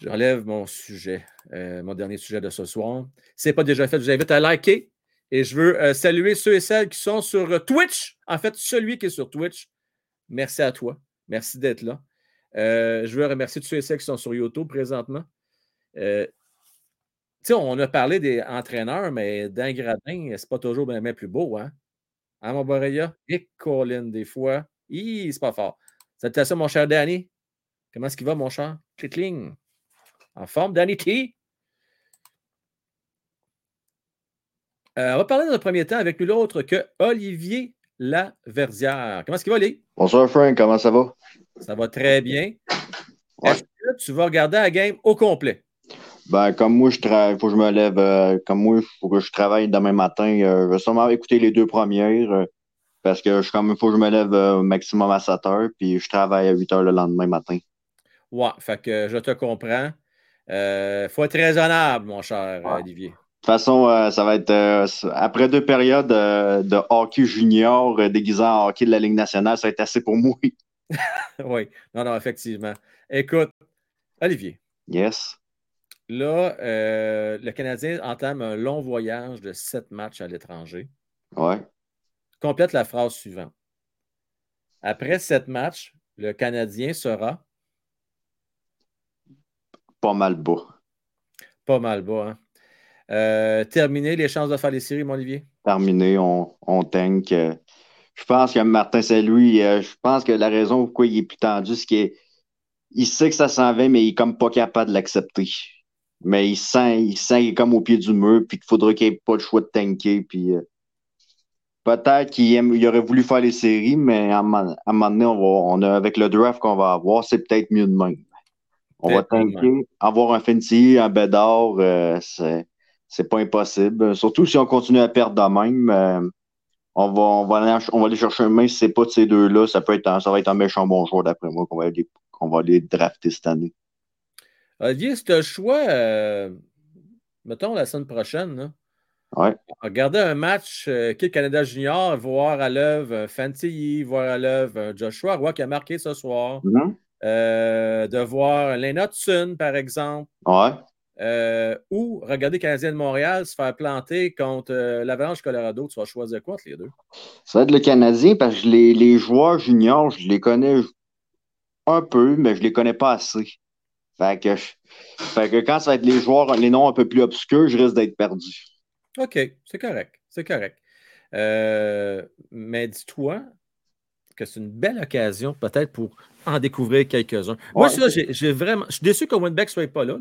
J'enlève mon sujet, euh, mon dernier sujet de ce soir. Si ce n'est pas déjà fait, je vous invite à liker. Et je veux euh, saluer ceux et celles qui sont sur euh, Twitch. En fait, celui qui est sur Twitch, merci à toi. Merci d'être là. Je veux remercier tous ceux et celles qui sont sur YouTube présentement. On a parlé des entraîneurs, mais d'un gradin, c'est pas toujours bien, plus beau, hein? Hein, mon Boreya? Et Colin, des fois. Hi, c'est pas fort. C'était ça, mon cher Danny. Comment est-ce qu'il va, mon cher? Clickling. En forme, Danny T. Euh, on va parler dans un premier temps avec nul autre que Olivier Laverdière. Comment est-ce qu'il va, Oli?
Bonsoir Frank, comment ça va?
Ça va très bien.
Ouais.
Est-ce que tu vas regarder la game au complet?
Ben, comme moi, je travaille, faut que je me lève, euh, comme moi, il faut que je travaille demain matin. Euh, je vais sûrement écouter les deux premières parce que je, comme, il faut que je me lève au maximum à 7 heures, puis je travaille à 8 heures le lendemain matin.
Ouais, fait que je te comprends. Il faut être raisonnable, mon cher Olivier. De
toute façon, ça va être après deux périodes de hockey junior déguisant en hockey de la Ligue nationale, ça va être assez pour moi.
oui, non, non, effectivement. Écoute, Olivier.
Yes.
Là, euh, le Canadien entame un long voyage de sept matchs à l'étranger.
Ouais.
Complète la phrase suivante. Après sept matchs, le Canadien sera.
Pas mal bas.
Pas mal bas, hein? Euh, terminer les chances de faire les séries, mon Olivier?
Terminé, on, on tank. je pense que Martin Saint-Louis, euh, je pense que la raison pourquoi il est plus tendu, c'est qu'il sait que ça s'en va, mais il est comme pas capable de l'accepter mais il sent, il sent qu'il est comme au pied du mur, puis qu'il faudrait qu'il ait pas le choix de tanker. Puis, euh, peut-être qu'il il aurait voulu faire les séries, mais à, un moment donné, on va, on a, avec le draft qu'on va avoir, c'est peut-être mieux de même. On va tanker, avoir un Fenty, un Bédard, euh, c'est, c'est pas impossible. Surtout si on continue à perdre de même. Euh, on va, on, va aller, on va aller chercher un main. Si c'est pas de ces deux-là, ça peut être ça va être un méchant bon joueur d'après moi qu'on va aller, qu'on va aller drafter cette année.
Olivier, c'est un choix, euh, mettons la semaine prochaine,
Ouais.
Regarder un match euh, Canada Junior, voir à l'œuvre Fantilly, voir à l'œuvre Joshua Roy qui a marqué ce soir.
Mm-hmm.
Euh, de voir Lena Tsun, par exemple.
Ouais.
Euh, ou regarder Canadien de Montréal se faire planter contre l'Avalanche Colorado. Tu vas choisir quoi entre les deux?
Ça va être le Canadien parce que les, les joueurs juniors, je les connais un peu, mais je les connais pas assez. Fait que, quand ça va être les joueurs, les noms un peu plus obscurs, je risque d'être perdu.
OK, c'est correct. C'est correct. Euh, mais dis-toi que c'est une belle occasion peut-être pour en découvrir quelques-uns. Moi, ça, j'ai vraiment. Je suis déçu que Winbeck ne soit pas là.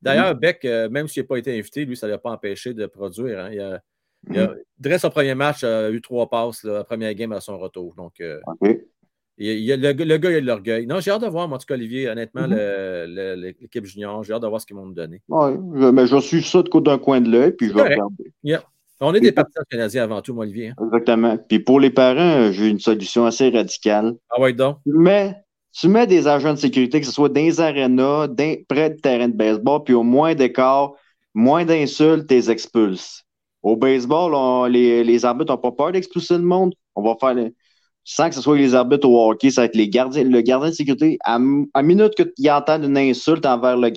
D'ailleurs, mm-hmm. Beck, euh, même s'il n'a pas été invité, lui, ça ne l'a pas empêché de produire. Hein. Il a, mm-hmm. son premier match, a eu trois passes, la première game à son retour. Donc, euh, le, gars, il a de l'orgueil. Non, j'ai hâte de voir, moi, en tout cas, Olivier, honnêtement, mm-hmm. l'équipe junior. J'ai hâte de voir ce qu'ils vont nous donner.
Oui, mais je suis ça d'un coin de l'œil, puis je vais regarder.
On est des partisans canadiens avant tout, moi, Olivier. Hein.
Exactement. Puis pour les parents, j'ai une solution assez radicale.
Ah ouais, donc?
Tu mets, tu mets des agents de sécurité, que ce soit dans les arénas, près de terrain de baseball, puis au moins d'écart, moins d'insultes, tu les expulses. Au baseball, les, les arbitres n'ont pas peur d'expulser le monde. On va faire sans que ce soit les arbitres au hockey, ça va être les gardiens, le gardien de sécurité. À, à minute qu'il entend une insulte envers le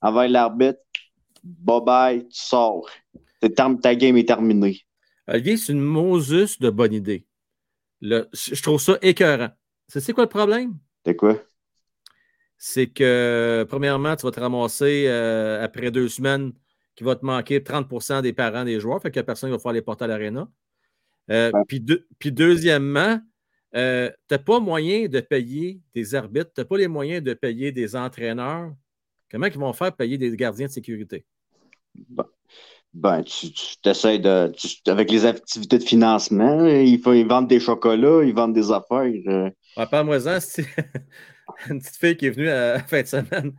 envers l'arbitre, bye bye, tu sors. Ta game est terminée.
Olivier, c'est une Moses de bonne idée. je trouve ça écœurant. C'est quoi le problème?
C'est quoi?
C'est que, premièrement, tu vas te ramasser euh, après deux semaines qu'il va te manquer 30% des parents des joueurs, fait qu'il n'y a personne qui va pouvoir les porter à l'aréna. Euh, puis, deuxièmement, euh, tu n'as pas moyen de payer des arbitres, tu n'as pas les moyens de payer des entraîneurs. Comment ils vont faire payer des gardiens de sécurité?
Ben, tu, t'essayes de. avec les activités de financement, ils, ils, vendent des chocolats, ils vendent des affaires. Euh.
moi c'est une petite fille qui est venue à la fin de semaine.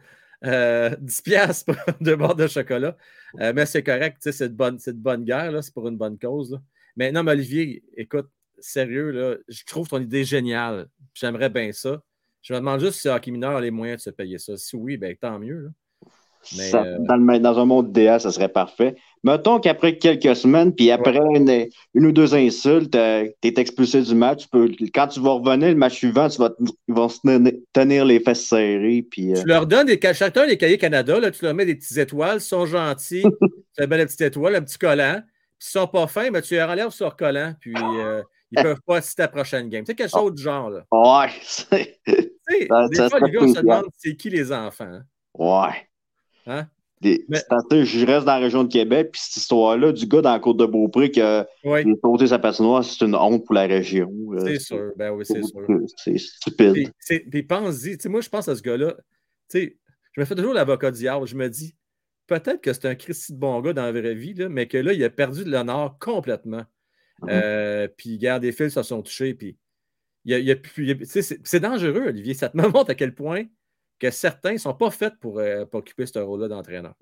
10 euh, piastres pour deux barres de chocolat. mais c'est correct, c'est de bonne, bonne guerre, c'est pour une bonne cause. Mais non, mais Olivier, écoute, sérieux, là, je trouve ton idée géniale. J'aimerais bien ça. Je me demande juste si Hockey Mineur a les moyens de se payer ça. Si oui, ben, tant mieux.
Euh, dans, un monde DA, ça serait parfait. Mettons qu'après quelques semaines, puis après une, ou deux insultes, euh, tu es expulsé du match. quand tu vas revenir le match suivant, tu vas, ils vont se tenir les fesses serrées. Puis,
euh, Tu leur donnes des, chacun des cahiers Canada, là, tu leur mets des petites étoiles, ils sont gentils, tu as belle petite étoile, un petit collant. Puis ils sont pas fins, mais tu les relèves sur collant, puis ils ne peuvent pas assister à la prochaine game. Tu sais, quelque chose du genre. Là.
Ouais.
des fois, les gars se demandent c'est qui les enfants. Hein?
Ouais.
Hein?
Je reste dans la région de Québec, puis cette histoire-là, du gars dans la côte de Beaupré qui a,
oui.
sauté sa patinoire, c'est une honte pour la région.
C'est sûr, ben oui, c'est sûr.
C'est stupide.
Puis pense-y, moi, je pense à ce gars-là, je me fais toujours l'avocat diable. Je me dis, peut-être que c'est un Christy de bon gars dans la vraie vie, là, mais que là, il a perdu de l'honneur complètement. Mhm. Euh, puis, garde, des fils se sont touchés. Puis, il y a, c'est dangereux, Olivier. Ça te montre à quel point que certains ne sont pas faits pour, euh, pour occuper ce rôle-là d'entraîneur.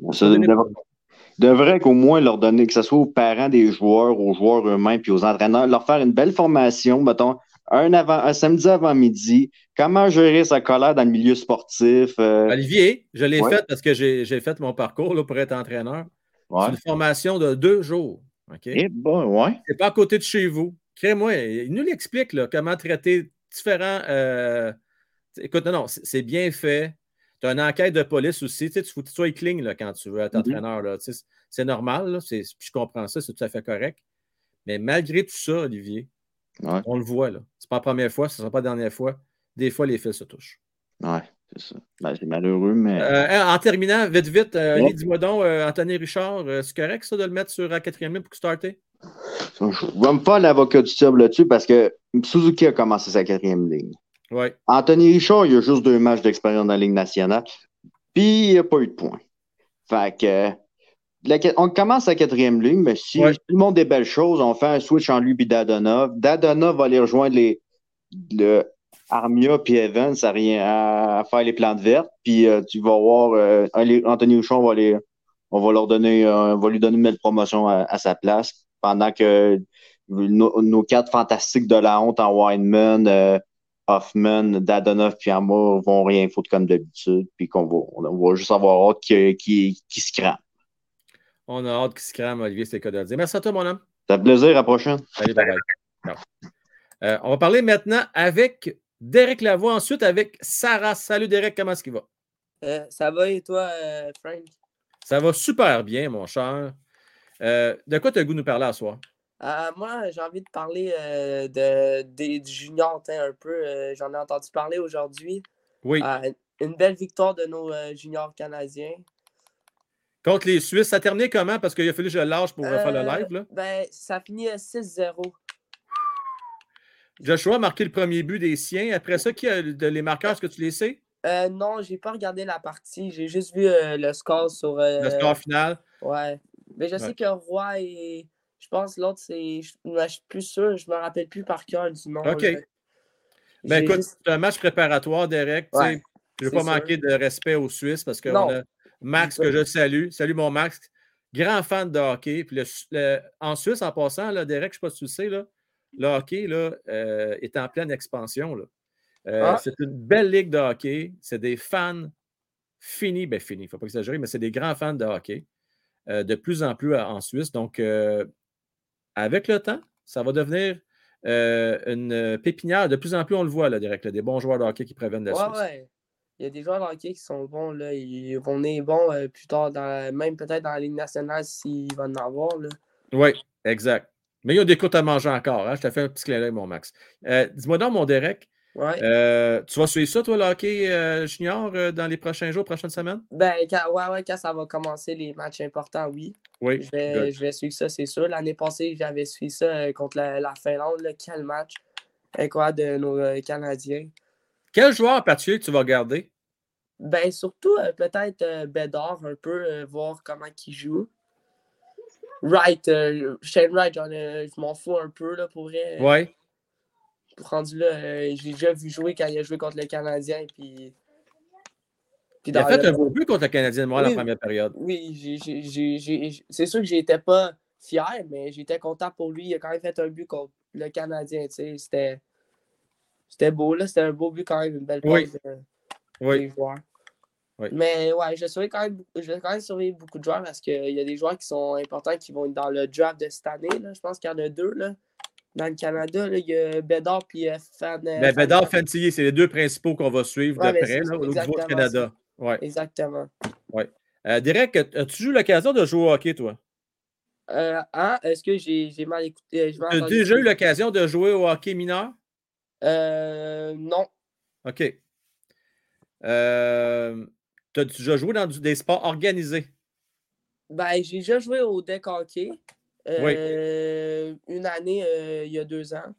Devrait, qu'au moins leur donner, que ce soit aux parents des joueurs, aux joueurs eux-mêmes, puis aux entraîneurs, leur faire une belle formation, mettons, un, avant, un samedi avant midi, comment gérer sa colère dans le milieu sportif. euh,
Olivier, je l'ai
Ouais.
fait parce que j'ai fait mon parcours là, pour être entraîneur.
ouais.
C'est une formation de deux jours. OK?
Eh ben, ouais.
C'est pas à côté de chez vous. Crée-moi, il nous l'explique comment traiter différents. euh, Écoute, non, non, c'est bien fait. Tu as une enquête de police aussi. Tu sais, tu faut que tu sois clean là, quand tu veux être
Mhm.
entraîneur. là. Tu sais, C'est normal. là, Je comprends ça, c'est tout à fait correct. Mais malgré tout ça, Olivier,
Ouais.
on le voit. là. C'est pas la première fois, ce ne sera pas la dernière fois. Des fois, les fils se touchent.
Ouais, c'est ça. Ben, c'est malheureux, mais.
Euh, en terminant, vite, vite, euh,
Ouais.
Dis-moi donc, euh, Anthony Richard, euh, c'est correct ça de le mettre sur la quatrième ligne pour starter?
Je vais me faire l'avocat du diable là-dessus parce que Suzuki a commencé sa quatrième ligne. Anthony Richard, il a juste deux matchs d'expérience dans la Ligue nationale. Puis, il n'a pas eu de points. Fait que. la- on commence la quatrième ligne, mais si
Ouais.
tout le monde des belles choses, on fait un switch en lui et Dadonov. Dadonov va aller rejoindre les, le Armia puis Evans à, rien, à faire les plantes vertes. Puis euh, tu vas voir euh, Anthony Richard, on va, les, on va leur donner, euh, on va lui donner une belle promotion à, à sa place pendant que nos, nos quatre fantastiques de la honte en Weinman, euh, Hoffman, Dadonov puis Amour vont rien foutre comme d'habitude, puis qu'on va, on va juste avoir hâte qu'ils qui, qui se crament.
On a hâte qu'il se crame, Olivier, c'est le cas de le dire. Merci à toi, mon homme.
Ça fait plaisir, à la prochaine.
Salut, bye bye. Ciao. Euh, on va parler maintenant avec Derek Lavoie, ensuite avec Sarah. Salut Derek, comment est-ce qu'il va?
Euh, ça va et toi, euh, Frank?
Ça va super bien, mon cher. Euh, de quoi tu as le goût de nous parler à soir?
Euh, moi, j'ai envie de parler euh, de, des- du junior t'sais, un peu. euh, J'en ai entendu parler aujourd'hui.
Oui.
Une belle victoire de nos juniors canadiens.
Contre les Suisses, ça a terminé comment? Parce qu'il a fallu que je lâche pour faire le live. Là.
Ben, ça finit à 6-0.
Joshua a marqué le premier but des siens. Après ça, qui a de- les marqueurs? Est-ce que tu les sais?
Euh, non, j'ai pas regardé la partie. J'ai juste vu euh, le score sur. euh,
Le score final?
Ouais. Mais je
Ouais.
sais que Roy et. Je pense l'autre, c'est. Je je suis plus sûr. Je me rappelle plus par cœur du nom.
OK.
là.
Ben écoute, c'est un match préparatoire, Derek.
Ouais,
je ne veux pas
sûr.
manquer de respect aux Suisses parce que on a Max, que je salue. Salut mon Max. Grand fan de hockey. Puis le- le- en Suisse, en passant, là, Derek, je ne sais pas si tu le sais, là, le hockey là, euh, est en pleine expansion. là. Euh,
Ah.
C'est une belle ligue de hockey. C'est des fans finis. Ben finis, il ne faut pas exagérer, mais c'est des grands fans de hockey. euh, de plus en plus en Suisse. Donc, avec le temps, ça va devenir euh, une pépinière. De plus en plus, on le voit, là, Derek, là, des bons joueurs de hockey qui préviennent de la
Ouais. Il y a des joueurs de hockey qui sont bons, là. Ils vont venir bons euh, plus tard, dans même peut-être dans la Ligue nationale s'il va en avoir.
Oui, exact. Mais il y a des côtes à manger encore. Hein? Je te fais un petit clin d'œil, mon Max. Euh, Dis-moi donc, mon Derek,
Ouais.
euh, tu vas suivre ça, toi, le hockey euh, junior, euh, dans les prochains jours, prochaines semaines?
Ben, quand, ouais, ouais, quand ça va commencer les matchs importants, oui.
Oui.
Je vais, je vais suivre ça, c'est sûr. L'année passée, j'avais suivi ça contre la, la Finlande, là. Quel match incroyable de nos Canadiens.
Quel joueur en particulier tu vas garder?
Ben, surtout, peut-être Bédard, un peu, voir comment il joue. Wright, Shane Wright, je m'en fous un peu, là, pour vrai.
Oui.
Rendu là, euh, j'ai déjà vu jouer quand il a joué contre le Canadien. Puis, puis
Il a fait
le-
un beau but contre le Canadien de Montréal
Oui.
la première période.
Oui, c'est sûr que j'étais pas fier, mais j'étais content pour lui. Il a quand même fait un but contre le Canadien. tu sais, C'était beau, là. C'était un beau but quand même, une belle
Oui. Oui.
des joueurs.
Oui.
Mais ouais, je, surveille quand même, je vais quand même surveiller beaucoup de joueurs parce qu'il y a des joueurs qui sont importants qui vont être dans le draft de cette année. Là. Je pense qu'il y en a deux là, dans le Canada. Là. Il y a Bédard et Fan. euh,
Ben, Bédard,
Fan-
Fantillier, c'est les deux principaux qu'on va suivre
Ouais,
de
mais
près
c'est
là, au niveau du Canada. Ouais.
Exactement.
Euh, Derek, as-tu eu l'occasion de jouer au hockey, toi?
Euh, hein, Est-ce que j'ai mal écouté? euh,
Tu as déjà eu l'occasion de jouer au hockey mineur?
Euh, non.
OK. Euh, tu as déjà joué dans du- des sports organisés?
Ben, j'ai déjà joué au deck hockey. Euh, Une année, euh, il y a deux ans.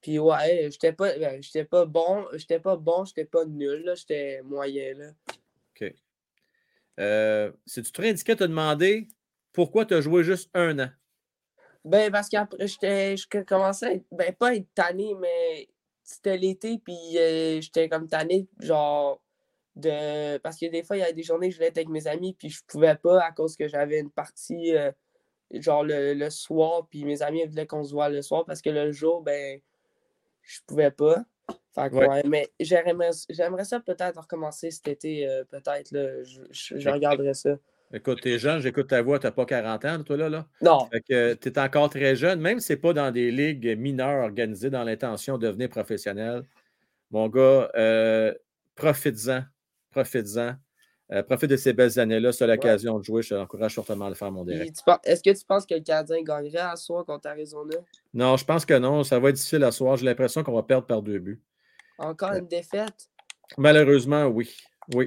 Puis ouais, j'étais pas, ben, j'étais pas bon, j'étais pas bon, j'étais pas nul, j'étais moyen, là.
OK. Euh, C'est-tu très indiqué de te demander pourquoi tu as joué juste un an?
Ben, parce qu'après, je commençais à être, ben, pas à être tanné, mais c'était l'été, puis euh, j'étais comme tanné, genre, de. Parce que des fois, il y a des journées que je voulais être avec mes amis, puis je pouvais pas à cause que j'avais une partie, euh, genre, le, soir, puis mes amis voulaient qu'on se voit le soir, parce que le jour, ben, je pouvais pas. Fait que, mais j'aimerais ça peut-être recommencer cet été, euh, peut-être, là, je, je regarderais ça.
Écoute, t'es jeune, j'écoute ta voix, t'as pas 40 ans, toi, là? là.
Non.
Fait que t'es encore très jeune, même si c'est pas dans des ligues mineures organisées dans l'intention de devenir professionnel. Mon gars, euh, profites-en, profites-en. Euh, profite de ces belles années-là, c'est l'occasion de jouer. Je t'encourage fortement à le faire, mon direct.
Est-ce que tu penses que le Canadien gagnerait à soir contre Arizona?
Non, je pense que non. Ça va être difficile à soir. J'ai l'impression qu'on va perdre par deux buts.
Encore une défaite?
Malheureusement, oui. Oui.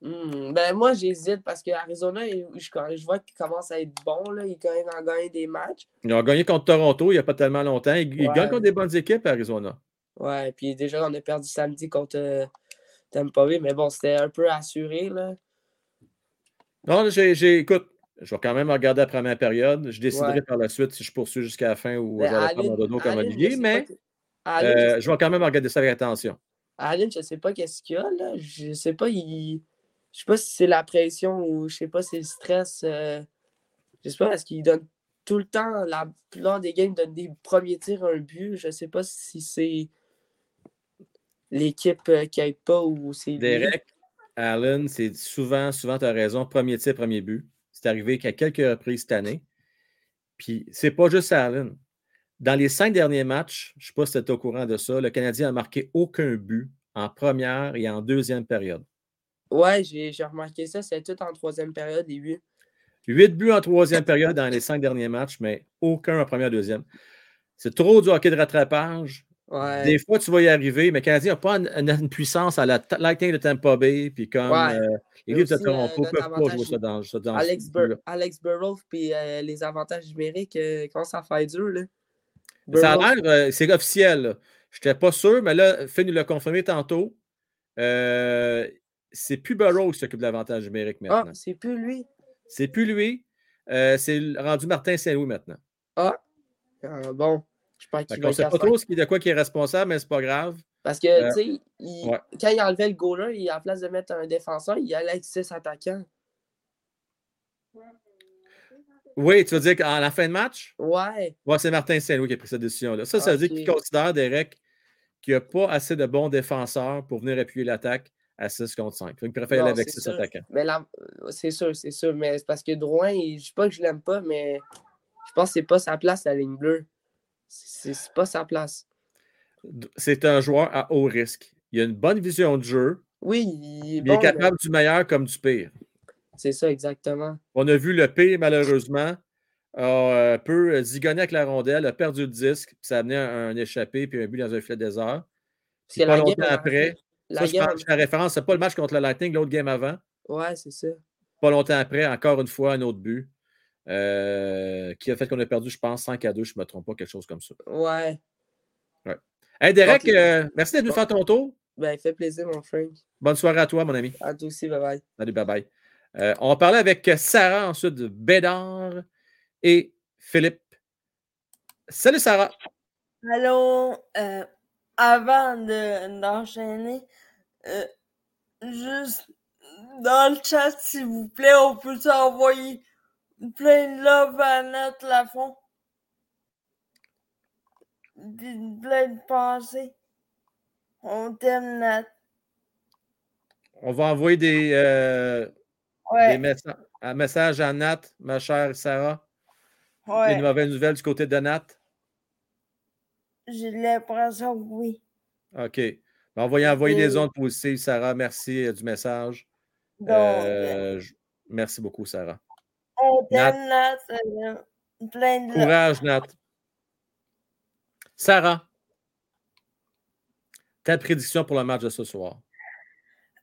Hmm, ben moi, j'hésite parce qu'Arizona, je, je vois qu'il commence à être bon. Là. Il quand même à gagner des matchs.
Ils ont gagné contre Toronto il n'y a pas tellement longtemps. Ils, gagnent contre des bonnes équipes, Arizona.
Ouais, puis déjà, on a perdu samedi contre euh, Tampa Bay, mais bon, c'était un peu assuré. Là.
Non, j'ai, écoute, je vais quand même regarder la première période. Je déciderai par la suite si je poursuis jusqu'à la fin ou ben, je vais prendre mon dodo comme Olivier, mais euh, je vais quand même regarder ça avec attention.
Aline, je ne sais pas qu'est-ce qu'il y a. Là. Je ne sais pas, il je sais pas si c'est la pression ou je sais pas si c'est le stress. Euh, je sais pas, est-ce qu'il donne tout le temps, la plupart des games donne des premiers tirs un but. Je sais pas si c'est l'équipe euh, qui aide pas ou c'est.
Derek, Allen, c'est souvent, souvent, tu as raison, premier tir, premier but. C'est arrivé qu'à quelques reprises cette année. Puis c'est pas juste Allen. Dans les cinq derniers matchs, je ne sais pas si tu es au courant de ça, le Canadien n'a marqué aucun but en première et en deuxième période.
Ouais, j'ai remarqué ça. C'est tout en troisième période, les huit.
Huit buts en troisième période dans les cinq derniers matchs, mais aucun en première, deuxième. C'est trop du hockey de rattrapage. Des fois, tu vas y arriver, mais Canadien n'a pas une, puissance à la Lightning de Tampa Bay, puis comme euh, les livres de Toronto ne peuvent pas jouer ça dans, ça dans
Alex, Bur Alex Burrow, puis euh, les avantages numériques, euh, comment ça fait dur, là?
Ça a l'air, c'est officiel. Je n'étais pas sûr, mais là, Finn nous l'a confirmé tantôt. Euh, c'est plus Burrow qui s'occupe de l'avantage numérique ah, maintenant.
Ah, c'est plus lui.
C'est plus lui. Euh, c'est rendu Martin Saint-Louis maintenant.
Ah, ah bon. Je pense qu'il va
sait pas trop ce qui, de quoi qui est responsable, mais c'est pas grave.
Parce que, euh, tu sais, quand il enlevait le goaler, il, la place de mettre un défenseur, il allait avec six attaquants.
Oui, tu veux dire qu'à la fin de match?
Ouais.
Ouais, c'est Martin Saint-Louis qui a pris cette décision-là. Ça, ça veut dire qu'il considère, Derek, qu'il n'y a pas assez de bons défenseurs pour venir appuyer l'attaque à 6 contre 5. Il préfère aller avec 6 attaquants.
Mais c'est sûr, c'est sûr. Mais c'est parce que Drouin, je ne dis pas que je l'aime pas, mais je pense que c'est pas sa place, la ligne bleue. C'est pas sa place.
C'est un joueur à haut risque. Il a une bonne vision de jeu.
Oui,
il est, capable du meilleur comme du pire.
C'est ça, exactement.
On a vu le pire, malheureusement, a un peu zigonné avec la rondelle, a perdu le disque, puis ça a amené un, un échappé puis un but dans un filet désert. Puis pas longtemps après, la ça, je la référence, c'est pas le match contre le Lightning, l'autre game avant.
Ouais, c'est ça.
Pas longtemps après, encore une fois, un autre but. Euh, qui a fait qu'on a perdu, je pense, 5 à 2, je ne me trompe pas, quelque chose comme ça.
Ouais.
ouais. Hey Derek, euh, merci d'être venu faire ton tour.
Ben, fait plaisir, mon Frank.
Bonne soirée à toi, mon ami.
À toi aussi, bye bye.
Salut, bye bye. Euh, on va parler avec Sarah ensuite de Bédard et Philippe. Salut Sarah.
Allô. avant d'enchaîner, euh, juste dans le chat, s'il vous plaît, on peut s'envoyer plein de love à Nat Lafont. Plein de pensées. On t'aime, Nat.
On va envoyer des, euh, un message à Nat, ma chère Sarah. Ouais. Une mauvaise nouvelle du côté de Nat?
J'ai l'impression oui.
OK. On va y envoyer des ondes positives, Sarah. Merci euh, du message. Euh, merci beaucoup, Sarah.
Nat. Plein de
Courage, Nat. Sarah, ta prédiction pour le match de ce soir?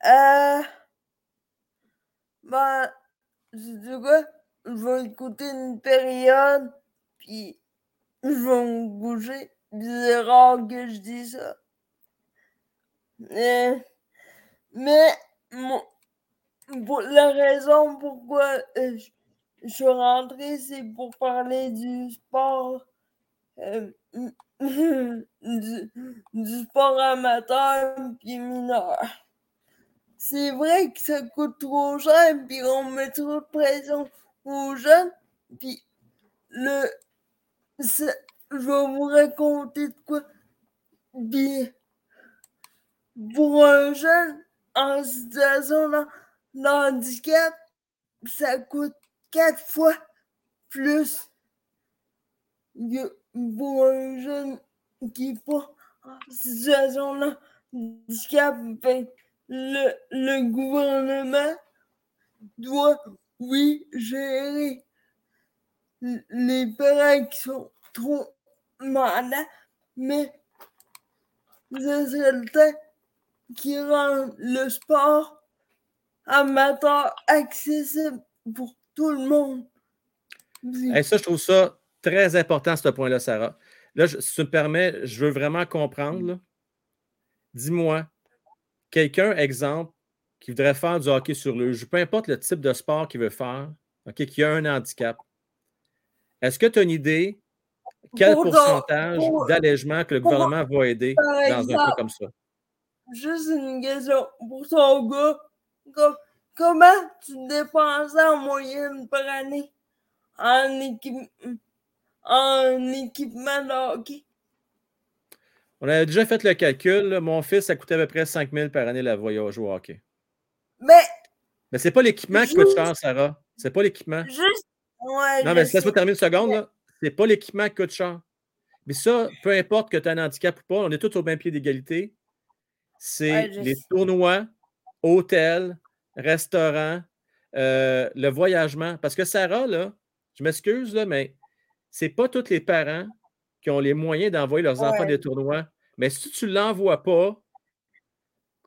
Euh. Ben, du coup, je vais écouter une période, puis je vais me bouger. C'est rare que je dis ça. Mais, mais pour la raison pourquoi euh, je, suis rentré, c'est pour parler du sport euh, du, sport amateur et mineur. C'est vrai que ça coûte trop cher, puis on met trop de pression aux jeunes, puis le, je vais vous raconter de quoi. Puis, pour un jeune en situation de handicap, ça coûte quatre fois plus que pour un jeune qui en situation de handicap. Ben, le, le gouvernement doit, oui, gérer les parents qui sont trop malades, mais ce serait le temps qui rend le sport amateur accessible pour tout le monde.
Et ça, je trouve ça très important, ce point-là, Sarah. Là, si tu me permets, je veux vraiment comprendre. Dis-moi, quelqu'un, exemple, qui voudrait faire du hockey sur le jeu, peu importe le type de sport qu'il veut faire, qui a un handicap, est-ce que tu as une idée quel pourcentage d'allègement que le gouvernement va aider dans un cas comme ça?
Juste une question pour gars. Comment tu dépenses en moyenne par année? En, en équipement de hockey?
On a déjà fait le calcul. Mon fils, ça coûtait à peu près 5 000 par année la voyage au hockey.
Mais.
Mais c'est pas l'équipement qui coûte cher, Sarah. C'est pas l'équipement.
Juste. Ouais,
non, mais laisse-moi terminer une seconde. Là. C'est pas l'équipement qui coûte cher. Mais ça, peu importe que tu as un handicap ou pas, on est tous au même pied d'égalité. C'est les tournois, hôtels, restaurants, euh, le voyagement. Parce que Sarah, là, je m'excuse, là, mais c'est pas tous les parents qui ont les moyens d'envoyer leurs enfants des tournois. Mais si tu ne l'envoies pas,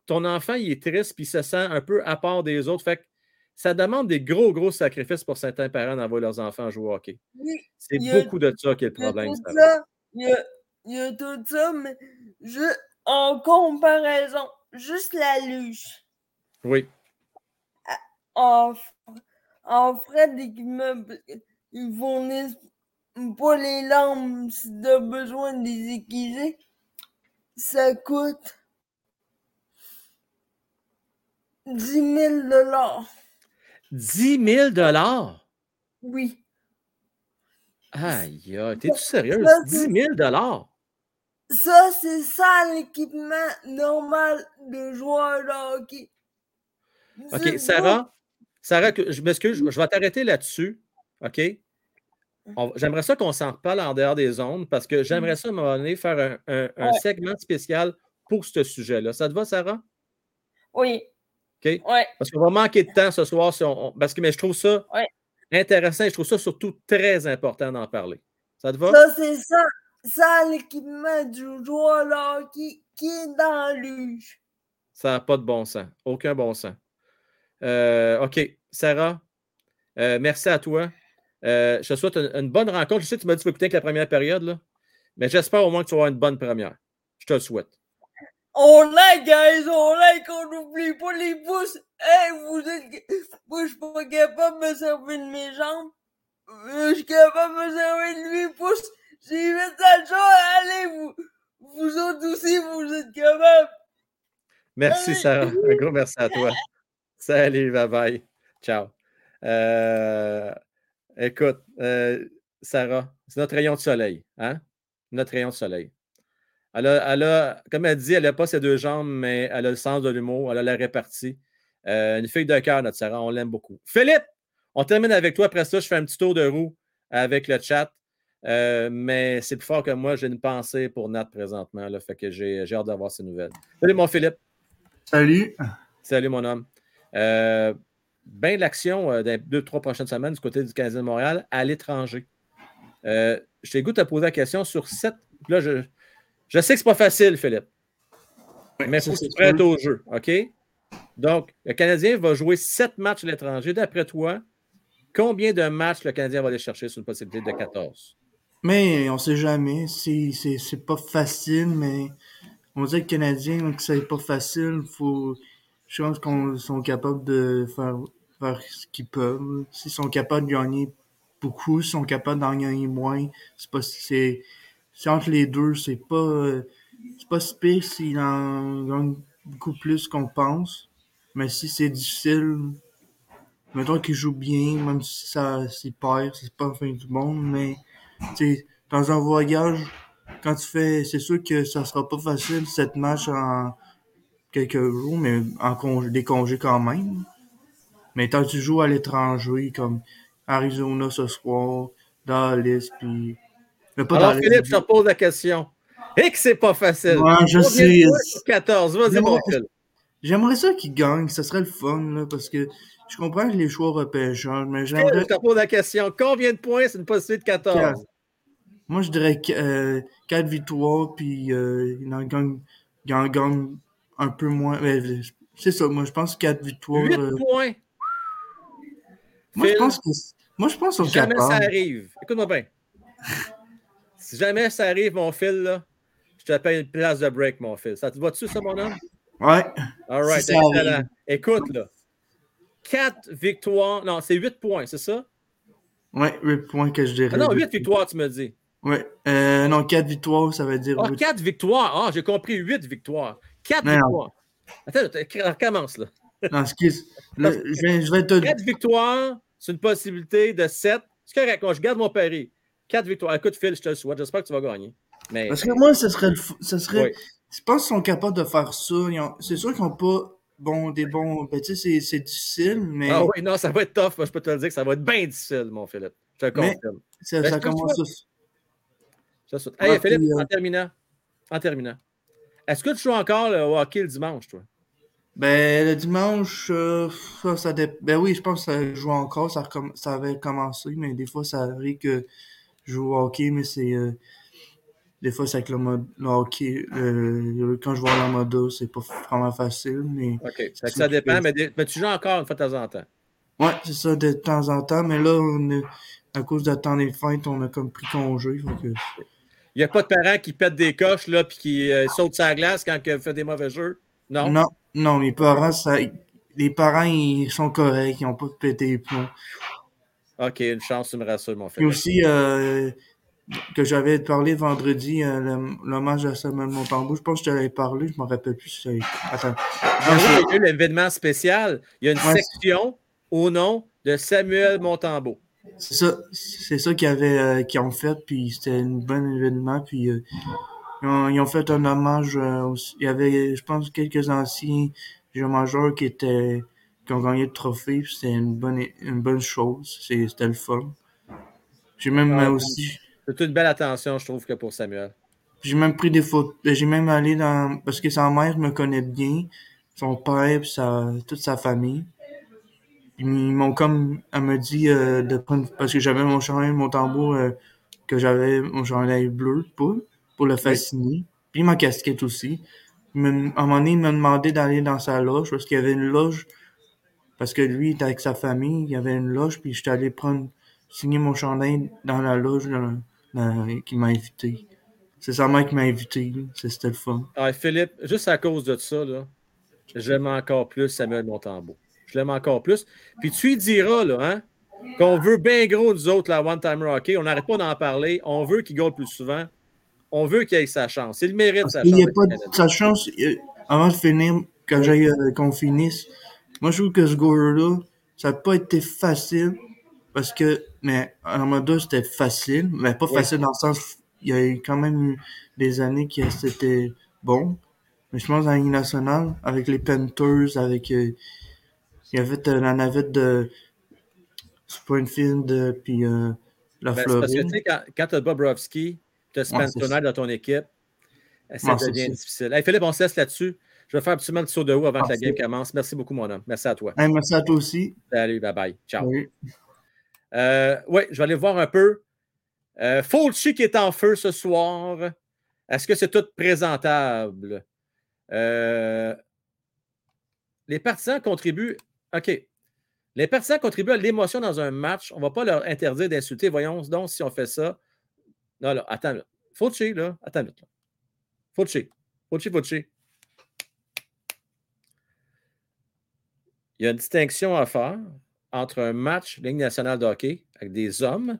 ton enfant, il est triste puis il se sent un peu à part des autres. Fait que ça demande des gros, gros sacrifices pour certains parents d'envoyer leurs enfants jouer au hockey. c'est beaucoup de ça qui est le problème.
Il y, a, il y a tout ça, mais je, en comparaison, juste la luche.
Oui.
En, en frais d'équipement, ils fournissent pas les lampes si tu as besoin de les aiguiser. Ça coûte 10 000
10 000
Oui.
Aïe, t'es-tu sérieuse? 10 000
Ça, c'est ça l'équipement normal de joueur de hockey.
OK, Sarah, Sarah, je m'excuse, je vais t'arrêter là-dessus. OK? J'aimerais ça qu'on s'en reparle en dehors des ondes parce que j'aimerais ça à un moment donné faire un, segment spécial pour ce sujet-là. Ça te va, Sarah?
Oui.
OK? Parce qu'on va manquer de temps ce soir. parce que mais je trouve ça intéressant et je trouve ça surtout très important d'en parler. Ça te va?
Ça, c'est ça. Ça, l'équipement du joueur là, qui, qui est dans l'huge.
Ça n'a pas de bon sens. Aucun bon sens. Euh, OK. Sarah, euh, merci à toi. Euh, je te souhaite une, bonne rencontre. Je sais que tu m'as dit que tu vas écouter que la première période, là, mais j'espère au moins que tu vas avoir une bonne première. Je te le souhaite.
On like, guys, on like, on n'oublie pas les pouces. Hey, vous êtes. Moi, je suis pas capable de me servir de mes jambes. Je suis capable de me servir de mes pouces. J'ai mis ça jour. Allez, vous, vous autres aussi, vous êtes capables.
Merci, Sarah. Un gros merci à toi. Salut, bye bye. Ciao. Euh, Écoute, euh, Sarah, c'est notre rayon de soleil. Hein? Notre rayon de soleil. Elle a, comme elle dit, elle n'a pas ses deux jambes, mais elle a le sens de l'humour, elle a la répartie. Euh, une fille de cœur, notre Sarah, on l'aime beaucoup. Philippe, on termine avec toi. Après ça, je fais un petit tour de roue avec le chat. Mais c'est plus fort que moi. J'ai une pensée pour Nat présentement. Là, fait que j'ai hâte d'avoir ces nouvelles. Salut, mon Philippe.
Salut.
Salut, mon homme. Euh, bien l'action euh, les deux, trois prochaines semaines du côté du Canadien de Montréal à l'étranger. Euh, je t'ai goût de poser la question sur sept. Là, je, je sais que c'est pas facile, Philippe. mais il faut que au jeu. OK? Donc, le Canadien va jouer sept matchs à l'étranger. D'après toi, combien de matchs le Canadien va aller chercher sur une possibilité de 14?
Mais on ne sait jamais. C'est pas facile, mais on dit que le Canadien, que c'est pas facile. Faut, je pense qu'on sont capables de faire, faire ce qu'ils peuvent. S'ils sont capables de gagner beaucoup, s'ils sont capables d'en gagner moins, c'est pas c'est entre les deux. C'est pas, c'est pas si pire s'il en gagne beaucoup plus qu'on pense. Mais si c'est difficile, mettons qu'il joue bien, même si ça s'il perd, c'est pas la fin du monde, mais dans un voyage, quand tu fais. C'est sûr que ça sera pas facile, cette match en quelques jours, mais en congé, des congés quand même. Mais quand tu joues à l'étranger, comme Arizona ce soir, Dallas, puis.
Pas Alors, Philippe, je te pose la question. Et que c'est pas facile.
Ouais, je sais.
14, vas-y, mon.
J'aimerais ça qu'il gagne, ce serait le fun, là, parce que je comprends que les choix repêchent, mais j'aimerais.
Je te pose la question. Combien de points c'est une possibilité de 14?
Moi, je dirais euh, 4 victoires, puis euh, il, en gagne, il en gagne un peu moins. C'est ça, moi, je pense 4 victoires.
8 euh... points!
Moi, je pense que. Moi, je pense
Si jamais ça arrive, écoute-moi bien. si jamais ça arrive, mon fil, là, je te paye une place de break, mon fil. Ça te va-tu, ça, mon homme?
Ouais.
All right,
Si
excellent. Écoute, là. 4 victoires. Non, c'est 8 points, c'est ça?
Ouais, 8 points que je dirais.
Ah non, 8 victoires, tu me dis.
Ouais. Euh, non, 4 victoires, ça veut dire.
Ah,
huit-
4 victoires. Ah, j'ai compris 8 victoires. 4
Non, non.
victoires. Attends, recommence, là.
Non, excuse. Je, vais, je vais te.
4 victoires, c'est une possibilité de 7. C'est correct, moi, je garde mon pari. 4 victoires. Écoute, Phil, je te le souhaite. J'espère que tu vas gagner. Mais
Parce que moi, ce serait le. f- Ce serait...
Oui.
Je pense qu'ils sont capables de faire ça. Ont- C'est sûr qu'ils n'ont pas bon, des bons. Ben, tu sais, c'est- difficile, mais
Ah oui, non, ça va être tough. Moi, je peux te le dire que ça va être bien difficile, mon Philippe. Je te confirme.
ça,
Ben,
ça commence.
le souhaite. Hey,
Ouais,
Philippe,
puis, euh,
en terminant. En terminant. Est-ce que tu joues encore le hockey le dimanche, toi?
Ben, le dimanche, euh, ça, ça dé- Ben oui, je pense que ça joue encore. Ça, recomm- ça avait commencé, mais des fois, ça arrive que je joue au hockey, mais c'est. euh, Des fois, c'est avec le, mode, le hockey. euh, quand je vois la moda, c'est pas vraiment facile, mais.
OK. Ça, dépend, mais, des- mais tu joues encore une fois de temps en temps.
Ouais, c'est ça, de temps en temps, mais là, on est- à cause de temps des fêtes, on a comme pris congé. fait que-
Il n'y a pas de parents qui pètent des coches là puis qui euh, sautent sa glace quand il fait des mauvais jeux? Non?
Non, non, les parents, ça, les parents, ils sont corrects, ils ont pas pété les plombs.
OK, une chance, tu me rassures, mon
Puis
Philippe.
aussi, euh, que j'avais parlé vendredi, euh, le- l'hommage à Samuel Montembeau, je pense que je t'avais parlé, je m'en rappelle plus. Attends.
Ah oui, il y a eu l'événement spécial. Il y a une
Ouais.
section au nom de Samuel Montembeau.
C'est ça, c'est ça qu'ils avaient, euh, qu'ils ont fait, puis c'était un bon événement, puis euh, ils, ont, ils ont fait un hommage. euh, aussi. Il y avait, je pense, quelques anciens joueurs majeurs qui étaient, qui ont gagné le trophée, puis c'était une bonne, une bonne chose. C'était le fun. J'ai même
Ah,
aussi,
C'est une belle attention, je trouve, que pour Samuel.
j'ai même pris des photos, j'ai même allé dans, parce que sa mère me connaît bien, son père, puis sa, toute sa famille. Ils m'ont comme, elle me dit euh, de prendre, parce que j'avais mon chandail, mon tambour, euh, que j'avais mon chandail bleu pour, pour le fasciner, puis ma casquette aussi. Me- à un moment donné, il m'a demandé d'aller dans sa loge, parce qu'il y avait une loge, parce que lui, il était avec sa famille, il y avait une loge, puis j'étais allé prendre, signer mon chandail dans la loge dans- dans- qui m'a invité. C'est sa mère qui m'a invité, c'était le fun.
Ah, Philippe, juste à cause de ça, là, j'aime encore plus Samuel Montembeau. Je l'aime encore plus. Puis tu lui diras, là, hein, qu'on veut bien gros, nous autres, la One Time Hockey. On n'arrête pas d'en parler. On veut qu'il gagne plus souvent. On veut qu'il ait sa chance. Il mérite sa chance.
n'y a pas de sa chance, euh, avant de finir, quand j'aille, euh, qu'on finisse, moi, je trouve que ce goal-là, ça n'a pas été facile, parce que, mais, en mode c'était facile, mais pas facile dans le sens, il y a eu quand même eu des années que c'était bon, mais je pense dans la nationale, avec les Panthers, avec, euh, il y avait euh, la navette de Springfield, euh, puis euh, la
Ben, parce que, tu sais, quand, quand tu as Bobrovski, tu as
Ouais,
Spencer
c'est
dans ton équipe, ça
Ouais,
devient difficile. Hey, Philippe, on se laisse là-dessus. Je vais faire absolument le saut de haut avant que la game commence. Merci beaucoup, mon homme. Merci à toi.
Hey, merci à toi aussi.
Salut, bye bye. Ciao. Euh, oui, je vais aller voir un peu. Euh, Fulci qui est en feu ce soir. Est-ce que c'est tout présentable? Euh, les partisans contribuent. OK. Les partisans contribuent à l'émotion dans un match. On ne va pas leur interdire d'insulter. Voyons donc si on fait ça. Non, là, attends. Là. Fulci, là. Attends. Là. Fulci. Fulci, Fulci. Il y a une distinction à faire entre un match Ligue nationale de hockey avec des hommes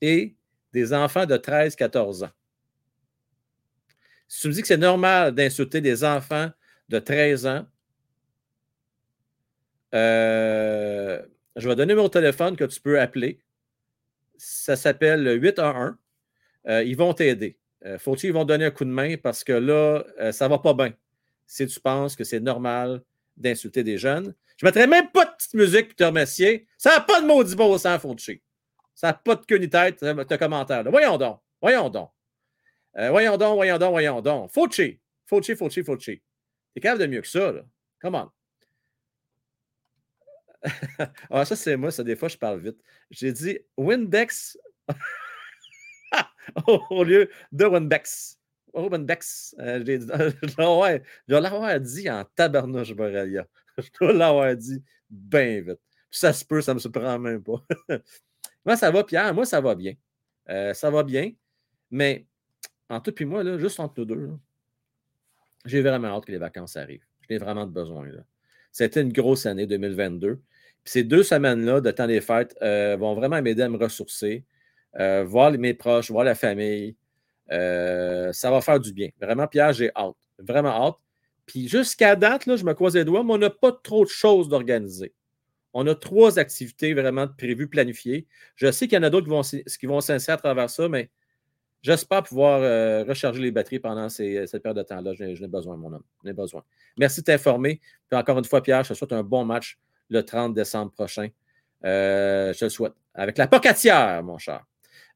et des enfants de 13-14 ans. Si tu me dis que c'est normal d'insulter des enfants de 13 ans, euh, je vais donner mon téléphone que tu peux appeler. Ça s'appelle 811. Euh, ils vont t'aider. Euh, faut ils vont donner un coup de main parce que là, ça ne va pas bien. Si tu penses que c'est normal d'insulter des jeunes. Je ne mettrai même pas de petite musique pour te remercier. Ça n'a pas de maudit beau sang, Fauci. Ça n'a pas de queue ni tête, de commentaire. Voyons donc. Voyons donc. voyons donc, voyons donc, voyons donc. Fauci. Fauci, Fauci, Fauci. T'es capable de mieux que ça, là. Come on. ah, ça, c'est moi, ça, des fois, je parle vite. J'ai dit Windex au lieu de Windex. Windex. Euh, j'ai dit, ouais, je l'avoir dit en tabarnouche, Borrelia. Je dois l'avoir dit bien vite. ça se peut, ça me surprend même pas. moi, ça va, Pierre. Moi, ça va bien. Euh, ça va bien. Mais en tout puis moi, là, juste entre nous deux, j'ai vraiment hâte que les vacances arrivent. J'ai vraiment besoin. Là. C'était une grosse année 2022. ces deux semaines-là de temps des fêtes euh, vont vraiment m'aider à me ressourcer, euh, voir mes proches, voir la famille. Euh, ça va faire du bien. Vraiment, Pierre, j'ai hâte. Vraiment hâte. Puis jusqu'à date, là, je me croise les doigts, mais on n'a pas trop de choses d'organiser. On a trois activités vraiment prévues, planifiées. Je sais qu'il y en a d'autres qui vont, qui vont s'inscrire à travers ça, mais J'espère pouvoir euh, recharger les batteries pendant cette période de temps-là. Je n'ai besoin, mon homme. J'en ai besoin. Merci de t'informer. Puis encore une fois, Pierre, je te souhaite un bon match le 30 décembre prochain. Euh, je te le souhaite. Avec la pocatière, mon cher.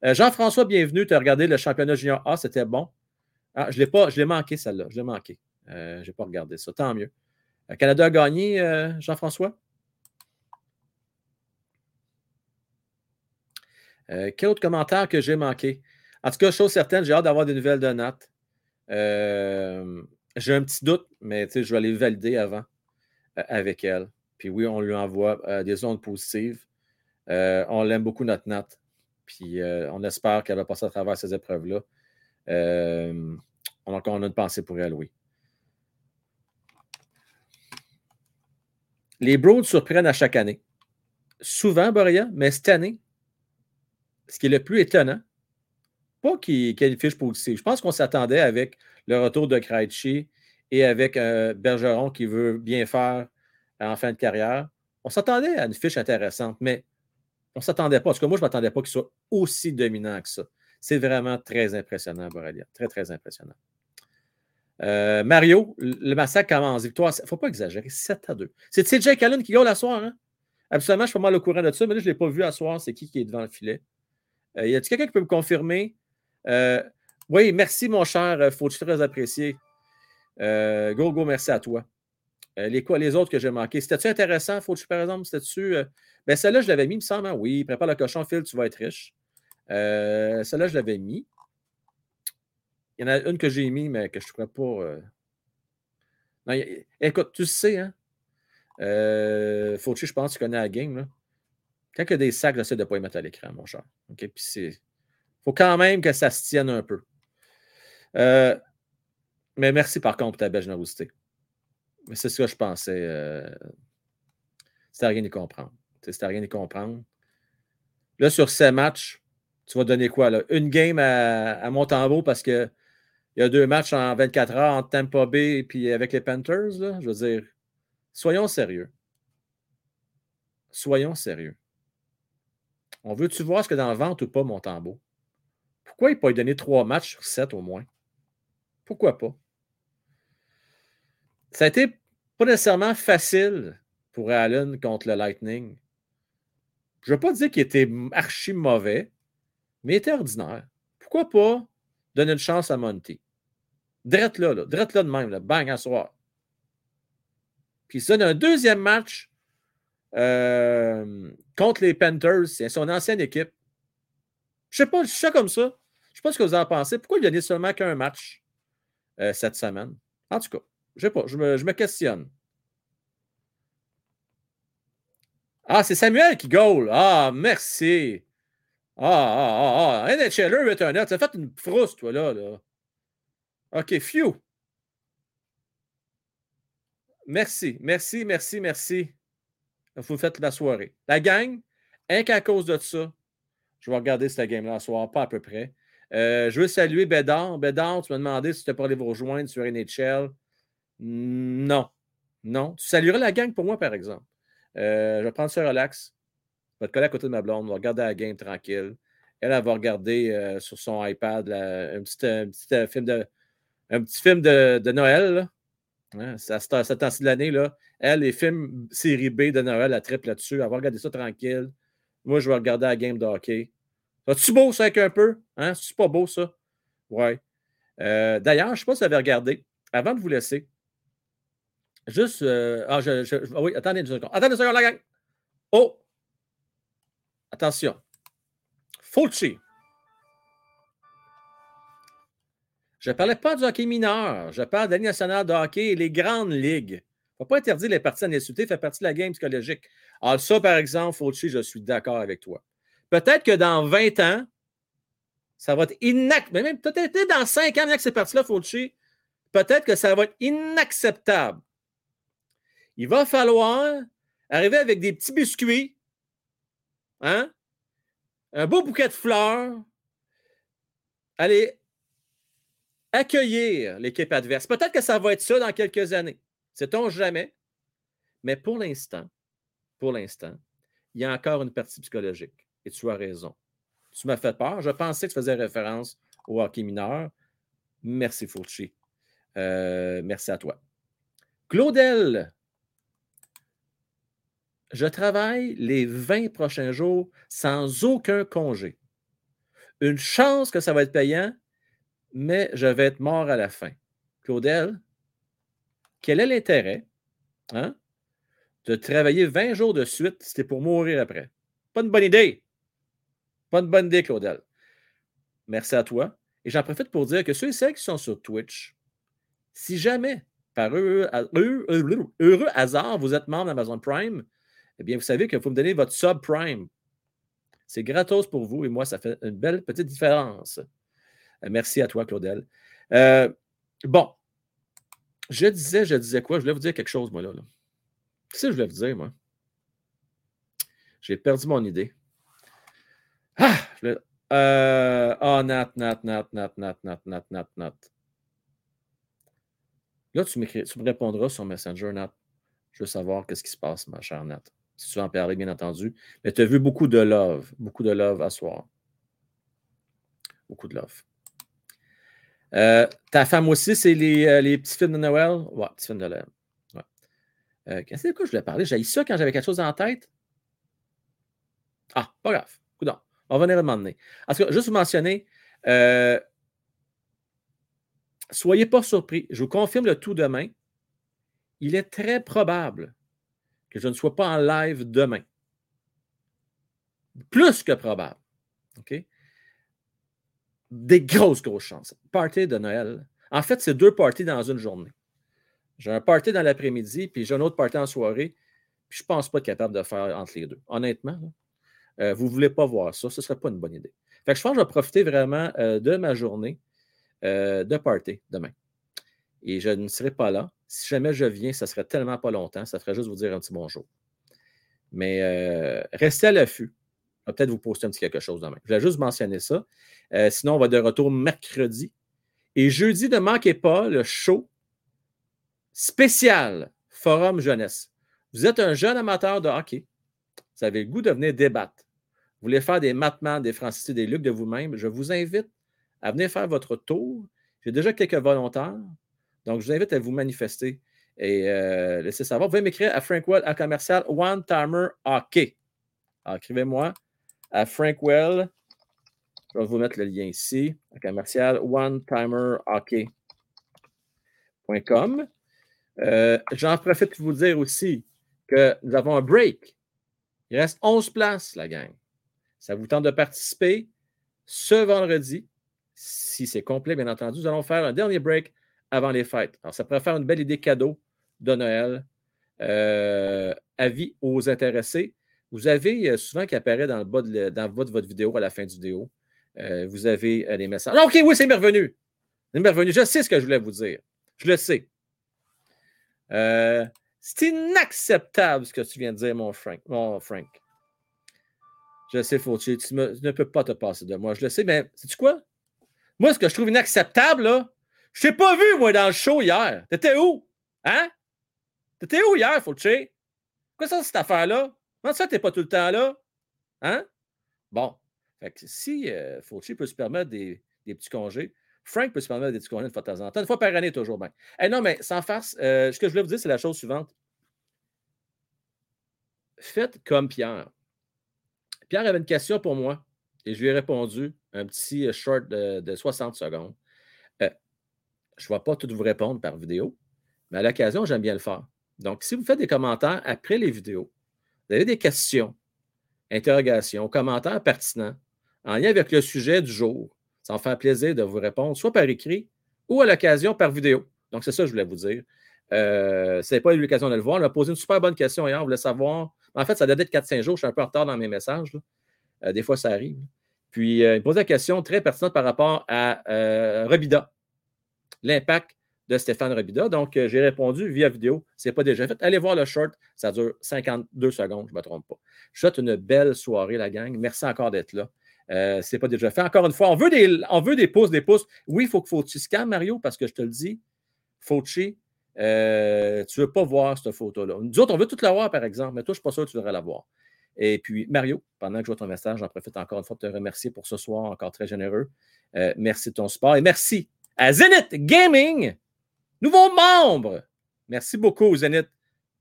Euh, Jean-François, bienvenue. Tu as regardé le championnat junior A, c'était bon? Ah, je l'ai manqué, celle-là. Je l'ai manqué. je n'ai pas regardé ça. Tant mieux. Canada a gagné, Jean-François? quel autre commentaire que j'ai manqué? En tout cas, chose certaine, j'ai hâte d'avoir des nouvelles de Nat. Euh, j'ai un petit doute, mais je vais aller valider avant euh, avec elle. Puis oui, on lui envoie euh, des ondes positives. on l'aime beaucoup, notre Nat. Puis on espère qu'elle va passer à travers ces épreuves-là. on a encore une pensée pour elle, oui. Les Broods surprennent à chaque année. Souvent, Boria, mais cette année, ce qui est le plus étonnant, pas qu'il une fiche positive. Je pense qu'on s'attendait avec le retour de Krejci et avec un Bergeron qui veut bien faire en fin de carrière. On s'attendait à une fiche intéressante, mais on ne s'attendait pas. Parce que moi, je ne m'attendais pas qu'il soit aussi dominant que ça. C'est vraiment très impressionnant, Borrelia. Très, très impressionnant. Euh, Mario, le massacre commence. Victoire, il ne faut pas exagérer. 7 à 2. C'est CJ Allen qui gagne la soir. Hein? Absolument, je suis pas mal au courant de ça, mais là, je ne l'ai pas vu à soir. C'est qui qui est devant le filet? Euh, y a-t-il quelqu'un qui peut me confirmer euh, oui, merci, mon cher euh, Faut très apprécié. Euh, go, go, merci à toi. les, quoi, les autres que j'ai manqués. C'était-tu intéressant, Fauci, par exemple? C'était-tu. ben, celle-là, je l'avais mis, il me semble. Hein? Oui, prépare le cochon, Phil, tu vas être riche. celle-là, je l'avais mis. Il y en a une que j'ai mis, mais que je ne pourrais pas. écoute, tu sais, hein? Fauci, je pense tu connais la game. Là. Quand il y a des sacs, j'essaie de ne pas y mettre à l'écran, mon cher. OK? Puis c'est faut quand même que ça se tienne un peu. Euh, mais merci par contre pour ta belle générosité. C'est ce que je pensais. Euh, c'était rien de comprendre. C'était rien de comprendre. Là, sur ces matchs, tu vas donner quoi? Là? Une game à, à parce qu'il y a deux matchs en 24 heures entre Tampa Bay et puis avec les Panthers. Là? Je veux dire, soyons sérieux. Soyons sérieux. On veut-tu voir ce que dans le ventre ou pas, Montembeau? Pourquoi il ne pas donner trois matchs sur sept au moins? Pourquoi pas? Ça a été pas nécessairement facile pour Allen contre le Lightning. Je ne veux pas dire qu'il était archi mauvais, mais il était ordinaire. Pourquoi pas donner une chance à Monty? Drette là, là. Drette là de même, bang, à soir. Puis ça, un deuxième match euh, contre les Panthers, c'est son ancienne équipe. Je sais pas, je suis comme ça. Je sais pas ce que vous en pensez. Pourquoi il a seulement qu'un match euh, cette semaine? En tout cas, je sais pas, je me, questionne. Ah, c'est Samuel qui goal. Ah, merci. Ah, ah, ah, ah. NHLer net. Ça fait une frousse, toi, là. là. OK, few. Merci, merci, merci, merci. Vous faites la soirée. La gang, rien qu'à cause de ça, je vais regarder cette game-là ce soir, pas à peu près. Euh, je veux saluer Bédard. Bédard, tu m'as demandé si tu pour aller vous rejoindre sur NHL. Non. Non. Tu saluerais la gang pour moi, par exemple. Euh, je vais prendre ça relax. Je vais te coller à côté de ma blonde. On va regarder la game tranquille. Elle, elle va regarder euh, sur son iPad un, petit, film de, un petit film de, Noël. Là. Hein, ça, cette l'année, là. Elle, les films série B de Noël, elle triple là-dessus. Elle va regarder ça tranquille. Moi, je vais regarder la game de hockey. C'est-tu beau, ça, avec un peu? Hein? C'est pas beau, ça? Ouais. Euh, d'ailleurs, je ne sais pas si vous avez regardé, avant de vous laisser, juste. Euh, ah, je, oui, attendez une seconde. Attendez une seconde, la gang. Oh! Attention. Fulci. Je ne parlais pas du hockey mineur. Je parle de la nationale de hockey et les grandes ligues. Il ne faut pas interdire les parties insulter, fait partie de la game psychologique. Alors, ça, par exemple, Fulci, je suis d'accord avec toi. Peut-être que dans 20 ans, ça va être inacceptable. Même peut-être dans 5 ans, que c'est parti-là, Fauci, peut-être que ça va être inacceptable. Il va falloir arriver avec des petits biscuits, hein? un beau bouquet de fleurs, aller accueillir l'équipe adverse. Peut-être que ça va être ça dans quelques années. Sait-on jamais? Mais pour l'instant, pour l'instant, il y a encore une partie psychologique et tu as raison. Tu m'as fait peur. Je pensais que tu faisais référence au hockey mineur. Merci, Fauci. Euh, merci à toi. Claudel, je travaille les 20 prochains jours sans aucun congé. Une chance que ça va être payant, mais je vais être mort à la fin. Claudel, quel est l'intérêt hein, de travailler 20 jours de suite c'était pour mourir après? Pas une bonne idée. Pas une bonne idée, Claudel. Merci à toi. Et j'en profite pour dire que ceux et celles qui sont sur Twitch, si jamais, par heureux, hasard, vous êtes membre d'Amazon Prime, eh bien, vous savez qu'il faut me donner votre sub Prime. C'est gratos pour vous et moi, ça fait une belle petite différence. Euh, merci à toi, Claudel. Euh, bon, je disais, je disais quoi? Je voulais vous dire quelque chose, moi, là. Qu'est-ce que je voulais vous dire, moi? J'ai perdu mon idée. Ah! Euh, ah, Nat, Nat, Nat, Nat, Nat, Nat, Nat, Nat, Nat. Là, tu, tu me répondras sur Messenger, Nat. Je veux savoir qu'est-ce qui se passe, ma chère Nat. Si tu veux en parler, bien entendu. Mais tu as vu beaucoup de love, beaucoup de love à soir. Beaucoup de love. Euh, ta femme aussi, c'est les, euh, les, petits films de Noël? Ouais, petits films de Noël. Ouais. Qu'est-ce que je voulais parler? J'ai ça quand j'avais quelque chose en tête. Ah, pas grave. On va venir à un En cas, juste vous mentionner, euh, soyez pas surpris. Je vous confirme le tout demain. Il est très probable que je ne sois pas en live demain. Plus que probable. OK? Des grosses, grosses chances. Party de Noël. En fait, c'est deux parties dans une journée. J'ai un party dans l'après-midi, puis j'ai un autre party en soirée. Puis je ne pense pas être capable de faire entre les deux. Honnêtement, euh, vous ne voulez pas voir ça, ce ne serait pas une bonne idée. Je pense que je vais profiter vraiment euh, de ma journée euh, de party demain. Et je ne serai pas là. Si jamais je viens, ça serait tellement pas longtemps. Ça ferait juste vous dire un petit bonjour. Mais restez à l'affût. On va peut-être vous poster un petit quelque chose demain. Je voulais juste mentionner ça. sinon, on va de retour mercredi. Et jeudi, ne manquez pas le show spécial Forum Jeunesse. Vous êtes un jeune amateur de hockey vous avez le goût de venir débattre, vous voulez faire des mattements, des francis des lucs de vous-même, je vous invite à venir faire votre tour. J'ai déjà quelques volontaires, donc je vous invite à vous manifester et euh, laisser savoir. Vous pouvez m'écrire à Frankwell à commercial One Timer Hockey. Écrivez-moi à Frankwell. Je vais vous mettre le lien ici, à commercial One Timer Hockey.com. Euh, j'en profite pour vous dire aussi que nous avons un break il reste 11 places, la gang. Ça vous tente de participer ce vendredi. Si c'est complet, bien entendu, nous allons faire un dernier break avant les fêtes. Alors, ça pourrait faire une belle idée cadeau de Noël. Euh, avis aux intéressés. Vous avez euh, souvent qui apparaît dans le bas de, votre, vidéo à la fin du vidéo. Vous avez des messages. Ah, OK, oui, c'est revenu. C'est revenu. Je sais ce que je voulais vous dire. Je le sais. C'est inacceptable ce que tu viens de dire, mon Frank. Mon Frank. Je sais, Fauci, tu, ne peux pas te passer de moi. Je le sais, mais sais-tu quoi? Moi, ce que je trouve inacceptable, là, je t'ai pas vu, moi, dans le show hier. T'étais où? Hein? T'étais où hier, Fauché? Quoi ça, cette affaire-là? Comment ça, t'es pas tout le temps là? Hein? Bon. Fait que si euh, Fauci peut se permettre des, petits congés, Frank peut se permettre des petits de fois de temps en temps. Une fois par année, toujours bien. Eh non, mais sans farce, euh, ce que je voulais vous dire, c'est la chose suivante. Faites comme Pierre. Pierre avait une question pour moi et je lui ai répondu un petit euh, short de, 60 secondes. je ne vais pas tout vous répondre par vidéo, mais à l'occasion, j'aime bien le faire. Donc, si vous faites des commentaires après les vidéos, vous avez des questions, interrogations, commentaires pertinents en lien avec le sujet du jour, ça me fait plaisir de vous répondre, soit par écrit ou à l'occasion par vidéo. Donc, c'est ça que je voulais vous dire. Euh, vous pas eu l'occasion de le voir, on a posé une super bonne question hier. On voulait savoir. En fait, ça date de 4-5 jours. Je suis un peu en retard dans mes messages. Euh, des fois, ça arrive. Puis, euh, il posait une question très pertinente par rapport à Robida. L'impact de Stéphane Robida. Donc, j'ai répondu via vidéo. Ce n'est pas déjà fait. Allez voir le short. Ça dure 52 secondes, je ne me trompe pas. Je souhaite une belle soirée, la gang. Merci encore d'être là. Euh, ce n'est pas déjà fait. Encore une fois, on veut des, on veut des pouces, des pouces. Oui, il faut que Fauci se Mario, parce que je te le dis, Fauci, euh, tu ne veux pas voir cette photo-là. Nous autres, on veut tout la voir, par exemple, mais toi, je ne suis pas sûr que tu voudrais la voir. Et puis, Mario, pendant que je vois ton message, j'en profite encore une fois pour te remercier pour ce soir, encore très généreux. Euh, merci de ton support et merci à Zenith Gaming, nouveau membre. Merci beaucoup, Zenith.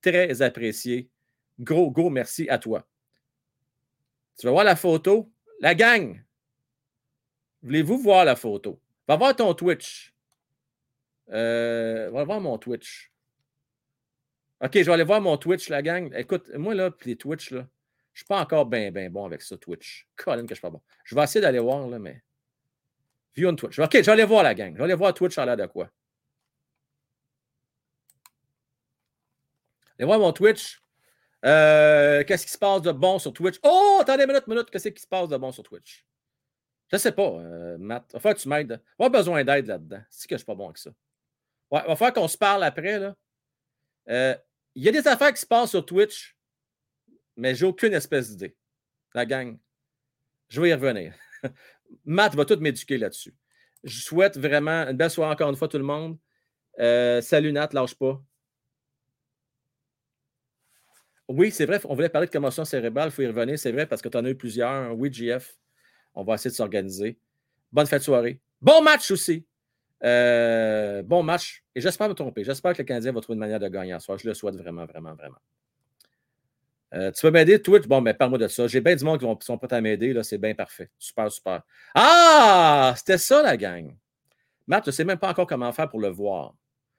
Très apprécié. Gros, gros merci à toi. Tu vas voir la photo? La gang, voulez-vous voir la photo? Va voir ton Twitch. Euh, va voir mon Twitch. OK, je vais aller voir mon Twitch, la gang. Écoute, moi, là, les Twitch, là, je ne suis pas encore bien, bien bon avec ça, Twitch. Colin, que je suis pas bon. Je vais essayer d'aller voir, là, mais. View on Twitch. OK, je vais aller voir la gang. Je vais aller voir Twitch en l'air de quoi? Allez voir mon Twitch. Euh, qu'est-ce qui se passe de bon sur Twitch? Oh, attendez une minute, minute. Qu'est-ce qui se passe de bon sur Twitch? Je sais pas, euh, Matt. Va falloir que tu m'aides. On a besoin d'aide là-dedans. C'est que je suis pas bon avec ça. Ouais, va falloir qu'on se parle après. Là. Euh, il y a des affaires qui se passent sur Twitch, mais j'ai aucune espèce d'idée. La gang. Je vais y revenir. Matt va tout m'éduquer là-dessus. Je souhaite vraiment une belle soirée encore une fois, tout le monde. salut Nat, lâche pas. Oui, c'est vrai, on voulait parler de commotion cérébrale, il faut y revenir, c'est vrai, parce que tu en as eu plusieurs. Oui, GF, on va essayer de s'organiser. Bonne fête de soirée. Bon match aussi. Euh, bon match. Et j'espère me tromper. J'espère que le Canadien va trouver une manière de gagner soir. Je le souhaite vraiment, vraiment, vraiment. Euh, tu peux m'aider, Twitch? Bon, mais parle-moi de ça. J'ai bien du monde qui, sont prêts à m'aider. C'est bien parfait. Super, super. Ah! C'était ça, la gang. Matt, je ne sais même pas encore comment faire pour le voir.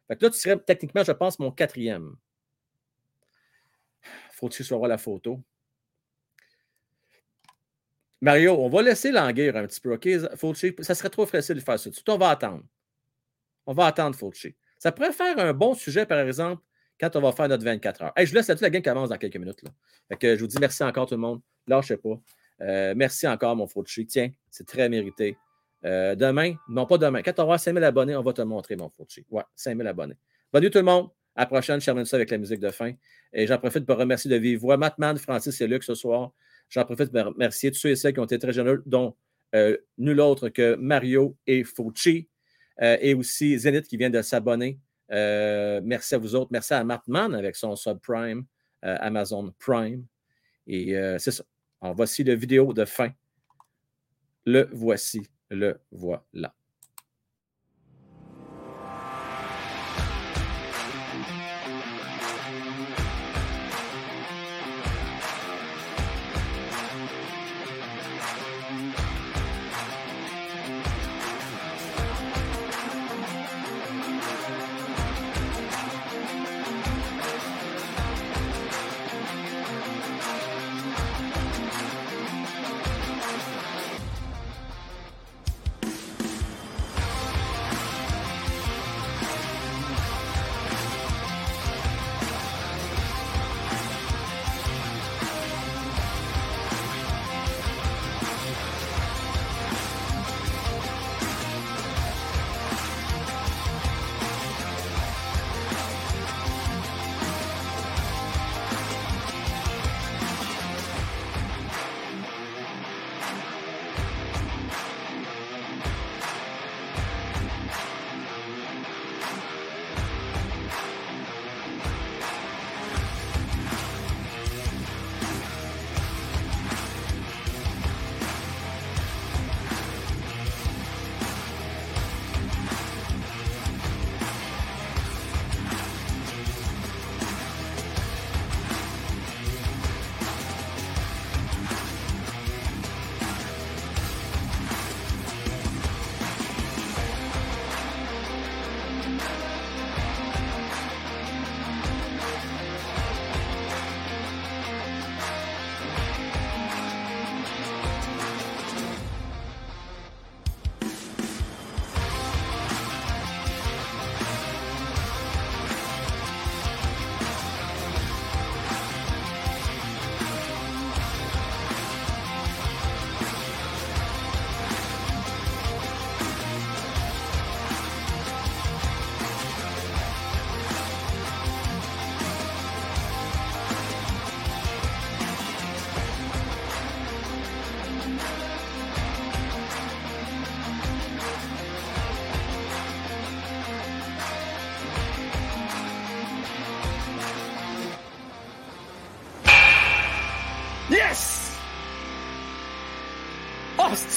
Fait que là, tu serais techniquement, je pense, mon quatrième. Faut-il voir la photo? Mario, on va laisser languir un petit peu, OK? Fauci, ça serait trop facile de faire ça. On va attendre. On va attendre Fauci. Ça pourrait faire un bon sujet, par exemple, quand on va faire notre 24 heures. je vous laisse à toute la qui avance dans quelques minutes. Là. que je vous dis merci encore tout le monde. Lâchez pas. Euh, merci encore, mon Fauci. Tiens, c'est très mérité. Euh, demain, non pas demain, quand on aura 5000 abonnés, on va te montrer, mon Fauci. Ouais, 5000 abonnés. Bonne nuit tout le monde. À la prochaine, je termine ça avec la musique de fin. Et j'en profite pour remercier de vive voix Matman, Francis et Luc ce soir. J'en profite pour remercier tous ceux et celles qui ont été très généreux, dont euh, nul autre que Mario et Fauci, euh, et aussi Zenith qui vient de s'abonner. Euh, merci à vous autres. Merci à Matman avec son subprime, Amazon Prime. Et c'est ça. Alors, voici la vidéo de fin. Le voici, le voilà.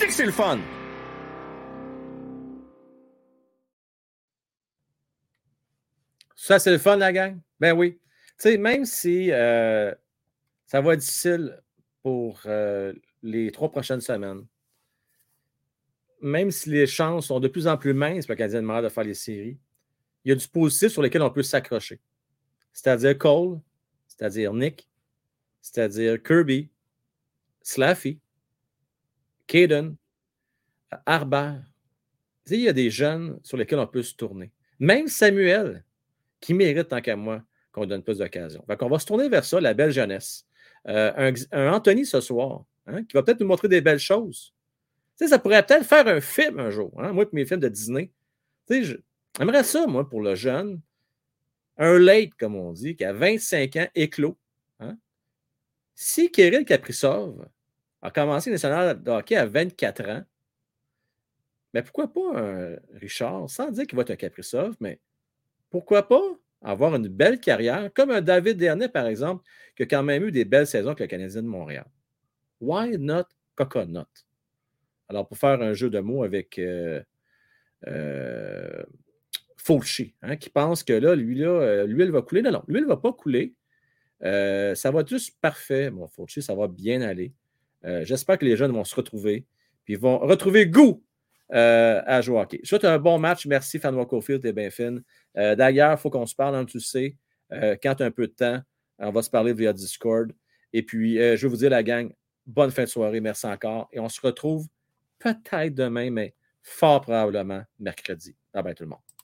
Que c'est le fun. Ça, c'est le fun, la gang? Ben oui. Tu sais, même si euh, ça va être difficile pour euh, les trois prochaines semaines, même si les chances sont de plus en plus minces pour le Canadien de Montréal de faire les séries, il y a du positif sur lequel on peut s'accrocher. C'est-à-dire Cole, c'est-à-dire Nick, c'est-à-dire Kirby, Slaffy, Caden, Harbert. Il y a des jeunes sur lesquels on peut se tourner. Même Samuel, qui mérite tant qu'à moi qu'on donne plus d'occasions. On va se tourner vers ça, la belle jeunesse. Euh, un, Anthony ce soir, hein, qui va peut-être nous montrer des belles choses. ça pourrait peut-être faire un film un jour. Hein, moi, mes films de Disney. J'aimerais ça, moi, pour le jeune. Un late, comme on dit, qui a 25 ans, éclos. Hein. Si Kirill Kaprizov a commencé national de hockey à 24 ans, mais pourquoi pas un Richard, sans dire qu'il va être un Kaprizov, mais pourquoi pas avoir une belle carrière, comme un David Dernay, par exemple, qui a quand même eu des belles saisons avec le Canadien de Montréal. Why not Coconut? Alors, pour faire un jeu de mots avec euh, euh hein, qui pense que là, lui, là, euh, l'huile va couler. Non, non, l'huile ne va pas couler. Ça va être juste parfait, mon Fauci, ça va bien aller. J'espère que les jeunes vont se retrouver, puis vont retrouver goût euh, à jouer hockey. Je souhaite un bon match. Merci, Fanwa Cofield, t'es bien. Euh, d'ailleurs, il faut qu'on se parle, hein, tu sais. Euh, quand tu as un peu de temps, on va se parler via Discord. Et puis, je vais vous dire, la gang, bonne fin de soirée. Merci encore. Et on se retrouve peut-être demain, mais fort probablement mercredi. Bye bye tout le monde.